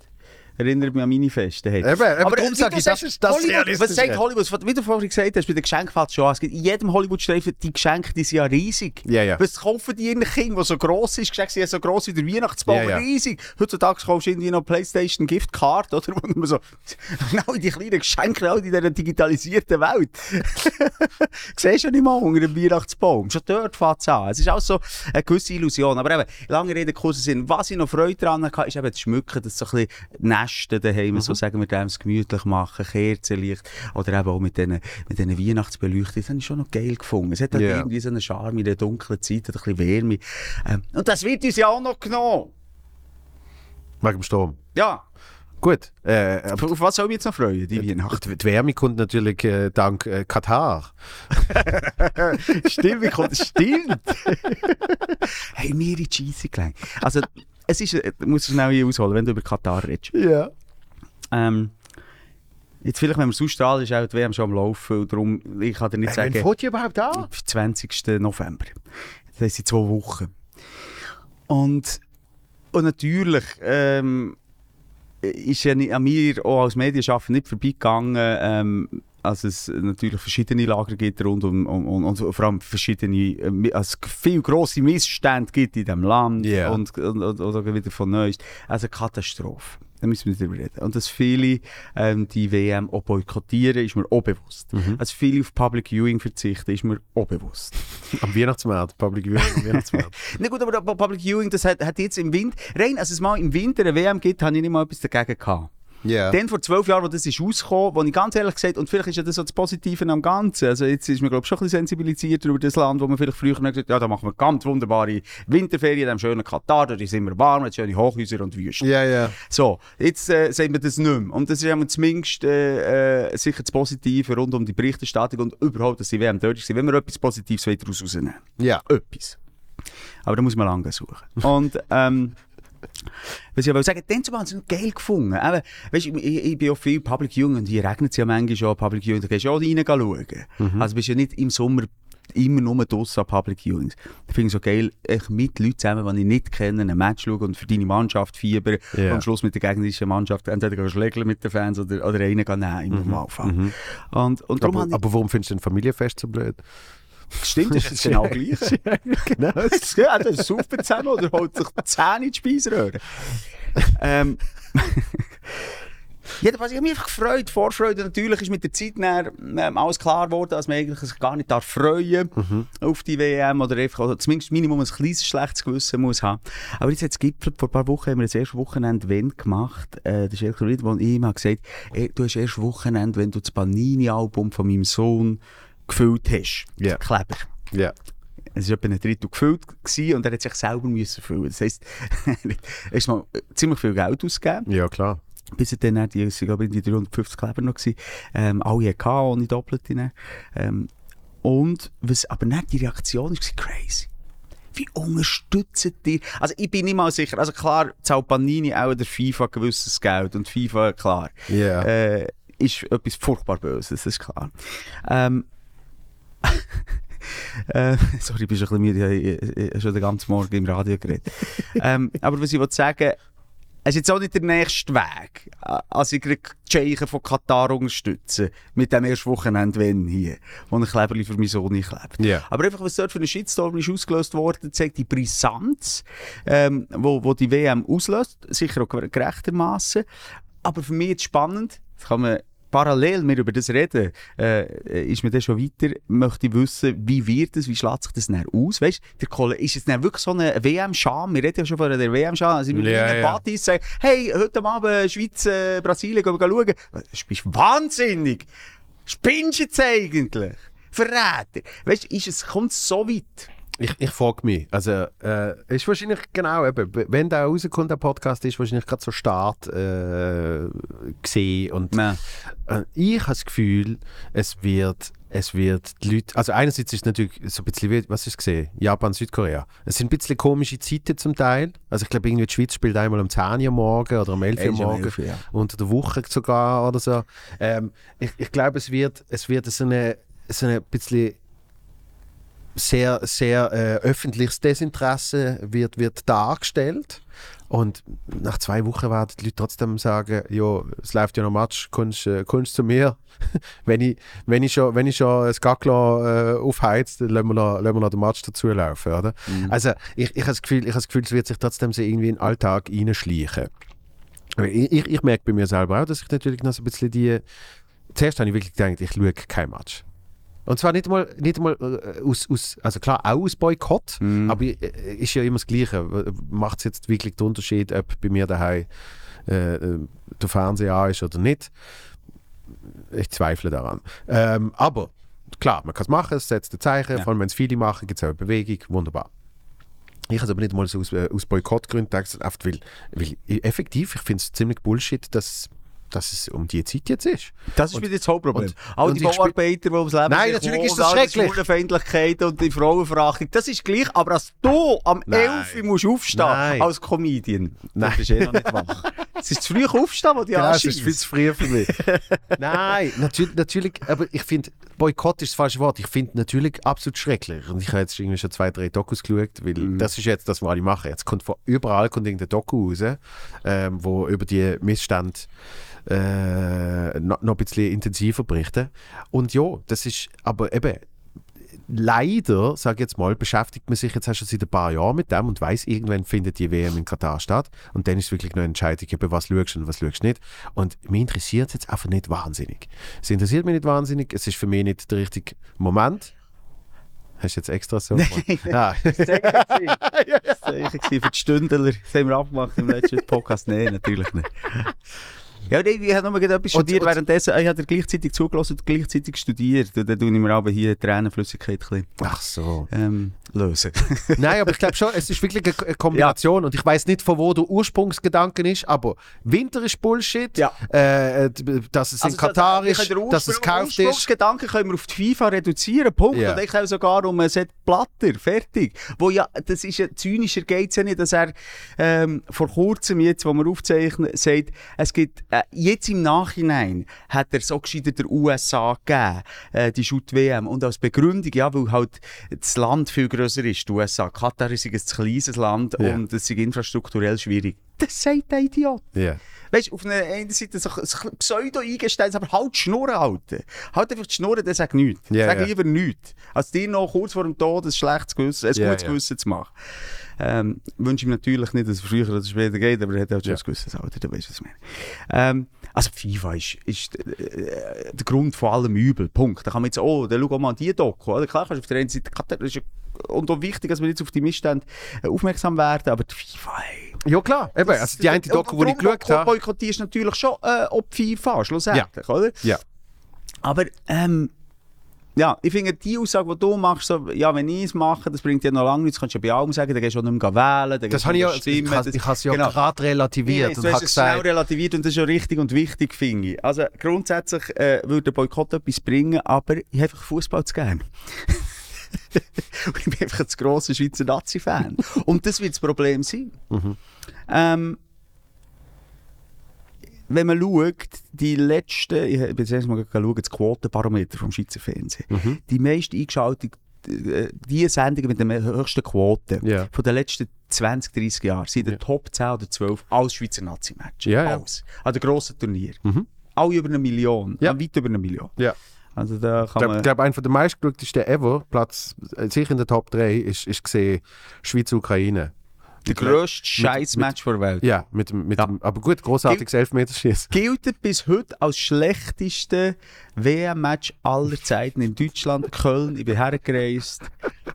Erinnert mich an meine Feste. Hey. Eben, eben darum wie sag du ich, das ist das Hollywood. Was sagt Hollywood? Wie du vorhin gesagt hast, bei den Geschenken fällt es schon an. Es gibt in jedem Hollywood-Streifen, die Geschenke, die sind ja riesig. Ja, ja. Was kaufen die ihren Kindern, die so gross ist? Geschenke sind so gross wie der Weihnachtsbaum, Ja, ja. riesig. Heutzutage kaufst du irgendwie noch Playstation Giftcard, oder? Wo man so, genau die kleinen Geschenke auch in dieser digitalisierten Welt. Siehst du nicht mal unter dem Weihnachtsbaum. Schon dort fängt es an. Es ist auch so eine gewisse Illusion. Aber eben, lange Rede, kurzer Sinn. Was ich noch Freude daran hatte, ist eben das Schmücken, das so ein bisschen Nesten daheim, so sagen wir dem, es gemütlich machen, Kerzenlicht. Oder eben auch mit diesen, mit Weihnachtsbeleuchtungen. Das habe ich schon noch geil gefunden. Es hat halt Ja. irgendwie so einen Charme in der dunklen Zeit, ein bisschen Wärme. Ähm, und das wird uns ja auch noch genommen. Wegen dem Sturm. Ja. gut. Äh, Auf was soll ich jetzt noch freuen, die Weihnachten? die, die Wärme kommt natürlich äh, dank äh, Katar. stimmt, kommt? Stimmt! hey, mir in die Scheisse gelegt. Also, es ist, musst es schnell hier ausholen, wenn du über Katar redest. Ja. Ähm, jetzt vielleicht, wenn wir es ausstrahlen, ist auch die WM schon am Laufen. Und darum, ich kann dir nicht Wann sagen, fährt die überhaupt an? 20. November. Das in zwei Wochen. Und, und natürlich ähm, ist ja an mir auch als Medienschaffender nicht vorbeigegangen, ähm, als es natürlich verschiedene Lager gibt rund um, um, um und vor allem verschiedene, äh, also viel grosse Missstände gibt in diesem Land Ja. und, und, und, oder wieder von Neues. Also Katastrophe. Da müssen wir darüber reden. Und dass viele ähm, die WM auch boykottieren, ist mir auch bewusst. Also viele auf Public Viewing verzichten, ist mir auch bewusst. Am Weihnachtsmarkt, Public Viewing am Weihnachtsmarkt. Na gut, aber Public Viewing, das hat, hat jetzt im Winter, rein, als es mal im Winter eine WM gibt, habe ich nicht mal etwas dagegen gehabt. Ja. Dann vor zwölf Jahren, wo das ist rausgekommen, wo ich ganz ehrlich gesagt, und vielleicht ist ja das so das Positive am Ganzen, also jetzt ist man glaube ich schon ein bisschen sensibilisiert über das Land, wo man vielleicht früher gesagt hat, ja, da machen wir ganz wunderbare Winterferien in dem schönen Katar, da ist immer warm, hat schöne Hochhäuser und Wüsten. ja, ja. So, jetzt äh, sehen wir das nicht mehr. Und das ist ja zumindest äh, äh, sicher das Positive rund um die Berichterstattung und überhaupt, dass die WM dort ist, wenn wir etwas Positives daraus rausnehmen Ja. etwas. Aber da muss man lange suchen. Und ähm, was ich will sagen, haben sie es geil gefunden. Eben, weißt, ich, ich, ich bin auch viel Public Viewing und hier regnet es ja manchmal schon Public Viewing, da gehst du auch rein schauen. Also bist ja nicht im Sommer immer nur draussen an Public Viewings. Ich finde es so geil, ich mit Leuten zusammen, die ich nicht kenne, ein Match schauen und für deine Mannschaft fiebern Ja. und am Schluss mit der gegnerischen Mannschaft entweder schlägeln mit den Fans oder, oder einen gehen nehmen im Normalfall. Und, und darum Aber, aber warum findest du ein Familienfest so blöd? Stimmt, das ist jetzt genau gleich. genau. ja, das ist super zusammen oder holt sich die Zähne in die Speiseröhre. ähm, Jedenfalls, ich habe mich einfach gefreut, Vorfreude. Natürlich ist mit der Zeit näher, ähm, alles klar geworden, dass man eigentlich sich gar nicht darf freuen auf die WM oder einfach, oder zumindest Minimum ein kleines schlechtes Gewissen muss haben. Aber jetzt hat es gipfelt, vor ein paar Wochen haben wir das erste Wochenende Wenn gemacht. Äh, das ist ehrlich gesagt, wo ich ihm habe gesagt ey, du hast erst Wochenende, wenn du das Panini-Album von meinem Sohn gefüllt hast. Ja. Kleber. Ja. Es war etwa ein Drittel gefüllt und er hat sich selber müssen füllen. Das heisst, er ist mal ziemlich viel Geld ausgegeben. Ja, klar. Bis er dann, die, ich glaube, die 350 Kleber noch gewesen, ähm, alle hatten ohne Doppelte. dann. Ähm, und was, aber nicht die Reaktion war crazy. Wie unterstützen die? Also ich bin nicht mal sicher, also klar, zahlt Panini auch der FIFA gewisses Geld und FIFA, klar, Ja. äh, ist etwas furchtbar Böses, das ist klar. Ähm, äh, sorry, ich bin schon ein bisschen müde, ich, habe schon den ganzen Morgen im Radio geredet. ähm, aber was ich wollte sagen, es ist jetzt auch nicht der nächste Weg, als ich die Tschechen von Katar unterstützen, mit dem ersten Wochenende wenn hier, wo ein Kleberli für meinen Sohn nicht klebt. Ja. Aber einfach, was dort für ein Shitstorm ist ausgelöst worden, zeigt die Brisanz, ähm, wo, wo die WM auslöst, sicher auch gerechtermaßen. Aber für mich jetzt spannend, das kann man parallel wir über das reden, äh, ist mir das schon weiter, möchte ich wissen, wie wird es, wie schlägt sich das dann aus? Weißt, der Kollege, ist es dann wirklich so eine WM-Scham? Wir reden ja schon von einer WM-Scham. Also, wir Ja, ja, ja. Partys sagen, hey, heute Abend Schweiz, äh, Brasilien, gehen wir schauen. Du bist wahnsinnig! Spinnst du jetzt eigentlich? Verräter! Weißt du, kommt es so weit? Ich, ich frage mich, also äh, ist wahrscheinlich genau, eben, wenn der rauskommt, der Podcast, ist wahrscheinlich gerade so Start äh, gesehen und Nein. äh, ich habe das Gefühl, es wird, es wird die Leute, also einerseits ist es natürlich so ein bisschen, wie, was ist es gesehen? Japan, Südkorea. Es sind ein bisschen komische Zeiten zum Teil, also ich glaube irgendwie die Schweiz spielt einmal um 10 Uhr morgen oder um 11 Uhr morgen, ja. unter der Woche sogar oder so. Ähm, ich, ich glaube, es wird, es wird so eine, so eine bisschen sehr, sehr äh, öffentliches Desinteresse wird, wird dargestellt. Und nach zwei Wochen werden die Leute trotzdem sagen, ja, es läuft ja noch Match, kommst, äh, kommst zu mir. wenn, ich, wenn, ich schon, wenn ich schon das Gacklo äh, aufheizt, dann lassen wir, noch, lassen wir noch den Match dazu laufen. Oder? Also ich, ich habe das, Gefühl, ich habe das Gefühl, es wird sich trotzdem so irgendwie in den Alltag reinschleichen. Ich, ich, ich merke bei mir selber auch, dass ich natürlich noch so ein bisschen die... Zuerst habe ich wirklich gedacht, ich schaue kein Match. Und zwar nicht mal, nicht mal äh, aus, aus, also klar auch aus Boykott, aber äh, ist ja immer das Gleiche. Macht es jetzt wirklich den Unterschied, ob bei mir daheim äh, äh, der Fernseher an ist oder nicht? Ich zweifle daran. Ähm, aber klar, man kann es machen, es setzt ein Zeichen, Ja. vor allem wenn es viele machen, gibt es auch eine Bewegung, wunderbar. Ich habe es aber nicht mal so aus, aus Boykottgründen einfach weil, weil effektiv, ich finde es ziemlich Bullshit, dass, dass es um die Zeit jetzt ist. Das ist Und- wieder das Hauptproblem. und- All die ich Bauarbeiter, die ums Leben Nein, natürlich ist das all die schrecklich. Schwulenfeindlichkeit und die Frauenverachtung, das ist gleich, aber dass du am Nein. 11 Uhr musst aufstehen Nein. als Comedian, Nein. das ist eh noch nicht wach. Es ist zu früh aufstehen, wo die es anschießen. ist viel zu früh für mich. Nein, natürlich, natürlich, aber ich finde, Boykott ist das falsche Wort. Ich finde natürlich absolut schrecklich. Und ich habe jetzt irgendwie schon zwei, drei Dokus geschaut, weil das ist jetzt das, was alle machen. Jetzt kommt von überall kommt irgendein Doku raus, ähm, wo über die Missstände äh, noch, noch ein bisschen intensiver berichten. Und ja, das ist aber eben leider, sage ich jetzt mal, beschäftigt man sich jetzt schon seit ein paar Jahren mit dem und weiß irgendwann findet die WM in Katar statt und dann ist wirklich noch eine Entscheidung, eben, was schaust du und was schaust du nicht. Und mich interessiert es jetzt einfach nicht wahnsinnig. Es interessiert mich nicht wahnsinnig, es ist für mich nicht der richtige Moment. Hast du jetzt extra so? ah. Das war für die Stündler. Das haben wir abgemacht im letzten Podcast. Nein, natürlich nicht. Ja, nee, ich habe noch mal etwas studiert, und- währenddessen, ich habe gleichzeitig zugelassen und gleichzeitig studiert. Und dann tue ich mir aber hier Tränenflüssigkeit ein Ach so. ähm, lösen. Nein, aber ich glaube schon, es ist wirklich eine Ko- eine Kombination. Und ich weiß nicht, von wo der Ursprungsgedanke ist, aber Winter ist Bullshit, Ja. äh, dass es in Also, Katar wir ist, dass es gekauft ist. Ursprungsgedanken können wir auf die FIFA reduzieren, Punkt. Ja. Und ich auch sogar um ein Set Platter, fertig. Wo ja, das ist ja, zynischer geht es ja nicht, dass er ähm, vor kurzem jetzt, wo wir aufzeichnen, sagt, es gibt, äh, jetzt im Nachhinein hat er so gescheiter der USA gegeben, äh, die Shoot-WM. Und als Begründung, ja, weil halt das Land viel grösser ist, die USA. Katar ist ein kleines Land Ja. und es ist infrastrukturell schwierig. Das sagt der Idiot. Ja. Weißt du, auf einer einen Seite so, ein pseudo eingestellt, aber halt die Schnurren halten. Halt einfach die Schnurren, der sagt nichts. Ja, Sag lieber nichts. Als dir noch kurz vor dem Tod ein schlechtes Gewissen, ein gutes. Gewissen zu machen. Ähm, wünsche ihm natürlich nicht, dass es früher oder später geht, aber er hat halt schon Ja. ein gewisses Alter, du weißt, was ich meine. Ähm, also FIFA ist, ist äh, der Grund von allem Übel, Punkt. Da kann man jetzt, oh, dann schau auch mal an die Doku. Oder? Klar kannst du auf der einen Seite, das ist ja, und auch wichtig, dass wir jetzt auf die Missstände äh, aufmerksam werden, aber die FIFA, ey. Ja klar, eben, also die eine Doku, die ich geschaut habe. boykottierst natürlich schon äh, ob FIFA, schlussendlich, oder? Ja. Aber, ähm, ja, ich finde die Aussage, die du machst, so, ja, wenn ich es mache, das bringt ja noch lange nichts, kannst du ja bei allem sagen, dann gehst du auch nicht mehr wählen, dann Das gehst du habe ich ja, ich stimmen, das- ich habe es ja genau. gerade relativiert Ja, und du habe hast es schnell gesagt, relativiert und das ist ja richtig und wichtig, finde ich. Also grundsätzlich äh, würde der Boykott etwas bringen, aber ich habe einfach Fußball zu gern. und ich bin einfach ein grosser Schweizer Nazi-Fan. und das wird das Problem sein. Mhm. Ähm, wenn man schaut, die letzten, ich bin jetzt erst mal geschaut, das Quotenbarometer vom Schweizer Fernsehen, Mhm. die meist eingeschaltete, äh, die Sendungen mit der höchsten Quote Ja. von den letzten 20, 30 Jahren sind in den Top 10 oder 12 alles Schweizer Nazi-Matches. Ja, ja. Alles. An den grossen Turnier. Mhm. Alle über eine Million. Ja. Weit über eine Million. Ja. Also da Ich kann glaube, man... glaub, einer der meistgeschautsten ever, Platz äh, sicher in der Top 3, ist, ist gesehen Schweiz-Ukraine. Der grösste Scheiß-Match der Welt. Ja, mit, mit Ja. dem, aber gut, großartiges Elfmeterschießen. Gilt bis heute als schlechteste WM-Match aller Zeiten in Deutschland, Köln. Ich bin hergereist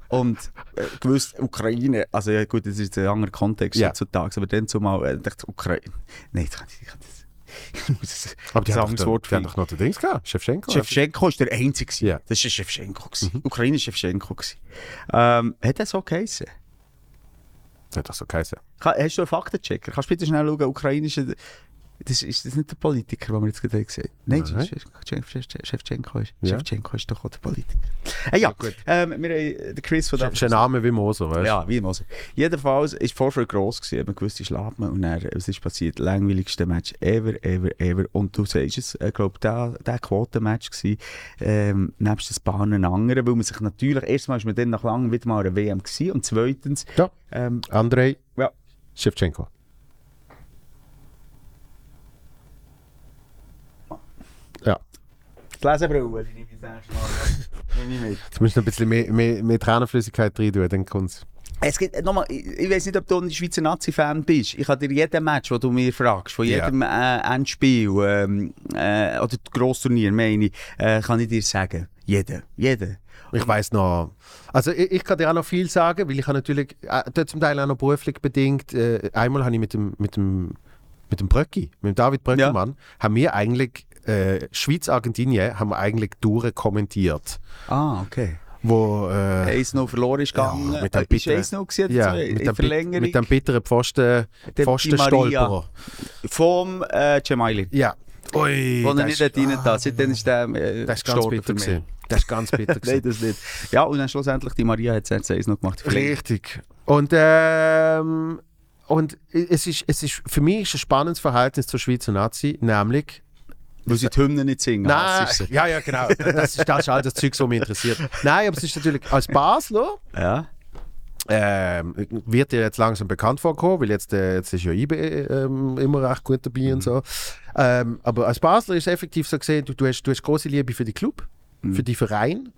und äh, gewusst, Ukraine, also ja, gut, das ist ein anderer Kontext Ja. heutzutage, aber dann zumal äh, dachte Ukraine. Nein, das kann ich nicht. Aber die das haben doch, die haben doch noch den Dings gehabt, Shevchenko. Shevchenko war der Einzige. Ja. Das war Shevchenko. gewesen. Ukraine war Shevchenko. Ähm, hat er so geheißen? Hat doch so geheißen. Hast du einen Faktenchecker? Kannst du bitte schnell schauen, ukrainische... Das ist das nicht der Politiker, gesehen haben? Nein, Nein. Shevchenko- Shevchenko Shevchenko ist, Ja. Shevchenko ist doch auch der Politiker. Äh, ja, gut. ähm, wir haben den Chris von ein Name wie Moser, weißt du? Ja, wie so. Jedenfalls war Vorfreude gross, gewesen, man gewusst, schlafen wir. Und dann, was ist passiert? Langweiligste Match ever, ever, ever. Und du sagst es, ich glaube, der, der Quotenmatch war, ähm, nebst ein paar anderen, weil man sich natürlich, erstmal ist man dann nach langem wieder mal eine WM gewesen, und zweitens, Ja. ähm, Andrei Ja. Shevchenko. Die Lesebrille, die nehme ich das nächste Mal nehme ich mit. Jetzt musst du noch ein bisschen mehr, mehr, mehr Tränenflüssigkeit rein tun, dann kommt's. Es gibt, äh, nochmal, ich, ich weiß nicht, ob du ein Schweizer Nazi-Fan bist. Ich kann dir jeden Match, den du mir fragst, von Ja. jedem äh, Endspiel ähm, äh, oder Grossturnier, meine ich, äh, kann ich dir sagen. Jeden. Jeden. Ich weiß noch. Also ich, ich kann dir auch noch viel sagen, weil ich habe natürlich äh, dort zum Teil auch noch beruflich bedingt. Äh, einmal habe ich mit dem mit dem mit dem Bröcki, mit dem David Bröckelmann, haben wir eigentlich äh, Schweiz Argentinien haben wir eigentlich durch kommentiert. Ah, okay. wo äh, 1-0 verloren ist Ja, gegangen. mit dem Äh, ist bitteren- 1-0 gewesen oder ja, mit, dem, Verlängerung mit dem bitteren Pfosten, Der Pfosten Di Maria. Stolperer. vom äh, Cemaili. Ja. Ui, Wo er nicht ist- rein da. Seitdem ist der äh, Das ist ganz bitter für gewesen. Das ist ganz bitter Nein, das nicht. Ja, und dann schlussendlich die Maria hat es 1 noch gemacht. Richtig. Und, ähm, und es ist, es ist, für mich ist ein spannendes Verhältnis zur Schweizer Nazi, nämlich Weil sie die Hymne nicht singen. Nein, sie. ja, ja, genau. Das ist, das ist all das Zeug, was mich interessiert. Nein, aber es ist natürlich als Basler Ja. ähm, wird dir jetzt langsam bekannt vorkommen, weil jetzt, äh, jetzt ist ja IB ähm, immer recht gut dabei und so. Ähm, aber als Basler ist es effektiv so gesehen, du, du, hast, du hast große Liebe für den Club, für die Verein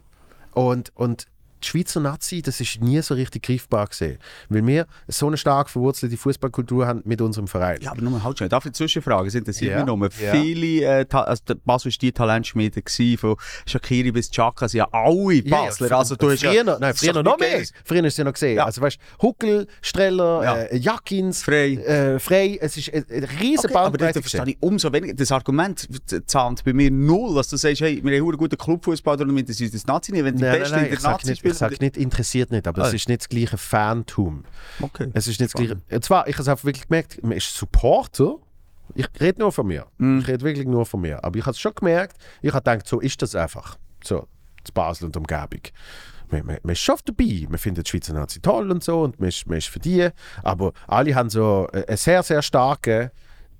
und, und die Schweizer Nazi, das ist nie so richtig greifbar gesehen, weil wir so eine stark verwurzelte Fußballkultur haben mit unserem Verein. Ja, aber nur halt schnell. Darf ich zwischenfragen? Es interessiert Ja. mich nur. Ja. Viele, äh, also Basel war die Talentschmiede, gewesen, von Shakiri bis Chaka, sind ja alle Basler. Ja, also, du hast früher, ja, noch, nein, das ist früher noch nicht mehr. Früher ist ja noch gesehen. Ja. Also weißt Huckel, Streller, Ja. äh, Jakins, Frey. Äh, Frey. Es ist eine, eine riesige Okay, aber das verstehe ich umso weniger. Das Argument zahlt bei mir null, dass du sagst, hey, wir haben einen guten Clubfußball und wir sind das Nazi nicht. Wenn die Nein, nein, Besten nein, in der Nazi spielen. Sag nicht, interessiert nicht, aber es Ah. ist nicht das gleiche Fantum. Okay. Es ist nicht das gleiche. Und zwar, ich habe es einfach wirklich gemerkt, man ist Supporter. Ich rede nur von mir. Mhm. Ich rede wirklich nur von mir. Aber ich habe es schon gemerkt, ich habe gedacht, so ist das einfach. So, zu Basel und Umgebung. Man, man, man ist schon dabei. Man findet die Schweizer Nazi toll und so und man ist, man ist für die. Aber alle haben so äh, ein sehr, sehr starke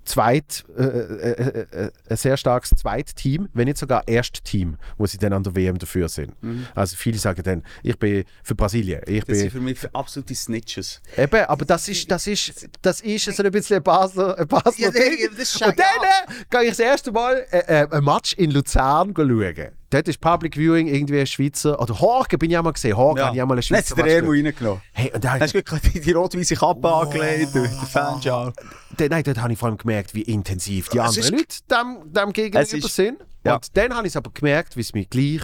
Zweit, äh, äh, äh, äh, ein sehr starkes Zweitteam, wenn nicht sogar Erstteam, wo sie dann an der WM dafür sind. Also viele sagen dann, ich bin für Brasilien, ich Mhm. Das sind bin für mich absolute Snitches. Eben, aber das ist, das ist, das ist so ein bisschen ein Basler, ein Basler Ja, Ding. Und dann ja. äh, gehe ich das erste Mal äh, äh, ein Match in Luzern schauen. Dort ist Public Viewing irgendwie ein Schweizer, oder Horgen bin ich auch mal gesehen, Horgen habe ich auch mal einen Dann Schweizer der Match Ermo reingenommen. Hey, und da, Hast du die, die rot-weiße Kappe angelegt, der Fanschal. dann, nein, dort habe ich vor allem gemerkt, wie intensiv die anderen Leute dem, dem gegenüber sind. ja. Und dann habe ich es aber gemerkt, wie es mich gleich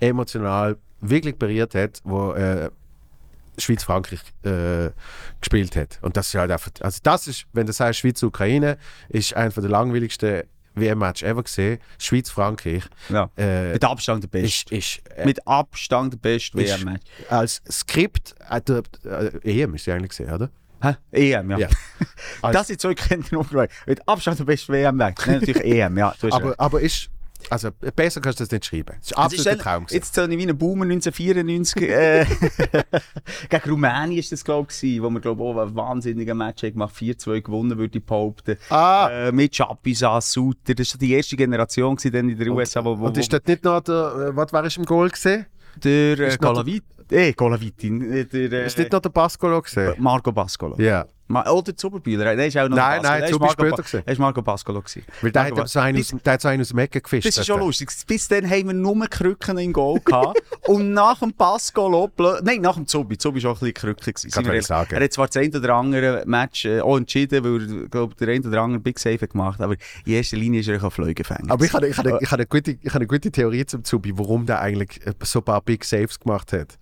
emotional wirklich berührt hat, wo äh, Schweiz-Frankreich äh, gespielt hat. Und das ist halt einfach, also das ist, wenn du sagst Schweiz-Ukraine, ist einer der langweiligsten WM-Match ever gesehen. Schweiz-Frankreich Ja. äh, Mit Abstand der Beste. ist, ist, äh, Mit Abstand der beste WM-Match. als Skript, äh, der, äh, EM ist sie eigentlich gesehen, oder? Hä? EM, ja. Ja. Das sind zwei Kinder Mit Abstand der beste WM-Match. Natürlich EM, ja. Aber, aber ist, also besser kannst du das nicht schreiben. Es ist absolut eigentlich- Traum. gewesen. Jetzt zähle ich wie ein Boomer 1994. Äh, gegen Rumänien ist das, glaube ich, wo wir, glaube auch einen wahnsinnigen Match haben gemacht 4-2 gewonnen, würde ich behaupten. Ah. Äh, mit Chapisa, Suter. Das war die erste Generation gewesen, in der USA, wo, wo, Und ist das nicht noch der, was war ich im Goal gesehen? der äh, ist noch der- Galavit, äh, äh, der äh, Ist nicht noch der Pascolo gesehen? Marco Bascolo. Ja. Ma oder Zuberbühler, der ist auch noch Nein, nein, Der ist später gewesen. Der ist Marco gewesen. Weil der Marco hat, so einen Bis- der hat so einen aus dem Ecken gefischt. Das ist schon lustig. Bis dann haben wir nur Krücken im Goal gehabt. und nach dem Pascolo, nein, nach dem Zubi. Zubi war auch ein bisschen Krücke. gewesen, Kann ich sagen. Er hat zwar das ein oder andere Match äh, auch entschieden, weil er, glaub, der ein oder andere Big Save hat gemacht aber in erster Linie ist er ein Fliegefänger. Aber ich habe, ich, habe, ich, habe eine gute, ich habe eine gute Theorie zum Zubi, warum der eigentlich äh, so ein paar Big Saves gemacht hat.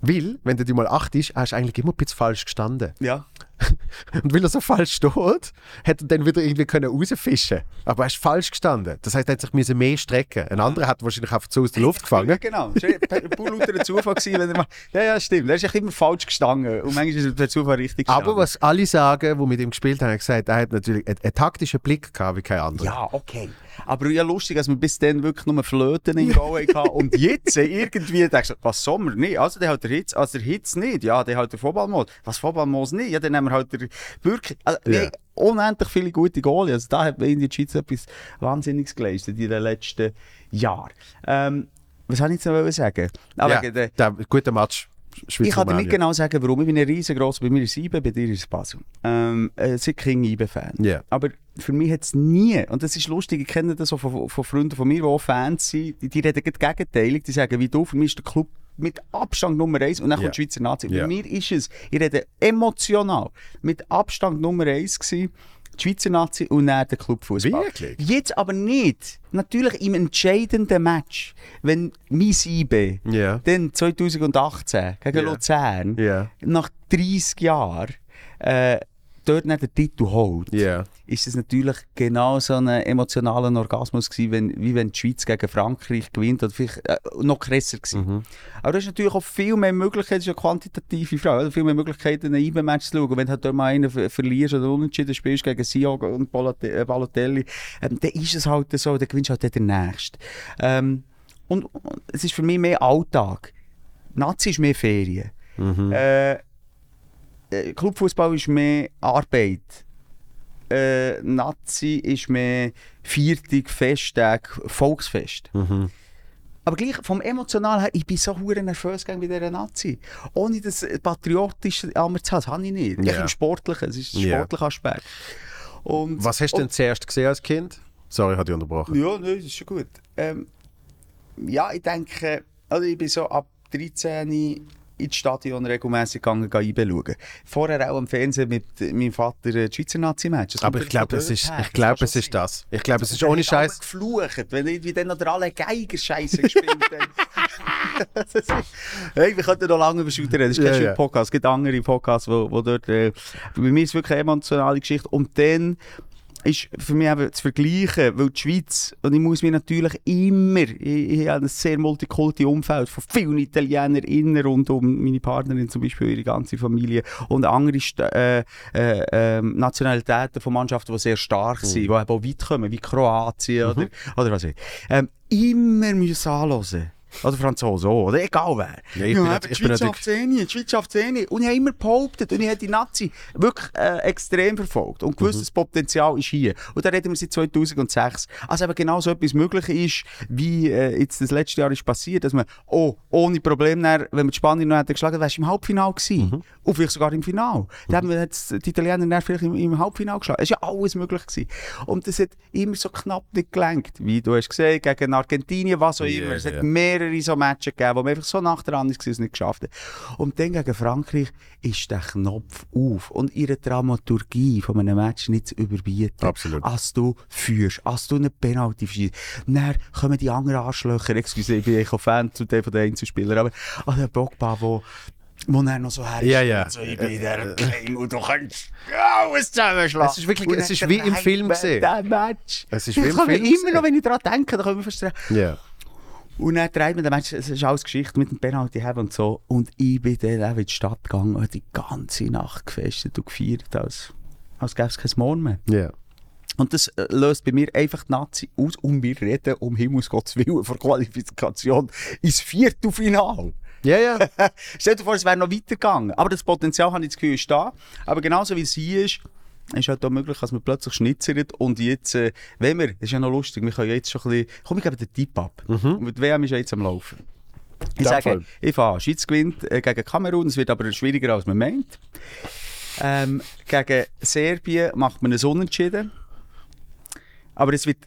Weil, wenn du dir mal achtest, hast du eigentlich immer ein bisschen falsch gestanden. Ja. Und weil er so falsch steht, hätte er dann wieder irgendwie können rausfischen Aber er ist falsch gestanden. Das heißt, er hat sich mehr strecken. Ein anderer hat wahrscheinlich einfach so aus der Luft Ja, gefangen. genau. Es war ein Zufall, gewesen, wenn er mal... Ja, ja, stimmt. Er ist immer falsch gestanden. Und manchmal ist er per Zufall richtig gestanden. Aber was alle sagen, die mit ihm gespielt haben, haben gesagt, er hat natürlich einen, einen taktischen Blick gehabt wie kein anderer. Ja, okay. Aber ja, lustig, dass wir bis dann wirklich nur Flöten in Go hatten. Und jetzt äh, irgendwie denkst du, was Sommer nicht? Also, der hat der Hitz, also der Hitz nicht. Ja, der hat der Vollballmodus. Was Vollballmodus nicht? Ja, dann nehmen wir halt der Bürki. Also, nee, unendlich viele gute Goalie. Also, da hat in der Schweiz etwas Wahnsinniges geleistet in den letzten Jahren. Ähm, was soll ich jetzt noch sagen? Ah, wegen der- der, guter Match. Schweiz ich kann dir nicht genau sagen, warum. Ich bin ein riesengroßer, bei mir ist es IBE, bei dir ist es Basel. Ähm, äh, sind King IBE-Fan. Ja. Aber für mich hat es nie, und das ist lustig, ich kenne das auch von, von Freunden von mir, die auch Fans sind, die, die reden gegenteilig, die sagen, wie du, für mich ist der Club mit Abstand Nummer eins und dann Ja. kommt die Schweizer Nazi. Ja. Bei mir ist es, ich rede emotional, mit Abstand Nummer eins gewesen, die Schweizer Nazi und dann der Clubfußball. Wirklich? Jetzt aber nicht. Natürlich im entscheidenden Match, wenn mein IB Ja. dann 2018 gegen Ja. Luzern, Ja. nach 30 Jahren, äh, dort nicht den Titel holt, Ja. ist es natürlich genau so ein emotionaler Orgasmus gewesen, wenn, wie wenn die Schweiz gegen Frankreich gewinnt oder vielleicht äh, noch krasser gewesen. Mhm. Aber du hast natürlich auch viel mehr Möglichkeiten, das ist eine quantitative Frage, oder? viel mehr Möglichkeiten, einen IB-Match zu schauen. Wenn du halt dort mal einen ver verlierst oder unentschieden spielst gegen Siog und Balotelli, äh, Balotelli ähm, dann ist es halt so, dann gewinnst du halt den nächsten. Ähm, und, und es ist für mich mehr Alltag. Nazi ist mehr Ferien. Mhm. Äh, Clubfußball ist mehr Arbeit. Äh, Nazi ist mehr Viertag, Festtag, Volksfest. Mhm. Aber gleich vom Emotionalen her, ich bin so hure nervös gegangen bei dieser Nazi. Ohne das Patriotische mir zu haben, das habe ich nicht. Ja. Ich im Sportlichen, es ist ein sportlicher Aspekt. Und, Was hast du denn zuerst gesehen als Kind? Sorry, ich habe dich unterbrochen. Ja, nein, das ist schon gut. Ähm, ja, ich denke, also ich bin so ab 13 ins Stadion regelmäßig gegangen, gehen IB schauen. Vorher auch am Fernsehen mit meinem Vater äh, die Schweizer Nazi-Match. Das Aber ich glaube, es ist, ich Das glaube, es ist das. Ich glaube, es ist Dann ohne Scheiß. geflucht, wenn irgendwie dann noch der alle Geiger Scheiße gespielt haben. Ist- hey, wir könnten noch lange über Shooter reden. Das ist kein ja. Podcast. Es gibt andere Podcasts, wo, wo dort. Äh, bei mir ist es wirklich eine emotionale Geschichte. Und dann ist für mich eben zu vergleichen, weil die Schweiz, und ich muss mich natürlich immer, ich, ich habe ein sehr multikulti Umfeld von vielen ItalienerInnen rund um meine Partnerin zum Beispiel, ihre ganze Familie und andere äh, äh, ähm, Nationalitäten von Mannschaften, die sehr stark sind, die eben auch weit kommen, wie Kroatien oder, oder was weiß ich. Ähm, immer müssen anhören. Oder Franzosen auch, oder egal wer. Ja, ich bin eben, nat- die ich bin Schweiz schafft es eh die Schweiz schafft eh. Und ich habe immer behauptet, und ich habe die Nazi wirklich äh, extrem verfolgt und Mhm. gewusst, das Potenzial ist hier. Und da reden wir seit 2006. Also eben genau so etwas möglich ist, wie äh, jetzt das letzte Jahr ist passiert, dass man, oh, ohne Problem, dann, wenn man die Spanier noch hätte geschlagen, wärst du im Halbfinale gewesen. Mhm. Und vielleicht sogar im Finale. Dann haben die Italiener dann vielleicht im, im Halbfinale geschlagen. Es ist ja alles möglich gewesen. Und das hat immer so knapp nicht gelenkt. Wie du hast gesehen, gegen Argentinien, was auch Ja, immer. Es hat ja. Mehrere so Matches gegeben, wo man einfach so nach der anderen war, es nicht geschafft hat. Und dann gegen Frankreich ist der Knopf auf und ihre Dramaturgie von einem Match nicht zu überbieten. Absolut. Als du führst, als du eine Penalty schießt, dann kommen die anderen Arschlöcher, excuse, ich bin eigentlich auch Fan zu dem von den Einzelspielern, aber an der Pogba, wo wo er noch so her Ja, ja. So, ich bin der King und du kannst alles zusammenschlagen. Es ist wirklich- Und es ist wie im Film gesehen. den Match. Es ist wie im Film immer noch, wenn ich daran denke, dann kann ich mich fast Ja. Und dann dreht man den Match, es ist alles Geschichte mit dem Penalty haben und so. Und ich bin dann auch in die Stadt gegangen und die ganze Nacht gefestet und gefeiert, als, als gäbe es kein Morgen mehr. Ja. Und das äh, löst bei mir einfach die Nazi aus und wir reden um Himmels Gottes Willen vor Qualifikation ins Viertelfinale. Ja, ja. Stell dir vor, es wäre noch weitergegangen. Aber das Potenzial, habe ich das Gefühl, ist da. Aber genauso wie es hier ist, ist halt auch möglich, dass man plötzlich schnitzert und jetzt, äh, wenn wir, das ist ja noch lustig, wir können jetzt schon ein bisschen, komm, ich gebe den Tipp ab. Und die WM ist ja jetzt am Laufen. Ich sage, Fall. ich fahre, Schweiz gewinnt äh, gegen Kamerun, es wird aber schwieriger als man meint. Ähm, gegen Serbien macht man ein Unentschieden. Aber es wird...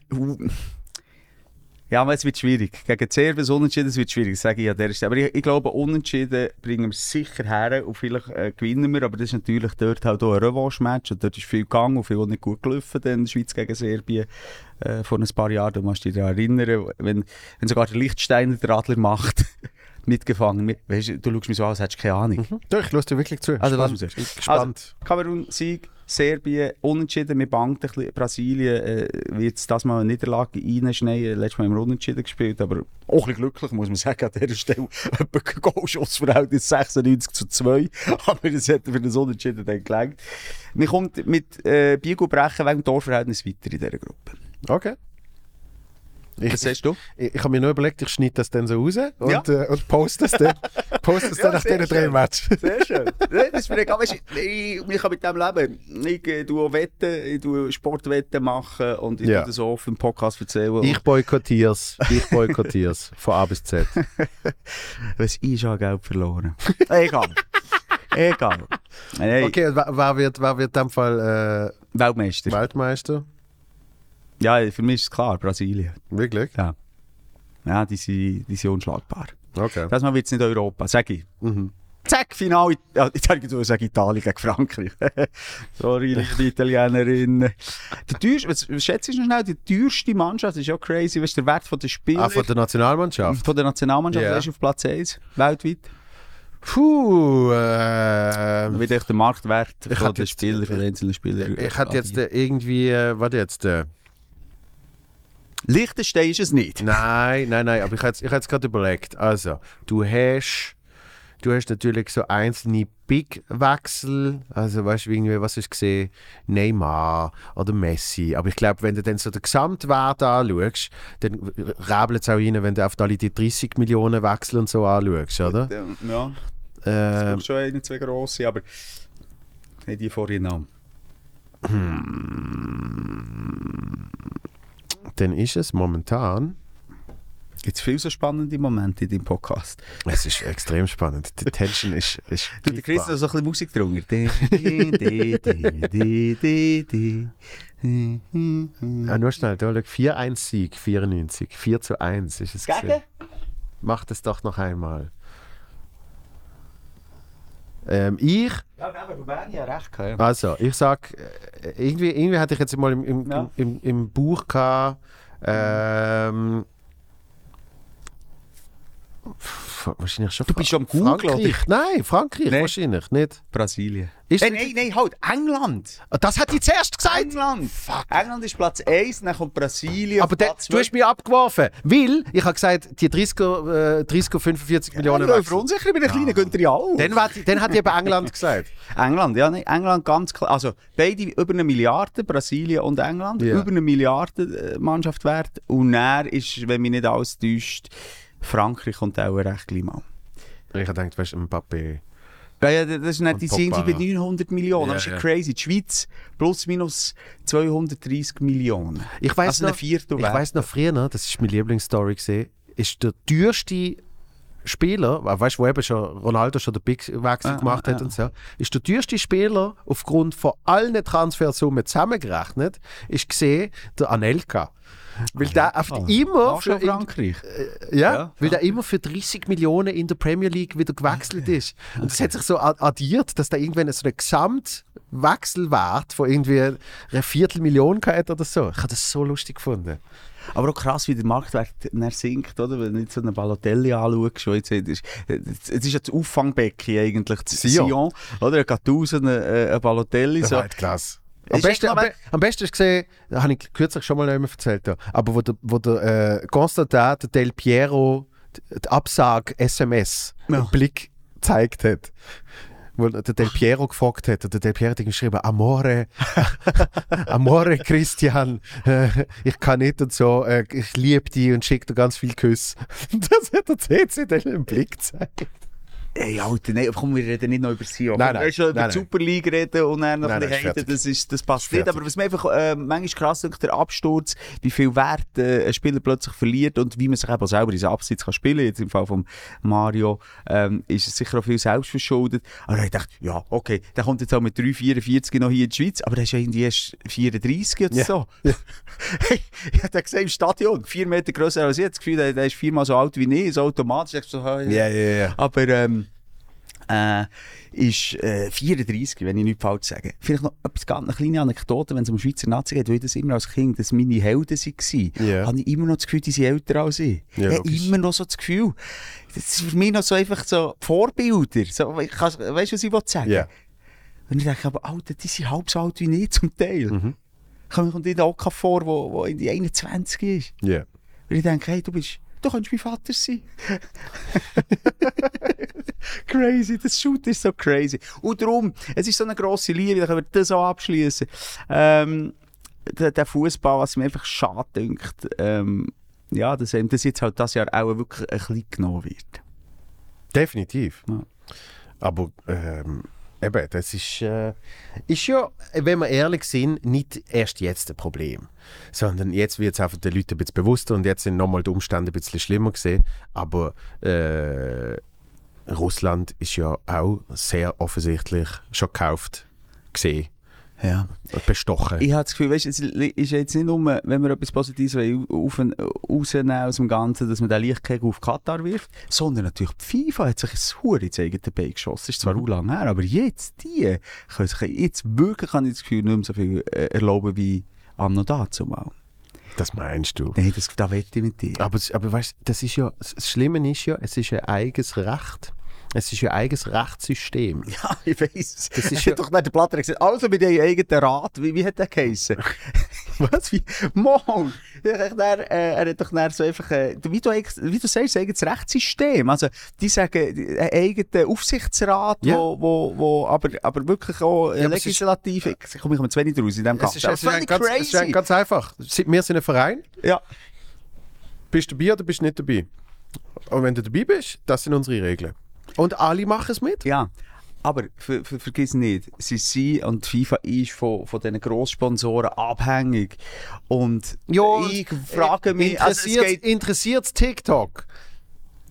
Ja, aber es wird schwierig. Gegen Serbien Unentschieden, es wird schwierig, sage ich an der Stelle. Aber ich, ich glaube, Unentschieden bringen wir sicher her und vielleicht äh, gewinnen wir, aber das ist natürlich dort halt auch ein Revanche-Match und dort ist viel gegangen und viel nicht gut gelaufen, dann Schweiz gegen Serbien äh, vor ein paar Jahren. Du musst dich daran erinnern, wenn, wenn sogar der Lichtsteiner der Adler macht, mitgefangen. Mit, weißt, du, schaust mich so an, als hättest du keine Ahnung. Doch, ich lasse dir wirklich zu. Also, lass Spannend. mich Ich Serbien, unentschieden, mit bangt ein bisschen. Brasilien äh, wird es das mal eine Niederlage reinschneiden. Letztes Mal im Unentschieden gespielt, aber auch ein bisschen glücklich, muss man sagen, an dieser Stelle. Etwa Goalschussverhältnis 96 zu 2, aber das hat für das Unentschieden dann gelangt. Man kommt mit äh, Biego Brechen wegen dem Torverhältnis weiter in dieser Gruppe. Okay. Ich, Was sagst du? ich, ich habe mir nur überlegt, ich schneide das dann so raus und, Ja. äh, und poste es dann, poste es dann Ja, nach diesen drei. Matches. Sehr schön. Das ist mir egal. Weißt, ich, ich kann mit dem leben. Ich äh, tue Wetten, ich tue Sportwetten machen und ich Ja. tue das auch auf dem Podcast erzählen. Ich boykottiere es. Ich boykottiere es. Von A bis Z. Was ich schon Geld verloren. Egal. Egal. Nein, Okay, wer, wird, wer wird in dem Fall Weltmeister. äh, Weltmeister? Ja, für mich ist es klar, Brasilien. Wirklich? Ja. Ja, die sind, die sind unschlagbar. Okay. Das Mal wird es nicht Europa, sag ich. Mhm. Zack, Final. Ja, ich sage ich sage Italien gegen Frankreich. Sorry, liebe Italienerin. Der teuerste, was, was schätzt du noch schnell? Die teuerste Mannschaft, das ist ja crazy, was ist der Wert von der Spieler Ah, von der Nationalmannschaft? von der Nationalmannschaft, der ist auf Platz 1 weltweit. Puh, äh, Wie der Marktwert von den jetzt- Spielern, von den einzelnen Spielern. ich hatte jetzt äh, irgendwie, äh, warte jetzt, äh, Liechtenstein ist es nicht. nein, nein, nein, aber ich habe ich jetzt gerade überlegt. Also, du hast, du hast natürlich so einzelne Big-Wechsel, also weißt du, irgendwie, was hast du gesehen? Neymar oder Messi. Aber ich glaube, wenn du dann so den Gesamtwert anschaust, dann räbelt es auch rein, wenn du auf alle die 30 Millionen Wechsel und so anschaust, oder? Ja, Ähm, schon eine, zwei grosse, aber nicht die vorhin an. Dann ist es momentan, Gibt es viele so spannende Momente in deinem Podcast? es ist extrem spannend, die Tension ist, ist Du, der Chris so ein bisschen Musik drunter. Ah, nur schnell, da schau, 4-1-Sieg, 94. 4 zu 1 ist es. Gegen? Mach das doch noch einmal. Ähm, ich, Ja, aber Rumänien hat recht gehabt. also, ich sag, äh, irgendwie, irgendwie hatte ich jetzt mal im, im, Ja. im, im, im Buch gehabt, ähm, wahrscheinlich schon Du bist schon am Googlen, Frankreich. Nein, Frankreich Nein. wahrscheinlich nicht. Brasilien. Ist Nein, nein, nein, halt, England! Ah, Das hat ich zuerst gesagt. England! England ist Platz 1, dann kommt Brasilien Aber der, Platz du hast mich abgeworfen, weil ich habe gesagt, die 30, äh, 30 45 Millionen Ich bin Wechsel. verunsichert bei den kleinen Günther ja auch. Dann, hat- dann hat eben England gesagt. England, ja, nein, England ganz klar. Also beide über eine Milliarde, Brasilien und England, Ja. über eine Milliarde äh, Mannschaft wert. Und er ist, wenn mich nicht alles täuscht, Frankreich kommt auch recht gleich mal. Ich habe gedacht, weißt du, Mbappé. Ja, ja, das ist nicht, Und die sind bei 900 Millionen. Ja, das ist ja crazy. Die Schweiz plus minus 230 Millionen. Ich weiß Also noch, ich weiss noch früher, das ist meine Lieblingsstory gesehen, ist der teuerste Spieler, weißt du, wo eben schon Ronaldo schon den Big Wechsel Ah, gemacht ah, hat ah. und so, ist der teuerste Spieler aufgrund von allen Transfersummen zusammengerechnet, ist gesehen der Anelka. Weil der auf immer Auch schon für, Frankreich. ja, Ja, weil der immer für 30 Millionen in der Premier League wieder gewechselt ist. Und das hat sich so addiert, dass da irgendwann so einen Gesamtwechselwert von irgendwie einer Viertelmillion gehabt oder so. Ich habe das so lustig gefunden. Aber auch krass, wie der Marktwert sinkt, oder? Wenn du nicht so einen Balotelli anschaust, schon jetzt, es ist, es ist ja das Auffangbecken eigentlich, das Sion. Sion, oder? Ein Gattuso, ein, äh, ein Balotelli, so. Weltklasse. Am besten, am, be am besten ist gesehen, das habe ich kürzlich schon mal nicht mehr erzählt, da, aber wo der, wo der äh, Constantin, der Del Piero, die, die Absage-SMS Ja. im Blick gezeigt hat. Wo der Del Piero gefragt hat, und der Del Piero hat geschrieben, Amore, Amore Christian, äh, ich kann nicht und so, äh, ich liebe dich und schicke dir ganz viel Küsse. Das hat der CC dann im Blick gezeigt. Ey, Alter, nein, komm, wir reden nicht noch über Sion. Nein, nein, schon über die. Super League reden und dann noch Nein, ein nein, das, ist, das passt nicht. Aber was mir einfach äh, manchmal krass ist, der Absturz, wie viel Wert äh, ein Spieler plötzlich verliert und wie man sich eben selber in seinen Abseits kann spielen Jetzt im Fall von Mario ähm, ist es sicher auch viel selbst verschuldet. Aber ich dachte, ja, okay, der kommt jetzt auch mit 3,44 noch hier in die Schweiz, aber der ist ja irgendwie erst 34 oder Ja. so. Hey, ich habe gesehen im Stadion, vier Meter grösser als ich. Das Gefühl, der, der ist viermal so alt wie ich, so automatisch. Ich so, ah, Ja, ja, ja. aber ähm, äh, ist äh, 34, wenn ich nichts falsch sage. Vielleicht noch etwas, ganz- eine kleine Anekdote, wenn es um Schweizer Nazi geht, weil ich das immer als Kind, dass meine Helden waren, Ja. habe ich immer noch das Gefühl, die sind älter als ich. Ja, ich habe immer noch so das Gefühl. Das sind für mich noch so einfach so Vorbilder. So, weißt du, was ich sagen Ja. Und ich denke, aber Alter, die sind halb so alt wie ich zum Teil. Mhm. Ich komme mir auch vor, wo, wo in die 21 ist. Ja. Und ich denke, hey, du bist, du kannst mein Vater sein. crazy, das Shoot ist so crazy. Und darum, es ist so eine grosse Liebe, da können wir das so abschließen. Ähm, der, der Fußball, was mir einfach schade dünkt, ähm, ja, dass ihm das jetzt halt das Jahr auch wirklich ein bisschen genommen wird. Definitiv. Ja. Aber ähm, eben, das ist, äh, ist ja, wenn wir ehrlich sind, nicht erst jetzt ein Problem. Sondern jetzt wird es einfach den Leuten ein bisschen bewusster und jetzt sind nochmal die Umstände ein bisschen schlimmer gesehen. Aber äh, Russland ist ja auch sehr offensichtlich schon gekauft gesehen, Ja. bestochen. Ich habe das Gefühl, weißt, es ist jetzt nicht nur, wenn wir etwas Positives auf, rausnehmen aus dem Ganzen, dass man den Lichtkegel auf Katar wirft, sondern natürlich die FIFA hat sich ein Hure ins eigene Bein geschossen. Das ist zwar Mhm. lang her, aber jetzt, die können sich jetzt wirklich, habe ich das Gefühl, nicht mehr so viel äh, erlauben wie anno dazu mal. Das meinst du? Nein, das, da wette ich mit dir. Aber, aber weißt, das ist ja, das Schlimme ist ja, es ist ein eigenes Recht. Es ist ja ein eigenes Rechtssystem. Ja, ich weiss. Das ist ja- doch nicht der Platter gesagt, also mit deinem eigenen Rat, wie, wie hat der geheissen? Was? Wie? Mal! Er äh, er hat doch dann so einfach, äh, wie, du, wie du sagst, ein eigenes Rechtssystem. Also, die sagen, einen eigenen Aufsichtsrat, Ja. wo, wo, wo aber, aber wirklich auch äh, Ja, es ist- legislativ, ich komme zu wenig raus in dem Es Ganzen. ist, es, ist ein ganz, es ist ein crazy. ganz einfach. Wir sind ein Verein. Ja. Bist du dabei oder bist du nicht dabei? Und wenn du dabei bist, das sind unsere Regeln. Und alle machen es mit. Ja, aber ver, ver, vergiss nicht, sie sind und FIFA ist von, von diesen Grosssponsoren abhängig. Und ich frage mich, also es interessiert geht, interessiert's TikTok?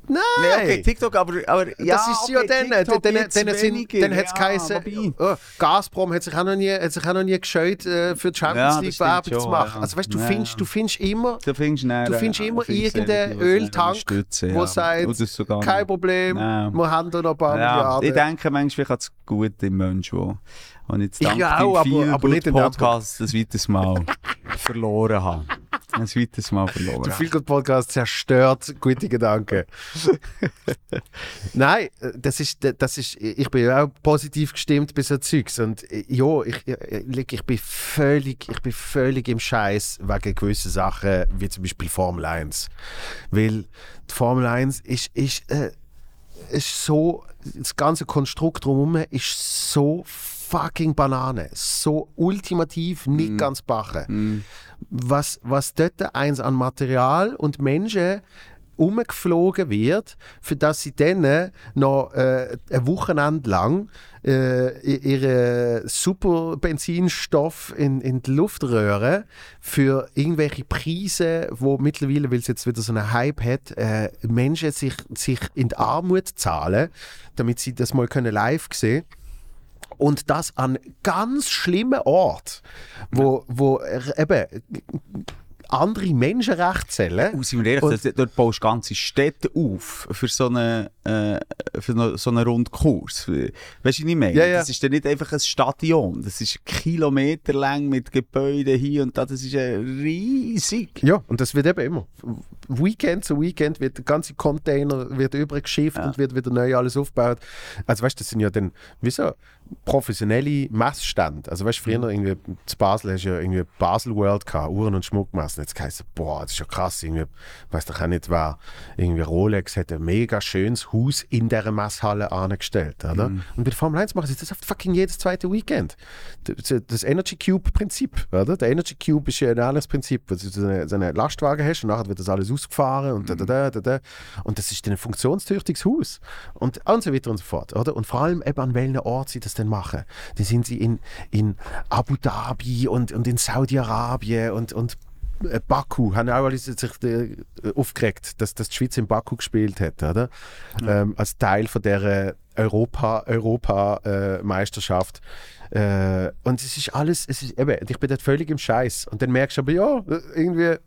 Nein! nee, okay, TikTok, aber, aber ja, das ist ja okay, dann, TikTok dann, dann, dann, sind, dann hat es ja, geheißen, oh, Gazprom hat sich auch noch nie, hat sich auch noch nie gescheut, äh, für die Ja, Champions das League Werbung zu machen. ja. Also weißt du, du Ja, findest, ja. du findest immer, Du findest, dann, du findest immer findest irgendeinen Öltank, wo ja. sagt, sogar kein. Problem, Ja. wir haben da noch ein paar Ja, Milliarden. ich denke manchmal hat es gut im Mensch, wo, ich jetzt Ich dank ja auch, aber- vielen aber nicht in Podcast ein weiteres Mal verloren habe. Ein weiteres Mal verloren Der. Feelgood Podcast zerstört gute Gedanken. Nein, das ist, das ist, ich bin auch positiv gestimmt bei so Zeugs und ja, ich, ich, ich bin völlig, ich bin völlig im Scheiß wegen gewissen Sachen, wie zum Beispiel Formel 1. Weil die Formel 1 ist, ist, äh, ist so, das ganze Konstrukt drumherum ist so fucking Banane, so ultimativ nicht ganz bachen was, was dort eins an Material und Menschen umgeflogen wird, für dass sie dann noch äh, ein Wochenende lang äh, ihre super Benzinstoff in, in die Luft rühren für irgendwelche Preise, wo mittlerweile, weil es jetzt wieder so einen Hype hat, äh, Menschen sich, sich in die Armut zahlen, damit sie das mal können live sehen und das an ganz schlimmen Ort, wo, wo er eben andere Menschenrechte zählen. Und sind wir ehrlich, Und- dort, dort baust du ganze Städte auf für so einen, äh, für so einen Rundkurs. Weißt du, was ich meine? Ja, ja. Das ist dann nicht einfach ein Stadion. Das ist kilometerlang mit Gebäuden hier und da. Das ist äh, riesig. Ja, und das wird eben immer. Weekend zu Weekend wird der ganze Container wird übergeschifft und wird wieder neu alles aufgebaut. Also weißt du, das sind ja dann, wie so, professionelle Messstände. Also weißt du, früher irgendwie zu Basel hast du ja irgendwie Basel World gehabt, Uhren und Schmuck gemessen. Jetzt heisst boah, das ist ja krass. Irgendwie, weiß doch auch nicht, wer irgendwie Rolex hat ein mega schönes Haus in dieser Messhalle angestellt, oder? Und bei der Formel 1 machen sie das auf fucking jedes zweite Weekend. Das, Energy Cube Prinzip, oder? Der Energy Cube ist ja ein ähnliches Prinzip, wo du so einen, so einen Lastwagen hast und nachher wird das alles ausgefahren und da, da, da, da, da. Und das ist dann ein funktionstüchtiges Haus. Und, und so weiter und so fort, oder? Und vor allem eben an welchen Ort sie das denn machen. Dann sind sie in, in Abu Dhabi und, und in Saudi-Arabien und, und äh, Baku haben auch alle sich äh, aufgeregt, dass, dass die Schweiz in Baku gespielt hat, oder? Ähm, als Teil von der Europa, Europa äh. Äh, und es ist alles, es ist, eben, ich bin dort völlig im Scheiß. Und dann merkst du aber, ja, irgendwie.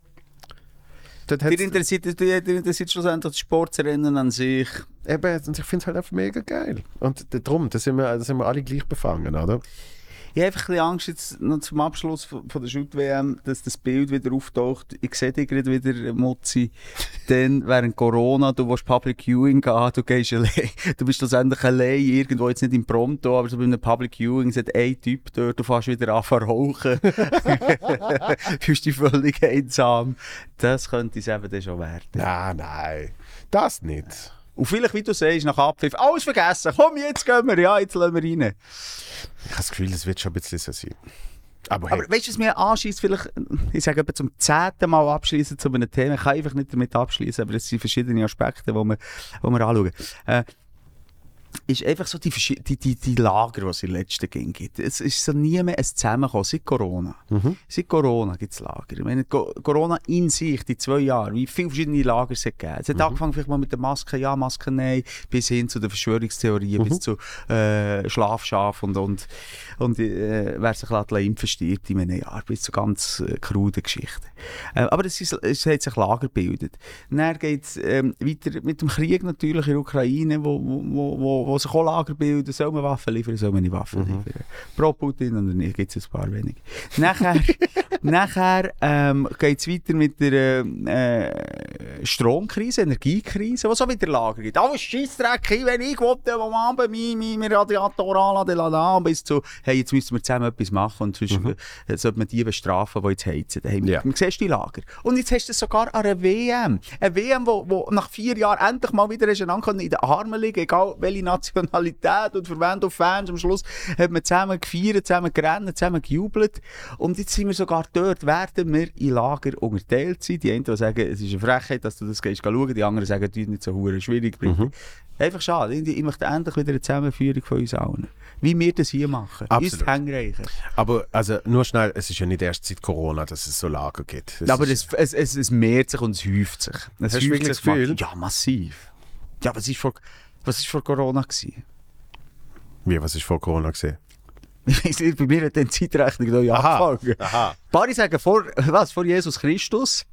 Dir interessiert, dir, interessiert schlussendlich das Sportrennen an sich. eben, und ich finde es halt einfach mega geil. Und darum, da sind, wir, da sind wir alle gleich befangen, oder? Ich habe einfach ein bisschen Angst jetzt noch zum Abschluss von, der Shoot-WM, dass das Bild wieder auftaucht. Ich sehe dich gerade wieder, Mutzi. Dann während Corona, du willst Public Viewing gehen, du gehst allein. Du bist schlussendlich allein, irgendwo jetzt nicht im Prompto, aber so bei einem Public Viewing sagt ein Typ dort, du fährst wieder an rauchen. Fühlst dich völlig einsam. Das könnte es eben dann schon werden. Nein, nein, das nicht. Und vielleicht, wie du sagst, nach Abpfiff, alles vergessen. Komm, jetzt gehen wir, ja, jetzt lassen wir rein. Ich habe das Gefühl, es wird schon ein bisschen so sein. Aber, hey, Aber weißt du, was mir anschießt, vielleicht, ich sage etwa zum zehnten Mal abschließen zu einem Thema. Ich kann einfach nicht damit abschließen, aber es sind verschiedene Aspekte, die wir, die wir anschauen. Äh, ist einfach so die, die, die, die Lager, die es in den letzten Jahren gibt. Es ist so nie mehr ein Zusammenkommen, seit Corona. Seit Corona gibt es Lager. Ich meine, Co- Corona in sich, die zwei Jahre, wie viele verschiedene Lager es hat gegeben. Es hat angefangen vielleicht mal mit der Maske, ja, Maske nein, bis hin zu den Verschwörungstheorien, bis zu äh, Schlafschaf und, und, und äh, wer sich lässt impfen stirbt in einem Jahr, bis zu ganz äh, kruden Geschichten. Äh, aber es, ist, es hat sich Lager gebildet. Dann geht es ähm, weiter mit dem Krieg natürlich in der Ukraine, wo, wo, wo, wo, wo sich auch Lager bilden, soll man Waffen liefern, soll man nicht Waffen liefern. Pro Putin oder nicht, gibt es ein paar wenige. Nachher, nachher ähm, geht es weiter mit der äh, Stromkrise, Energiekrise, die so wieder Lager gibt. Alles Scheissdreck, wenn ich wollte, am Abend mein, mein, Radiator anladen, laden, bis zu, hey, jetzt müssen wir zusammen etwas machen und sonst äh, sollte man die bestrafen, die jetzt heizen. Hey, Ja. Man siehst die Lager. Und jetzt hast du es sogar an einer WM. Eine WM, wo, wo nach vier Jahren endlich mal wieder in den Armen liegen, egal welche Nationalität und für du Fans. Am Schluss hat man zusammen gefeiert, zusammen gerannt, zusammen gejubelt. Und jetzt sind wir sogar dort, werden wir in Lager unterteilt sein. Die einen die sagen, es ist eine Frechheit, dass du das gehst schauen. Die anderen sagen, das ist nicht so hure schwierig. Mhm. Einfach schade. Ich, möchte endlich wieder eine Zusammenführung von uns allen. Wie wir das hier machen. Uns Absolut. reichen. Aber also nur schnell, es ist ja nicht erst seit Corona, dass es so Lager gibt. Es aber es, es, es, es mehrt sich und es häuft sich. Es Hast du häuft wirklich sich das Gefühl? Ja, massiv. Ja, was ist vor, was ist vor Corona gewesen? wie, was ist vor Corona? Ich nicht, bei mir hat die Zeitrechnung neu angefangen. Aha. Paar sagen vor, was, vor Jesus Christus?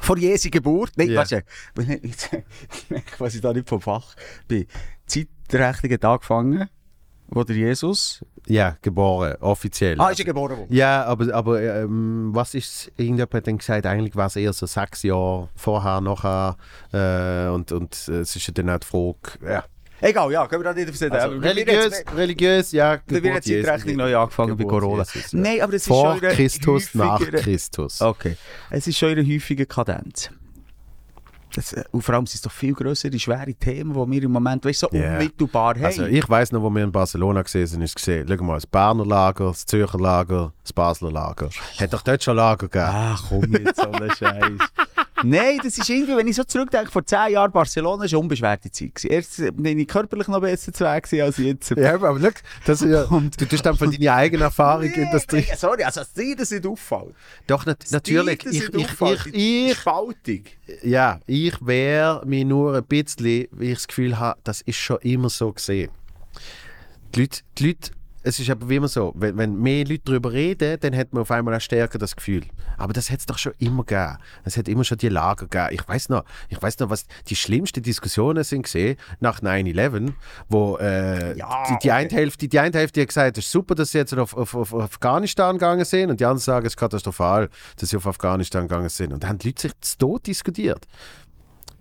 Vor Jesu Geburt? Nein, Ja. weißt du, jetzt merke ich, was ich da nicht vom Fach bin. Die Zeitrechnung hat angefangen, wo der Jesus... Ja, geboren, offiziell. Ah, ist er geboren worden? Ja, aber, aber ähm, was ist, irgendjemand hat dann gesagt, eigentlich war es eher so sechs Jahre vorher, nachher äh, und, und äh, es ist ja dann auch die Frage, ja. Egal, ja, können wir da nicht auf Also, religiös, religiös, ja, Da wird Geburt jetzt die. Rechnung neu angefangen bei Geburt Corona. Jesus, ja. Nein, aber es ist Vor schon Christus, nach Christus. Okay. Es ist schon eine häufige Kadenz. Das, äh, und vor allem sind es doch viel grössere, schwere Themen, die wir im Moment weißt, so Ja. unmittelbar haben. Also ich weiß noch, wo wir in Barcelona gesehen sind, ist gesehen, schau mal, das Berner Lager, das Zürcher Lager, das Basler Lager. Hat doch dort schon Lager gegeben. Ach komm jetzt, so ein Scheiß. Nein, das ist irgendwie, wenn ich so zurückdenke, vor zehn Jahren Barcelona war eine unbeschwerte Zeit. gewesen. Erst bin ich körperlich noch besser zu Weg als jetzt. Ja, aber schau, das ist ja, Und- du tust dann von deiner eigenen Erfahrung in das Nee, sorry, also dass dir das nicht auffällt. Doch, nat natürlich. Das Ich, ich, auffällt, ich, die ich, Spaltung. ja, ich wäre mir nur ein bisschen, wie ich das Gefühl habe, das ist schon immer so gesehen. Die Leute, die Leute, es ist aber wie immer so, wenn, wenn mehr Leute darüber reden, dann hat man auf einmal auch stärker das Gefühl. Aber das hat es doch schon immer gegeben. Es hat immer schon die Lager gegeben. Ich weiß noch, ich weiß noch, was die schlimmsten Diskussionen sind gesehen nach 9/11, wo äh, Ja, die, die, okay. eine Hälfte, die eine Hälfte hat gesagt, es ist super, dass sie jetzt auf, auf, auf Afghanistan gegangen sind, und die anderen sagen, es ist katastrophal, dass sie auf Afghanistan gegangen sind. Und dann haben die Leute sich zu Tod diskutiert.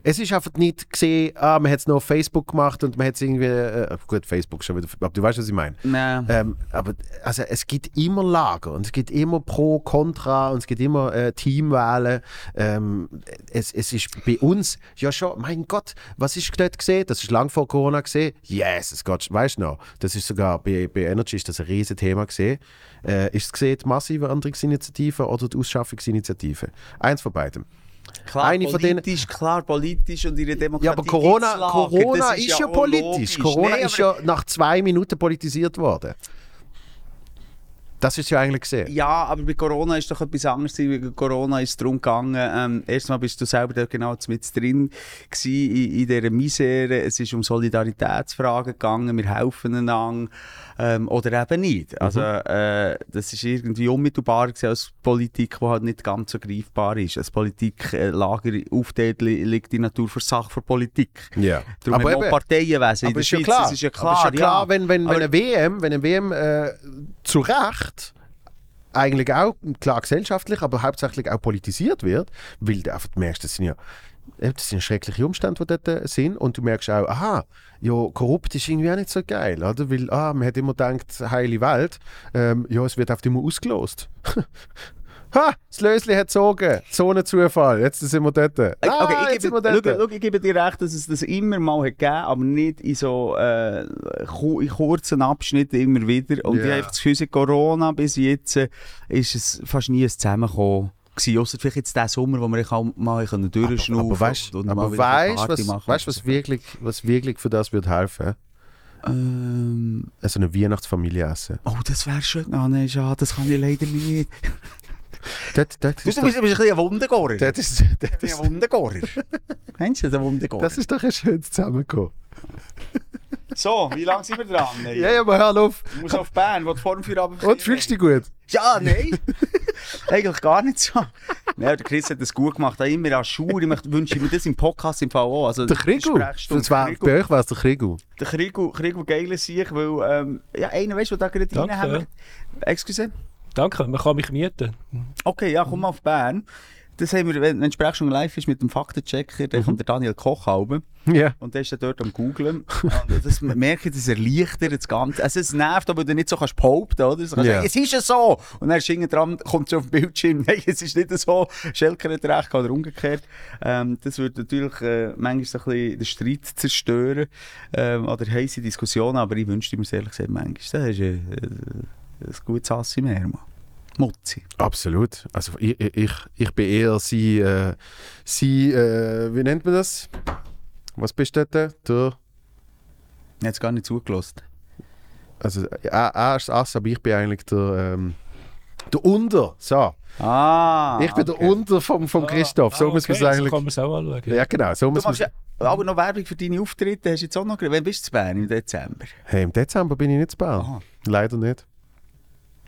Es ist einfach nicht gesehen, ah, man hat es nur auf Facebook gemacht und man hat es irgendwie, äh, gut, Facebook schon wieder, aber du weißt, was ich meine. Nein. Ähm, aber also, es gibt immer Lager und es gibt immer Pro, Contra und es gibt immer äh, Teamwahlen. Ähm, es, es ist bei uns ja schon, mein Gott, was ist dort gesehen? Das ist lang vor Corona gesehen. Yes, es geht, weißt du noch? Das ist sogar bei, bei Energy ist das ein riesen Thema gesehen. Äh, ist es gesehen, die massive Änderungsinitiative oder die Ausschaffungsinitiative? Eins von beidem. Klar, eine von denen- klar, politisch und ihre Demokratie. Ja, aber Corona, Corona das ist, ja politisch. Corona Nein, ist ja nach zwei Minuten politisiert worden. Das ist ja eigentlich gesehen. Ja, aber bei Corona ist doch etwas anderes. Bei Corona ist es darum gegangen, ähm, erstmal bist du selber dort genau mit drin gewesen, in, in dieser Misere. Es ist um Solidaritätsfragen gegangen, wir helfen einander ähm, oder eben nicht. Also äh, das ist irgendwie unmittelbar als Politik, die halt nicht ganz so greifbar ist. Als Politik äh, Lager aufgeteilt li- liegt die Natur für Sache für Politik. Ja. Darum aber haben wir Parteienwesen in aber der ist ja Schweiz. klar. Das ist ja aber klar, ist ja klar ja. wenn, wenn, wenn Aber- eine WM, wenn eine WM äh, zu Recht eigentlich auch, klar gesellschaftlich, aber hauptsächlich auch politisiert wird, weil du einfach merkst, das sind ja das sind schreckliche Umstände, die dort äh, sind und du merkst auch, aha, ja, korrupt ist irgendwie auch nicht so geil, oder? Weil, ah, man hat immer gedacht, heile Welt, ähm, ja, es wird oft immer ausgelost. ha, das Lösli hat gezogen, so ein Zufall, jetzt sind wir dort. Ah, Okay, ich, jetzt sind wir gebe, dort. schau, schau, ich gebe dir recht, dass es das immer mal hat gegeben aber nicht in so äh, in kurzen Abschnitten immer wieder. Und Ja. ich habe das Gefühl, Corona bis jetzt äh, ist es fast nie ein Zusammenkommen. Gewesen. Ausser vielleicht jetzt diesen Sommer, wo wir mal durchschnaufen Aber weißt und aber mal weißt, was, machen. weißt, was, wirklich, was wirklich für das wird helfen? Ähm, Also eine Weihnachtsfamilie essen. oh, das wäre schön. Ah, nein, schade, das kann ich leider nicht. Das, das, Du bist, du doch, bist ein bisschen ein Wundergorer. Du das, ist, das, bist ist, ein Wundergorer. Kennst du den Wundergorer? das ist doch ein schönes Zusammenkommen. So, wie lange sind wir dran? Nein. Ja, ja, aber hör auf. Du musst auf Bern, wo du vor dem Feierabend Und fühlst du dich gut? Ja, nein. Eigentlich gar nicht so. Ja, der Chris hat das gut gemacht. Auch immer an Schuhe. Ich möchte- wünsche mir das im Podcast im auch. Also, Der Krigu. Das bei euch war es der Krigu. Der Krigu, Krigu geil sich, weil, ähm, ja, einer, weißt du, der da gerade rein haben. Excuse? Danke, man kann mich mieten. Okay, ja, komm mal auf Bern. Das haben wir, wenn, wenn die Sprechstunde live ist mit dem Faktenchecker, dann kommt der Daniel Koch halben. Ja. Und der ist dann dort am googlen. Und das merke ich, das erleichtert das Ganze. Also es nervt, aber du nicht so kannst behaupten, oder? So kannst sagen, es ist ja so! Und dann ist dran, kommt so auf dem Bildschirm, nein, es ist nicht so. Schelker hat recht oder umgekehrt. Ähm, das würde natürlich äh, manchmal so ein bisschen den Streit zerstören. Ähm, oder heisse Diskussionen, aber ich wünschte mir es ehrlich gesagt manchmal. Das ist äh, äh, ein gutes Assi mehr, Mann. Mutzi. Absolut. Also ich, ich, ich bin eher sie, äh, sie äh, wie nennt man das? Was bist du dort? Der, Ich habe es gar nicht zugelassen. also er, er ist das Ass, aber ich bin eigentlich der, ähm, der Unter. So. Ah! ich bin der Unter vom, vom Christoph. So Ah, muss man es okay, eigentlich. So kann man es auch anschauen. Ja, genau. So Du muss man aber noch Werbung für deine Auftritte. Hast du jetzt auch noch... Wann bist du zu Bern? Im Dezember? Hey, im Dezember bin ich nicht zu Bern. Aha. Leider nicht.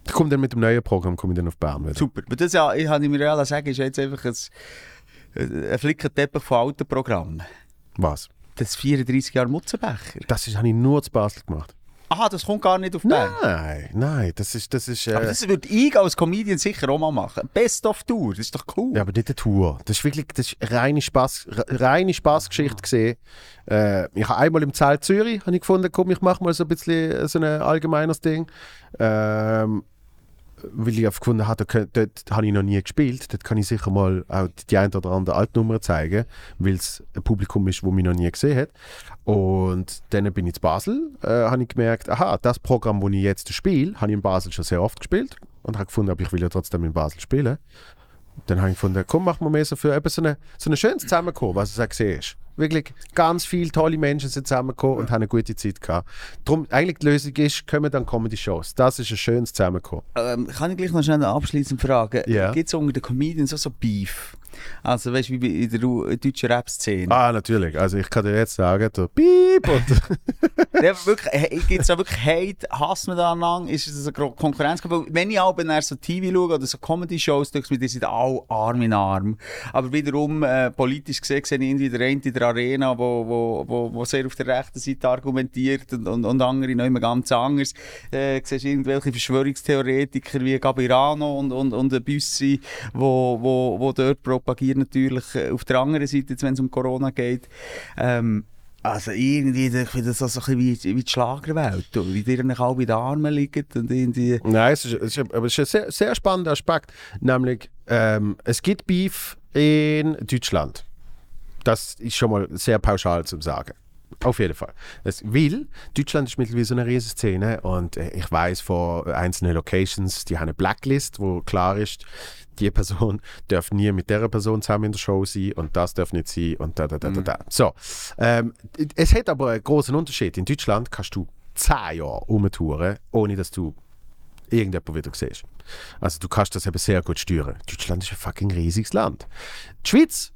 Ich komme dann mit dem neuen Programm komme ich dann auf Bern wieder. Super. Aber das ja, ich habe mir real sagen, ist jetzt einfach ein, ein Flickenteppich von alten Programmen. Was? Das 34 Jahre Mutzenbecher. Das ist- habe ich nur zu Basel gemacht. Aha, das kommt gar nicht auf Bern. Nein, nein, das ist, das ist, Aber äh, das würde ich als Comedian sicher auch mal machen. Best of Tour, das ist doch cool. ja, aber nicht eine Tour. Das ist wirklich, das ist reine Spaß, reine Spaßgeschichte gesehen. Äh, ich habe einmal im Zelt Zürich, habe ich gefunden, komm, ich mache mal so ein bisschen so ein allgemeines Ding. Ähm, weil ich einfach gefunden habe, dort, dort habe ich noch nie gespielt. Dort kann ich sicher mal auch die ein oder andere Altnummer zeigen, weil es ein Publikum ist, das mich noch nie gesehen hat. Und dann bin ich in Basel, äh, habe ich gemerkt, aha, das Programm, das ich jetzt spiele, habe ich in Basel schon sehr oft gespielt und habe gefunden, aber ich will ja trotzdem in Basel spielen. Dann habe ich gefunden, komm, machen wir mehr so für eben so eine, so ein schönes Zusammenkommen, was es auch gesehen ist. Wirklich ganz viele tolle Menschen sind zusammengekommen und haben eine gute Zeit gehabt. Darum, eigentlich die Lösung ist, kommen dann Comedy-Shows. Das ist ein schönes Zusammenkommen. Ähm, kann ich gleich noch schnell abschließend fragen? Ja. Gibt es unter den Comedians auch so Beef? Also weißt du, wie in der Ru- deutschen Rap-Szene? Ah, natürlich. Also ich kann dir jetzt sagen, der Piep und Ja, wirklich, gibt es da wirklich Hate? Hasst man da lang? Ist es eine Konkurrenz? Wenn ich auch nach so TV schaue oder so Comedy-Shows, denke ich mir, die sind alle Arm in Arm. Aber wiederum, äh, politisch gesehen, sehe ich irgendwie der eine in der Arena, wo, wo, wo, wo sehr auf der rechten Seite argumentiert und, und, und andere noch immer ganz anders. Äh, siehst irgendwelche Verschwörungstheoretiker wie Gabirano und, und, und Büssi, wo, wo, wo dort propagieren natürlich äh, auf der anderen Seite, wenn es um Corona geht. Ähm, also irgendwie, ich finde das so ein bisschen wie, die Schlagerwelt, wie die dann alle in den Armen liegen und irgendwie... Nein, es ist, es ist, aber es ist ein sehr, sehr spannender Aspekt. Nämlich, ähm, es gibt Beef in Deutschland. Das ist schon mal sehr pauschal zu sagen. Auf jeden Fall. Es, weil Deutschland ist mittlerweile so eine riesige Szene und äh, ich weiß von einzelnen Locations, die haben eine Blacklist, wo klar ist, die Person darf nie mit der Person zusammen in der Show sein und das darf nicht sein und da, da, da, da, da. So. Ähm, es hat aber einen großen Unterschied. In Deutschland kannst du zehn Jahre rumtouren, ohne dass du irgendjemand wieder siehst. Also du kannst das eben sehr gut steuern. Deutschland ist ein fucking riesiges Land. Die Schweiz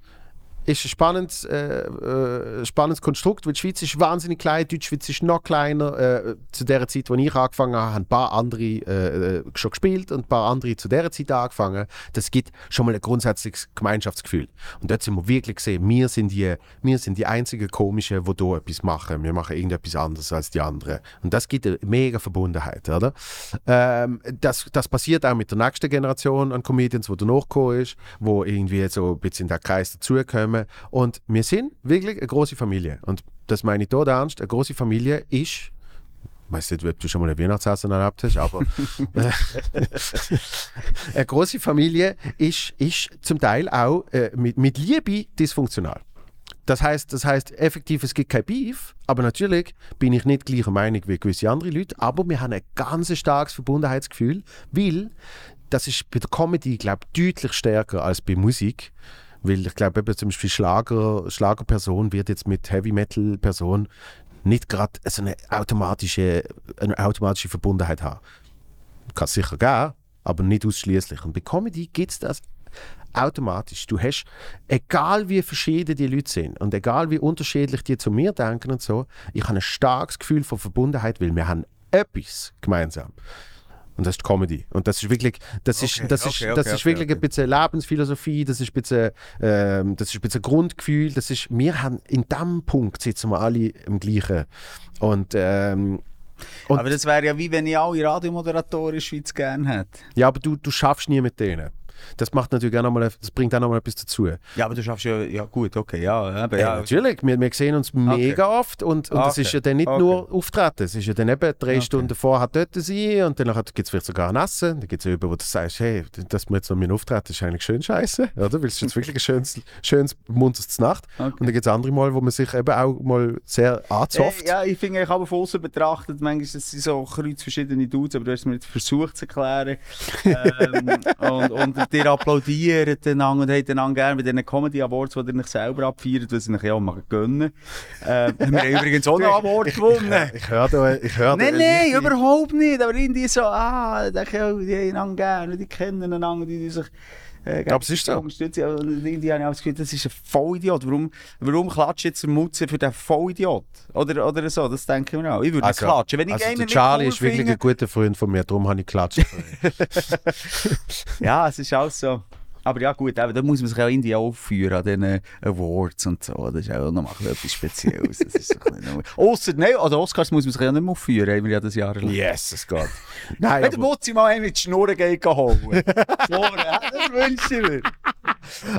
ist ein spannendes, äh, äh, spannendes Konstrukt, weil die Schweiz ist wahnsinnig klein, die Schweiz ist noch kleiner. Äh, zu der Zeit, als ich angefangen habe, haben ein paar andere äh, äh, schon gespielt und ein paar andere zu der Zeit angefangen. Das gibt schon mal ein grundsätzliches Gemeinschaftsgefühl. Und dort sind wir wirklich gesehen, wir sind die, wir sind die einzigen Komischen, die hier etwas machen. Wir machen irgendetwas anderes als die anderen. Und das gibt eine mega Verbundenheit, oder? Ähm, das, das passiert auch mit der nächsten Generation an Comedians, die danach gekommen ist, wo irgendwie so ein bisschen in den Kreis dazukommen. Und wir sind wirklich eine große Familie. Und das meine ich dort ernst. Eine große Familie ist ich weiß nicht, ob du schon mal ein Weihnachtsessen erlebt hast, aber eine große Familie ist, ist zum Teil auch äh, mit, mit Liebe dysfunktional. Das heißt, das heißt effektiv, es gibt kein Beef, aber natürlich bin ich nicht gleicher Meinung wie gewisse andere Leute, aber wir haben ein ganz starkes Verbundenheitsgefühl, weil das ist bei der Comedy, glaube ich, deutlich stärker als bei Musik. Weil ich glaube, zum Beispiel Schlager, Schlagerperson wird jetzt mit Heavy Metal Person nicht gerade so eine automatische, eine automatische Verbundenheit haben. Kann es sicher geben, aber nicht ausschließlich. Und bei Comedy gibt es das automatisch. Du hast, egal wie verschieden die Leute sind und egal wie unterschiedlich die zu mir denken und so, ich habe ein starkes Gefühl von Verbundenheit, weil wir haben etwas gemeinsam. Und das ist Comedy. Und das ist wirklich, das ist, Okay, das ist, okay, das okay, ist okay, wirklich ein bisschen Lebensphilosophie, das ist ein bisschen, ähm, das ist ein bisschen Grundgefühl, das ist, wir haben, in diesem Punkt sitzen wir alle im gleichen. Und, ähm, und Aber das wäre ja wie wenn ich alle Radiomoderatoren in der Schweiz gerne hätte. ja, aber du, du schaffst nie mit denen. Das macht natürlich auch noch mal, das bringt auch noch mal etwas dazu. Ja, aber du schaffst ja, ja gut, okay, ja. Eben, Ja, ja. natürlich. Wir, wir sehen uns mega oft und, und das Okay. ist ja dann nicht Okay. nur Auftreten. Es ist ja dann eben drei. Stunden vorher dort sein und dann gibt es vielleicht sogar ein Essen. Dann gibt es jemanden, wo du sagst, hey, dass wir jetzt noch mit auftreten, ist eigentlich schön scheiße, oder? Weil es ist jetzt wirklich ein schönes, schönes munteres Nacht. Und dann gibt es andere Mal, wo man sich eben auch mal sehr anzofft. Äh, ja, ich finde, ich habe von außen betrachtet, manchmal sind so kreuz verschiedene Dudes, aber du hast mir jetzt versucht zu erklären. ähm, und, und dir applaudieren einander und haben einander gerne bei diesen Comedy Awards, die ihr euch selber abfeiert, was ihr euch ja auch mal gönnen. Wir haben übrigens auch einen Award gewonnen. Ich höre da, ich höre Nein, ein nein, richtig- überhaupt nicht. Aber irgendwie so, ah, ich die haben einander gerne, die kennen die, die sich. Äh, Aber es ist so. Und irgendwie habe ich auch das Gefühl, das ist ein Vollidiot. Warum, warum klatscht jetzt der Mutze für den Vollidiot? Oder, oder so, das denke ich mir auch. Ich würde Also, klatschen. Wenn ich also einen der Charlie cool ist wirklich finde- ein guter Freund von mir, darum habe ich geklatscht. Ja, es ist auch so. Aber ja gut, eben, da muss man sich auch irgendwie aufführen an diesen Awards und so. Das ist auch noch mal etwas Spezielles. Das ist Ausser, nein, an den Oscars muss man sich ja nicht mehr aufführen, haben wir ja das Jahr lang. yes, es geht. Nein, Wenn der Mutzi mal einen mit Schnurren geht holen. Vorne, das wünsche ich mir.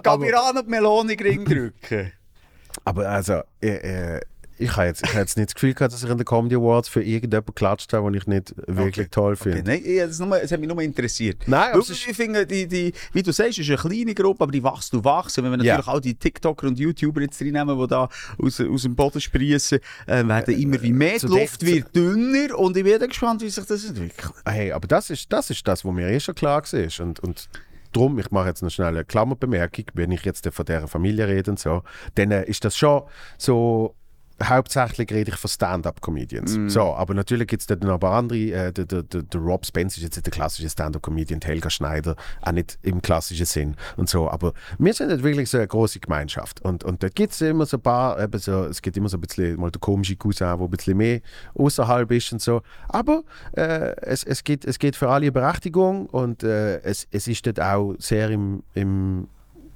Gabiran und Meloni Ring drücken. aber also, äh, äh, ich habe jetzt, ich habe jetzt nicht das Gefühl gehabt, dass ich in den Comedy Awards für irgendjemanden geklatscht habe, den ich nicht wirklich toll Okay, finde. nein, ich, das, nur, es hat mich nur interessiert. Nein, aber es ich finde, die, die, wie du sagst, es ist eine kleine Gruppe, aber die wächst und wächst. Und wenn wir Ja. natürlich auch die TikToker und YouTuber jetzt reinnehmen, die da aus, aus dem Boden sprießen, äh, werden immer wie mehr. Die Luft wird dünner und ich bin gespannt, wie sich das entwickelt. Hey, aber das ist das, ist das was mir eh schon klar war. Und, und darum, ich mache jetzt noch schnell eine Klammerbemerkung, wenn ich jetzt von dieser Familie rede und so, dann äh, ist das schon so. Hauptsächlich rede ich von Stand-up-Comedians. Mm. So, aber natürlich gibt es dann aber andere. Äh, der, der, der, der Rob Spence ist jetzt nicht der klassische Stand-up-Comedian, Helga Schneider auch nicht im klassischen Sinn und so. Aber wir sind nicht wirklich so eine große Gemeinschaft. Und, und da gibt es immer so ein paar, eben so, es gibt immer so ein bisschen mal der komische Cousin, der ein bisschen mehr außerhalb ist und so. Aber äh, es, es, gibt, es geht für alle eine Berechtigung und äh, es, es ist dort auch sehr im, im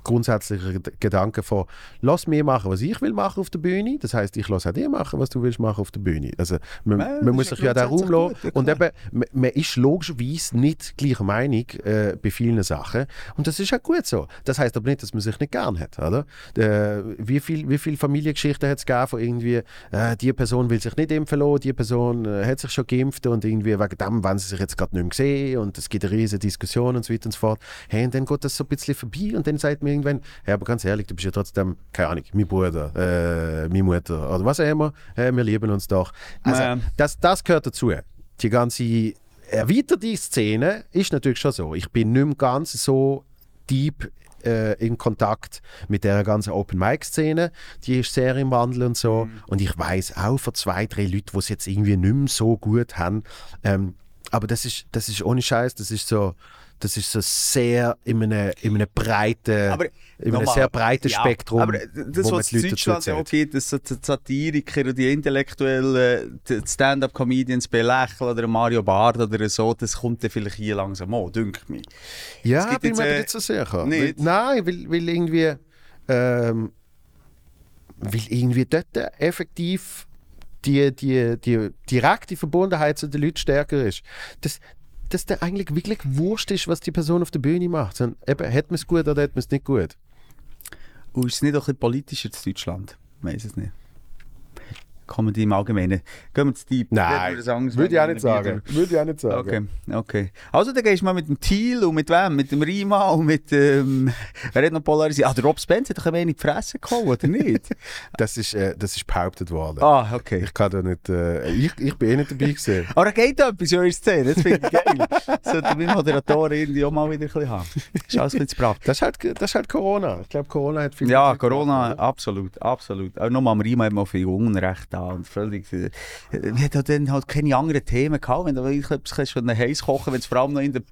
grundsätzlicher Ged- Gedanke von, lass mir machen, was ich will machen auf der Bühne. Das heißt, ich lasse auch dir machen, was du willst machen auf der Bühne. Also man, Ja, man muss sich ja den Raum grundsätzlich lassen. gut, ja, und eben, man, man ist logischerweise nicht gleicher Meinung äh, bei vielen Sachen. Und das ist auch gut so. Das heißt aber nicht, dass man sich nicht gern hat. Oder? Äh, wie viele wie viel Familiengeschichten hat es gegeben von irgendwie, äh, die Person will sich nicht impfen lassen, die Person äh, hat sich schon geimpft und irgendwie wegen dem wollen sie sich jetzt gerade nicht mehr sehen und es gibt eine riesige Diskussion und so weiter und so fort. Hey, und dann geht das so ein bisschen vorbei und dann sagt man irgendwann, hey, aber ganz ehrlich, du bist ja trotzdem, keine Ahnung, mein Bruder, äh, meine Mutter oder was auch immer, hey, wir lieben uns doch. Also, das, das gehört dazu. Die ganze erweiterte Szene ist natürlich schon so. Ich bin nicht mehr ganz so deep äh, in Kontakt mit der ganzen Open-Mic-Szene. Die ist sehr im Wandel und so. Und ich weiß auch von zwei, drei Leuten, die es jetzt irgendwie nicht mehr so gut haben. Ähm, aber das ist, das ist ohne Scheiß, das ist so, das ist so sehr in einem, in einem breiten, Aber in einem nochmal, sehr breiten ja, Spektrum, Aber das, was in Leute Deutschland gibt, dass so die Satiriker und die Intellektuellen die Stand-up-Comedians belächeln oder Mario Barth oder so, das kommt dann vielleicht hier langsam an, dünkt mich. Ja, bin jetzt, mir äh, nicht so sicher. nicht? Weil, nein, weil, weil irgendwie ähm, weil irgendwie dort effektiv die, die, die direkte Verbundenheit zu den Leuten stärker ist. Dass, dass der eigentlich wirklich wurscht ist, was die Person auf der Bühne macht. Sondern eben, hat man es gut oder hat man es nicht gut. Und ist es nicht auch ein bisschen politischer in Deutschland? Ich weiß es nicht. Comedy im Allgemeinen. Gehen wir zu deep. Nein, das anderes würde ich auch nicht wieder. sagen. Würde ich auch nicht sagen. Okay, okay. Also, dann gehst du mal mit dem Thiel und mit wem? Mit dem Rima und mit dem. wer hat noch polarisiert? Ah, der Rob Spence hat doch ein wenig die Fresse gehauen, oder nicht? Das ist, äh, das ist behauptet worden. ah, okay. Ich kann da nicht, äh, ich, ich bin eh nicht dabei gewesen. Aber da geht etwas in eurer Szene, das finde ich geil. Sollten wir Moderatoren irgendwie auch mal wieder ein bisschen haben. Ist alles ein bisschen brav. Das ist halt, das ist halt Corona. Ich glaube, Corona hat viel Ja, Corona, gemacht, absolut, absolut. Auch nochmal am Riemen hat man viel Unrecht da und völlig... äh, Wir hatten dann halt keine anderen Themen gehabt, wenn du etwas von heiß kochen wenn es vor allem noch in der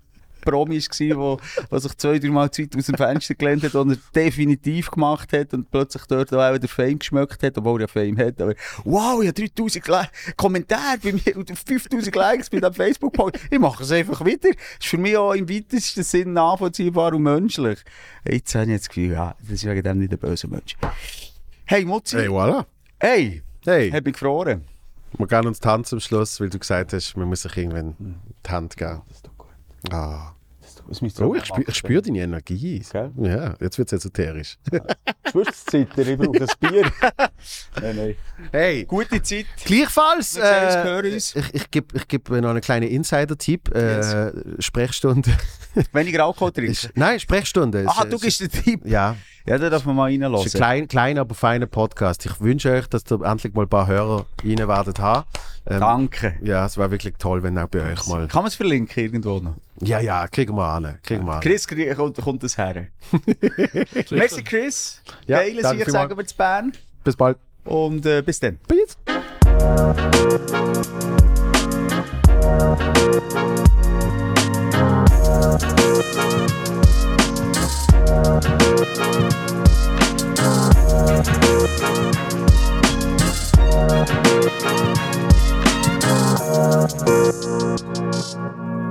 Promi war, wo, wo sich zwei, drei Mal zu weit aus dem Fenster gelehnt hat und er definitiv gemacht hat und plötzlich dort auch der Fame geschmeckt hat, obwohl er Fame hat. Aber wow, ich habe 3000 Le Kommentare bei mir und 5000 Likes bei dem Facebook-Post. Ich mache es einfach wieder. Das ist für mich auch im weitesten Sinn nachvollziehbar und menschlich. Jetzt habe ich das Gefühl, ja, das ist wegen dem nicht ein böser Mensch. Hey, Mutzi. Hey, voilà. Hey, Hey, hab ich gefroren. wir gehen uns die Hand zum Schluss, weil du gesagt hast, man muss sich irgendwann die Hand geben. Das ist doch gut. Ah. Das müsst Oh, ich spüre ich spür deine Energie. Gell? Ja, jetzt wird es esoterisch. Spürst du das Zittern? Ich brauche ein Bier. nein, nein. Hey, Gute Zeit. gleichfalls. Äh, ich ich gebe ich geb noch einen kleinen Insider-Tipp. Äh, Sprechstunde. Weniger Alkohol trinkst. Nein, Sprechstunde. Ah, Es- du gibst den Tipp. Ja, Ja, da darf man mal es ist ein reinlassen. klein, kleiner, aber feiner Podcast. Ich wünsche euch, dass ihr endlich mal ein paar Hörer rein werdet haben. Ähm, Danke. Ja, es wäre wirklich toll, wenn auch bei euch mal. Kann man es verlinken irgendwo noch? Ja, ja, kriegen wir an. Kriegen wir an. Chris kommt, kommt das her. Merci Chris. Ja, Geile danke vielmals. sagen wir zu Bern. Bis bald. Und äh, bis dann. Bis. Thank Thank you.